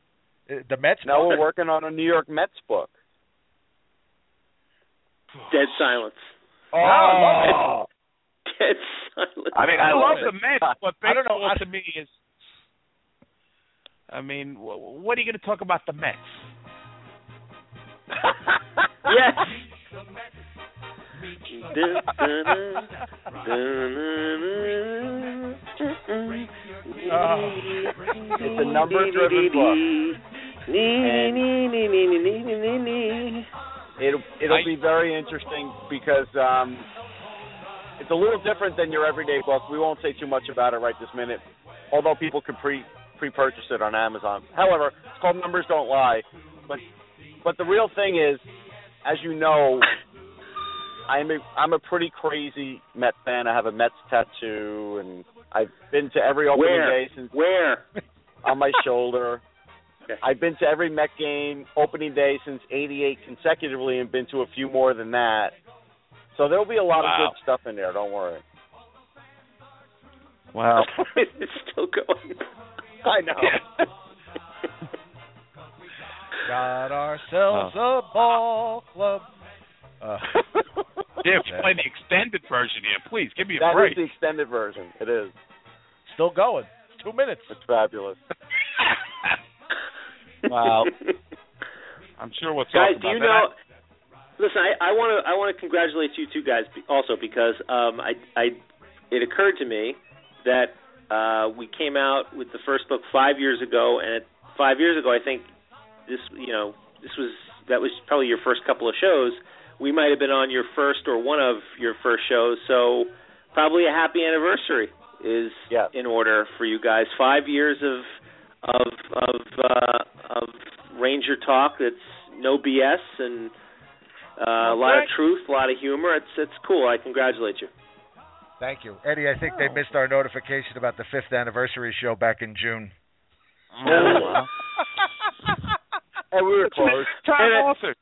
The Mets. Now we're working on a New York Mets book. Dead silence. Oh, dead silence. I mean, I, I love, love the Mets, but baseball I don't know, I, to me is. I mean, what are you going to talk about the Mets? [laughs] yes. It's a number-driven book. And it'll it'll be very interesting because um, it's a little different than your everyday book. We won't say too much about it right this minute, although people can pre pre purchase it on Amazon. However, it's called Numbers Don't Lie. But but the real thing is, as you know, I'm a I'm a pretty crazy Met fan. I have a Mets tattoo, and I've been to every opening Where? day since Where? [laughs] on my shoulder. Okay. I've been to every Met game opening day since '88 consecutively, and been to a few more than that. So there'll be a lot Wow. of good stuff in there. Don't worry. Wow. [laughs] it's still going. [laughs] I know. [laughs] Got ourselves a ball club. Uh, Yeah, play the extended version here, please. Give me a That break. is the extended version. It is. still going. Two minutes. It's fabulous. Wow. I'm sure we'll talk guys, about do you that. Listen, I want to I want to congratulate you two guys also because um, I I it occurred to me that uh, we came out with the first book five years ago, and at five years ago, I think this you know this was that was probably your first couple of shows. We might have been on your first or one of your first shows, so probably a happy anniversary is Yeah. in order for you guys. Five years of of of uh, of Ranger talk that's no BS and uh, a lot of truth, a lot of humor. It's it's cool. I congratulate you. Thank you, Eddie. I think they missed our notification about the fifth anniversary show back in June. Oh, [laughs] and we were close. Tom And it-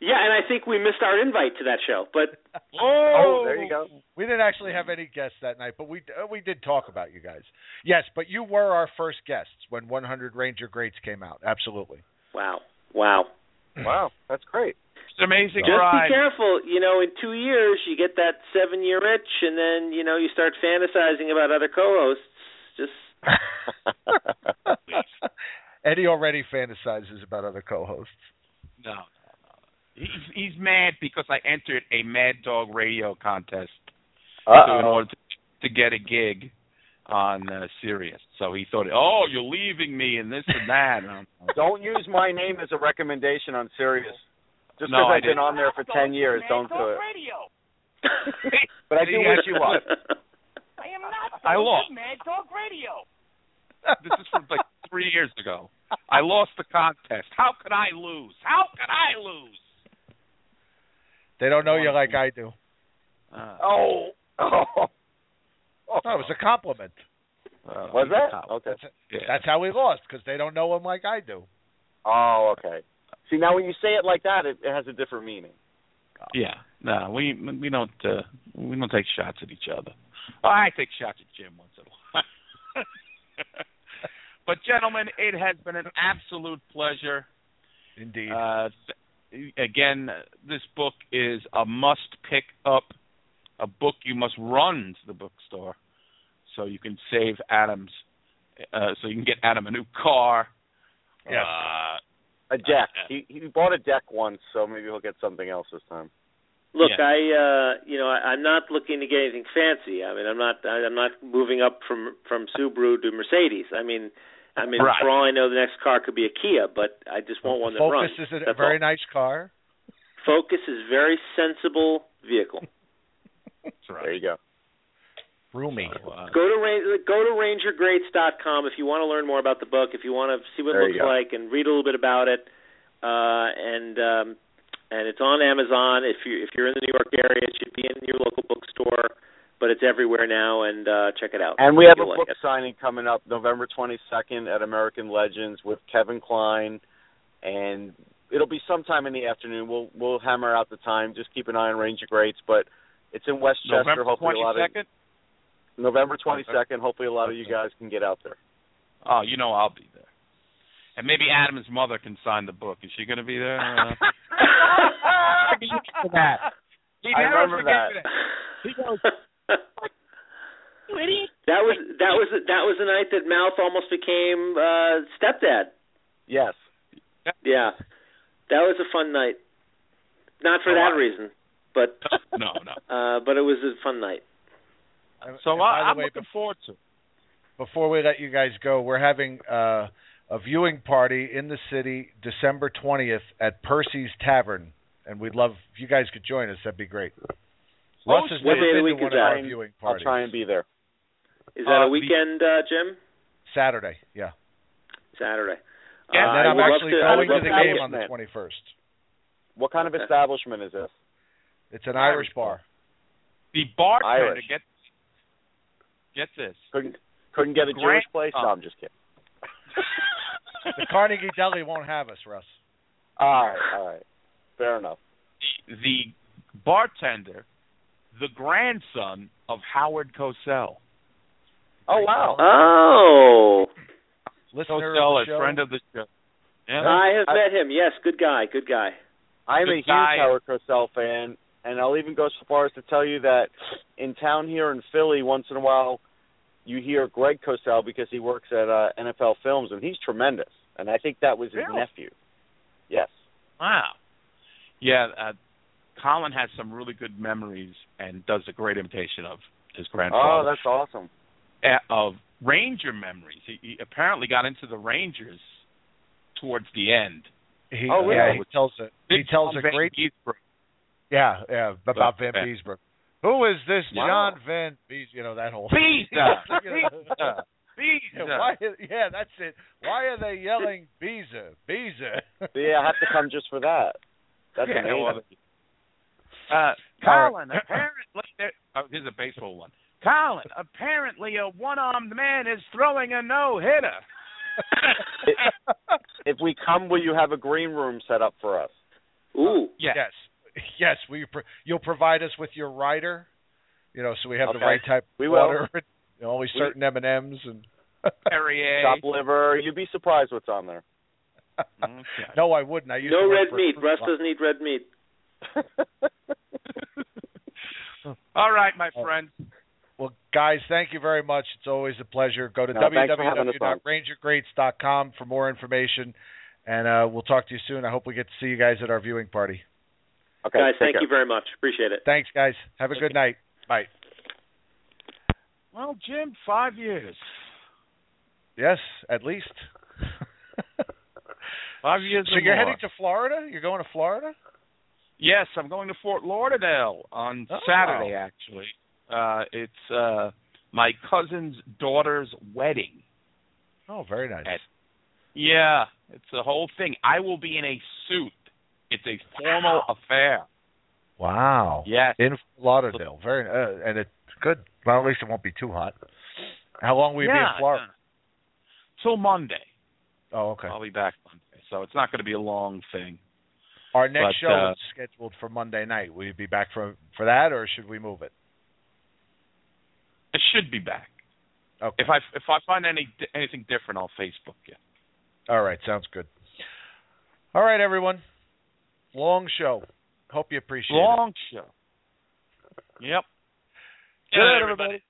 Yeah, and I think we missed our invite to that show, but [laughs] Oh, there you go. We didn't actually have any guests that night, but we uh, we did talk about you guys. Yes, but you were our first guests when 100 Ranger Greats came out. Absolutely. wow, wow. Wow, that's great. It's an amazing Just ride. be careful. You know, in two years you get that seven year itch, and then you know you start fantasizing about other co-hosts. Just [laughs] Eddie already fantasizes about other co-hosts. No, no, no. He's he's mad because I entered a Mad Dog radio contest so in Uh-oh. order to, to get a gig on uh, Sirius. So he thought, oh, you're leaving me and this and that. [laughs] And Don't use my name as a recommendation on Sirius. Just because I I've been didn't. on there for ten years, don't do it. Radio. [laughs] But I do Yeah. wish you luck. [laughs] I am not I going lost. Mad Dog Radio. this is from like three years ago. I lost the contest. How could I lose? How could I lose? They don't know you like I do. Uh, Oh. Oh. No, it was a compliment. uh, Was that? Okay. Yeah. That's how we lost because they don't know him like I do. Oh, okay. See, now when you say it like that, it, it has a different meaning. Yeah, no, we we don't uh, we don't take shots at each other. Oh, I take shots at Jim once in a while. [laughs] but gentlemen, it has been an absolute pleasure. Indeed. Uh, th- again, this book is a must pick up, a book you must run to the bookstore, so you can save Adam's, uh, so you can get Adam a new car. Yes. Uh, A deck. Uh, He he bought a deck once, so maybe he'll get something else this time. Look, Yeah. I uh you know, I, I'm not looking to get anything fancy. I mean, I'm not I- I'm not moving up from from Subaru to Mercedes. I mean, I mean, Right. for all I know, the next car could be a Kia, but I just want one that Focus runs. is a That's very all. nice car. Focus is very sensible vehicle. that's right. There you go. Roomy. So, uh, Go to Ra- go to rangergreats.com if you want to learn more about the book, if you want to see what There it looks like and read a little bit about it. Uh and um and it's on Amazon. If you if you're in the New York area, it should be in your local bookstore, but it's everywhere now and uh check it out. And we have a You'll book it. signing coming up November 22nd at American Legends with Kevin Klein, and it'll be sometime in the afternoon. We'll we'll hammer out the time. Just keep an eye on Ranger Greats, but it's in Westchester. November hopefully a lot of 22nd? November 22nd. Hopefully a lot of you guys can get out there. Oh, you know I'll be there. And maybe Adam's mother can sign the book. Is she going to be there? [laughs] Uh, for that. He I remember forgets that. He goes. That was that was that was the night that Mouth almost became uh stepdad. Yes. Yeah. That was a fun night. Not for Oh, that I- reason, but [laughs] no, no. [laughs] uh but it was a fun night. And- So I, I'm way, looking forward to. it. before we let you guys go, we're having uh, a viewing party in the city December 20th at Percy's Tavern, and we'd love if you guys could join us. That'd be great. Russ has what never day of the been week to is one of our that? viewing I'll try and be there. Is that Uh, a weekend, uh Jim? Saturday, yeah. Saturday. Yeah, Uh, and then I I'm actually to- going to the game on the 21st. What kind of establishment is this? It's an Irish bar. The bartender Irish. get get this. Couldn't couldn't get a Grant- Jewish place? Oh. No, I'm just kidding. [laughs] The Carnegie Deli won't have us, Russ. All right, all right. Fair enough. The, the bartender, the grandson of Howard Cosell. Oh wow. Oh. Listener Cosell, of the a friend of the show. Yeah. I have I- met him. Yes, good guy, good guy. I'm Good a huge guy. Howard Cosell fan, and I'll even go so far as to tell you that in town here in Philly, once in a while, you hear Greg Cosell because he works at uh, NFL Films, and he's tremendous. And I think that was his Really? nephew. Yes. Wow. Yeah, uh, Colin has some really good memories and does a great imitation of his grandfather. Oh, that's awesome. Uh, of Ranger memories. He, he apparently got into the Rangers towards the end. He, Oh, yeah, really? he tells a he tells a Van great Giesbrecht. Yeah yeah about Van Van- Biesbrouck. Who is this Wow. John Van Bees? You know that whole Visa. [laughs] You know, Visa. Yeah. [laughs] Yeah, that's it. Why are they yelling Beezer? Beezer. [laughs] Yeah, I have to come just for that. That's Yeah, amazing. well, Uh, Colin, apparently, there, oh, here's a baseball one. Colin, apparently a one-armed man is throwing a no-hitter. if we come, will you have a green room set up for us? Ooh. yes. Yes, [laughs] yes. Will you pro- you'll provide us with your rider, you know, so we have the right type We of will. water, you know, only We- certain M and [laughs] M's and. Perrier. Chop liver. You'd be surprised what's on there. Okay. No, I wouldn't. I used No red meat. Fruit Russ doesn't eat red meat. [laughs] All right, my friend. Well, guys, thank you very much. It's always a pleasure. Go to No, for having us on. www.rangergreats.com for more information, and uh, we'll talk to you soon. I hope we get to see you guys at our viewing party. Okay. Guys, thank care. you very much. Appreciate it. Thanks, guys. Have a good night. Bye. Well, Jim, five years. Yes, at least. [laughs] Five years. so you're more. heading to Florida? You're going to Florida? Yes, I'm going to Fort Lauderdale on Oh. Saturday. Actually, uh, it's uh, my cousin's daughter's wedding. Oh, very nice. At- Yeah, it's a whole thing. I will be in a suit. It's a formal affair. Wow. Yes. In Lauderdale. Very uh, and it's good. Well, at least it won't be too hot. How long will you be in Florida? yeah. Till Monday. Oh, okay. I'll be back Monday, so it's not going to be a long thing. Our next But, show uh, is scheduled for Monday night. Will you be back for for that, or should we move it? I should be back. Okay. If I if I find any anything different, I'll Facebook you. All right, sounds good. All right, everyone. Long show. Hope you appreciate it. Long show. Yep. Good, night, everybody.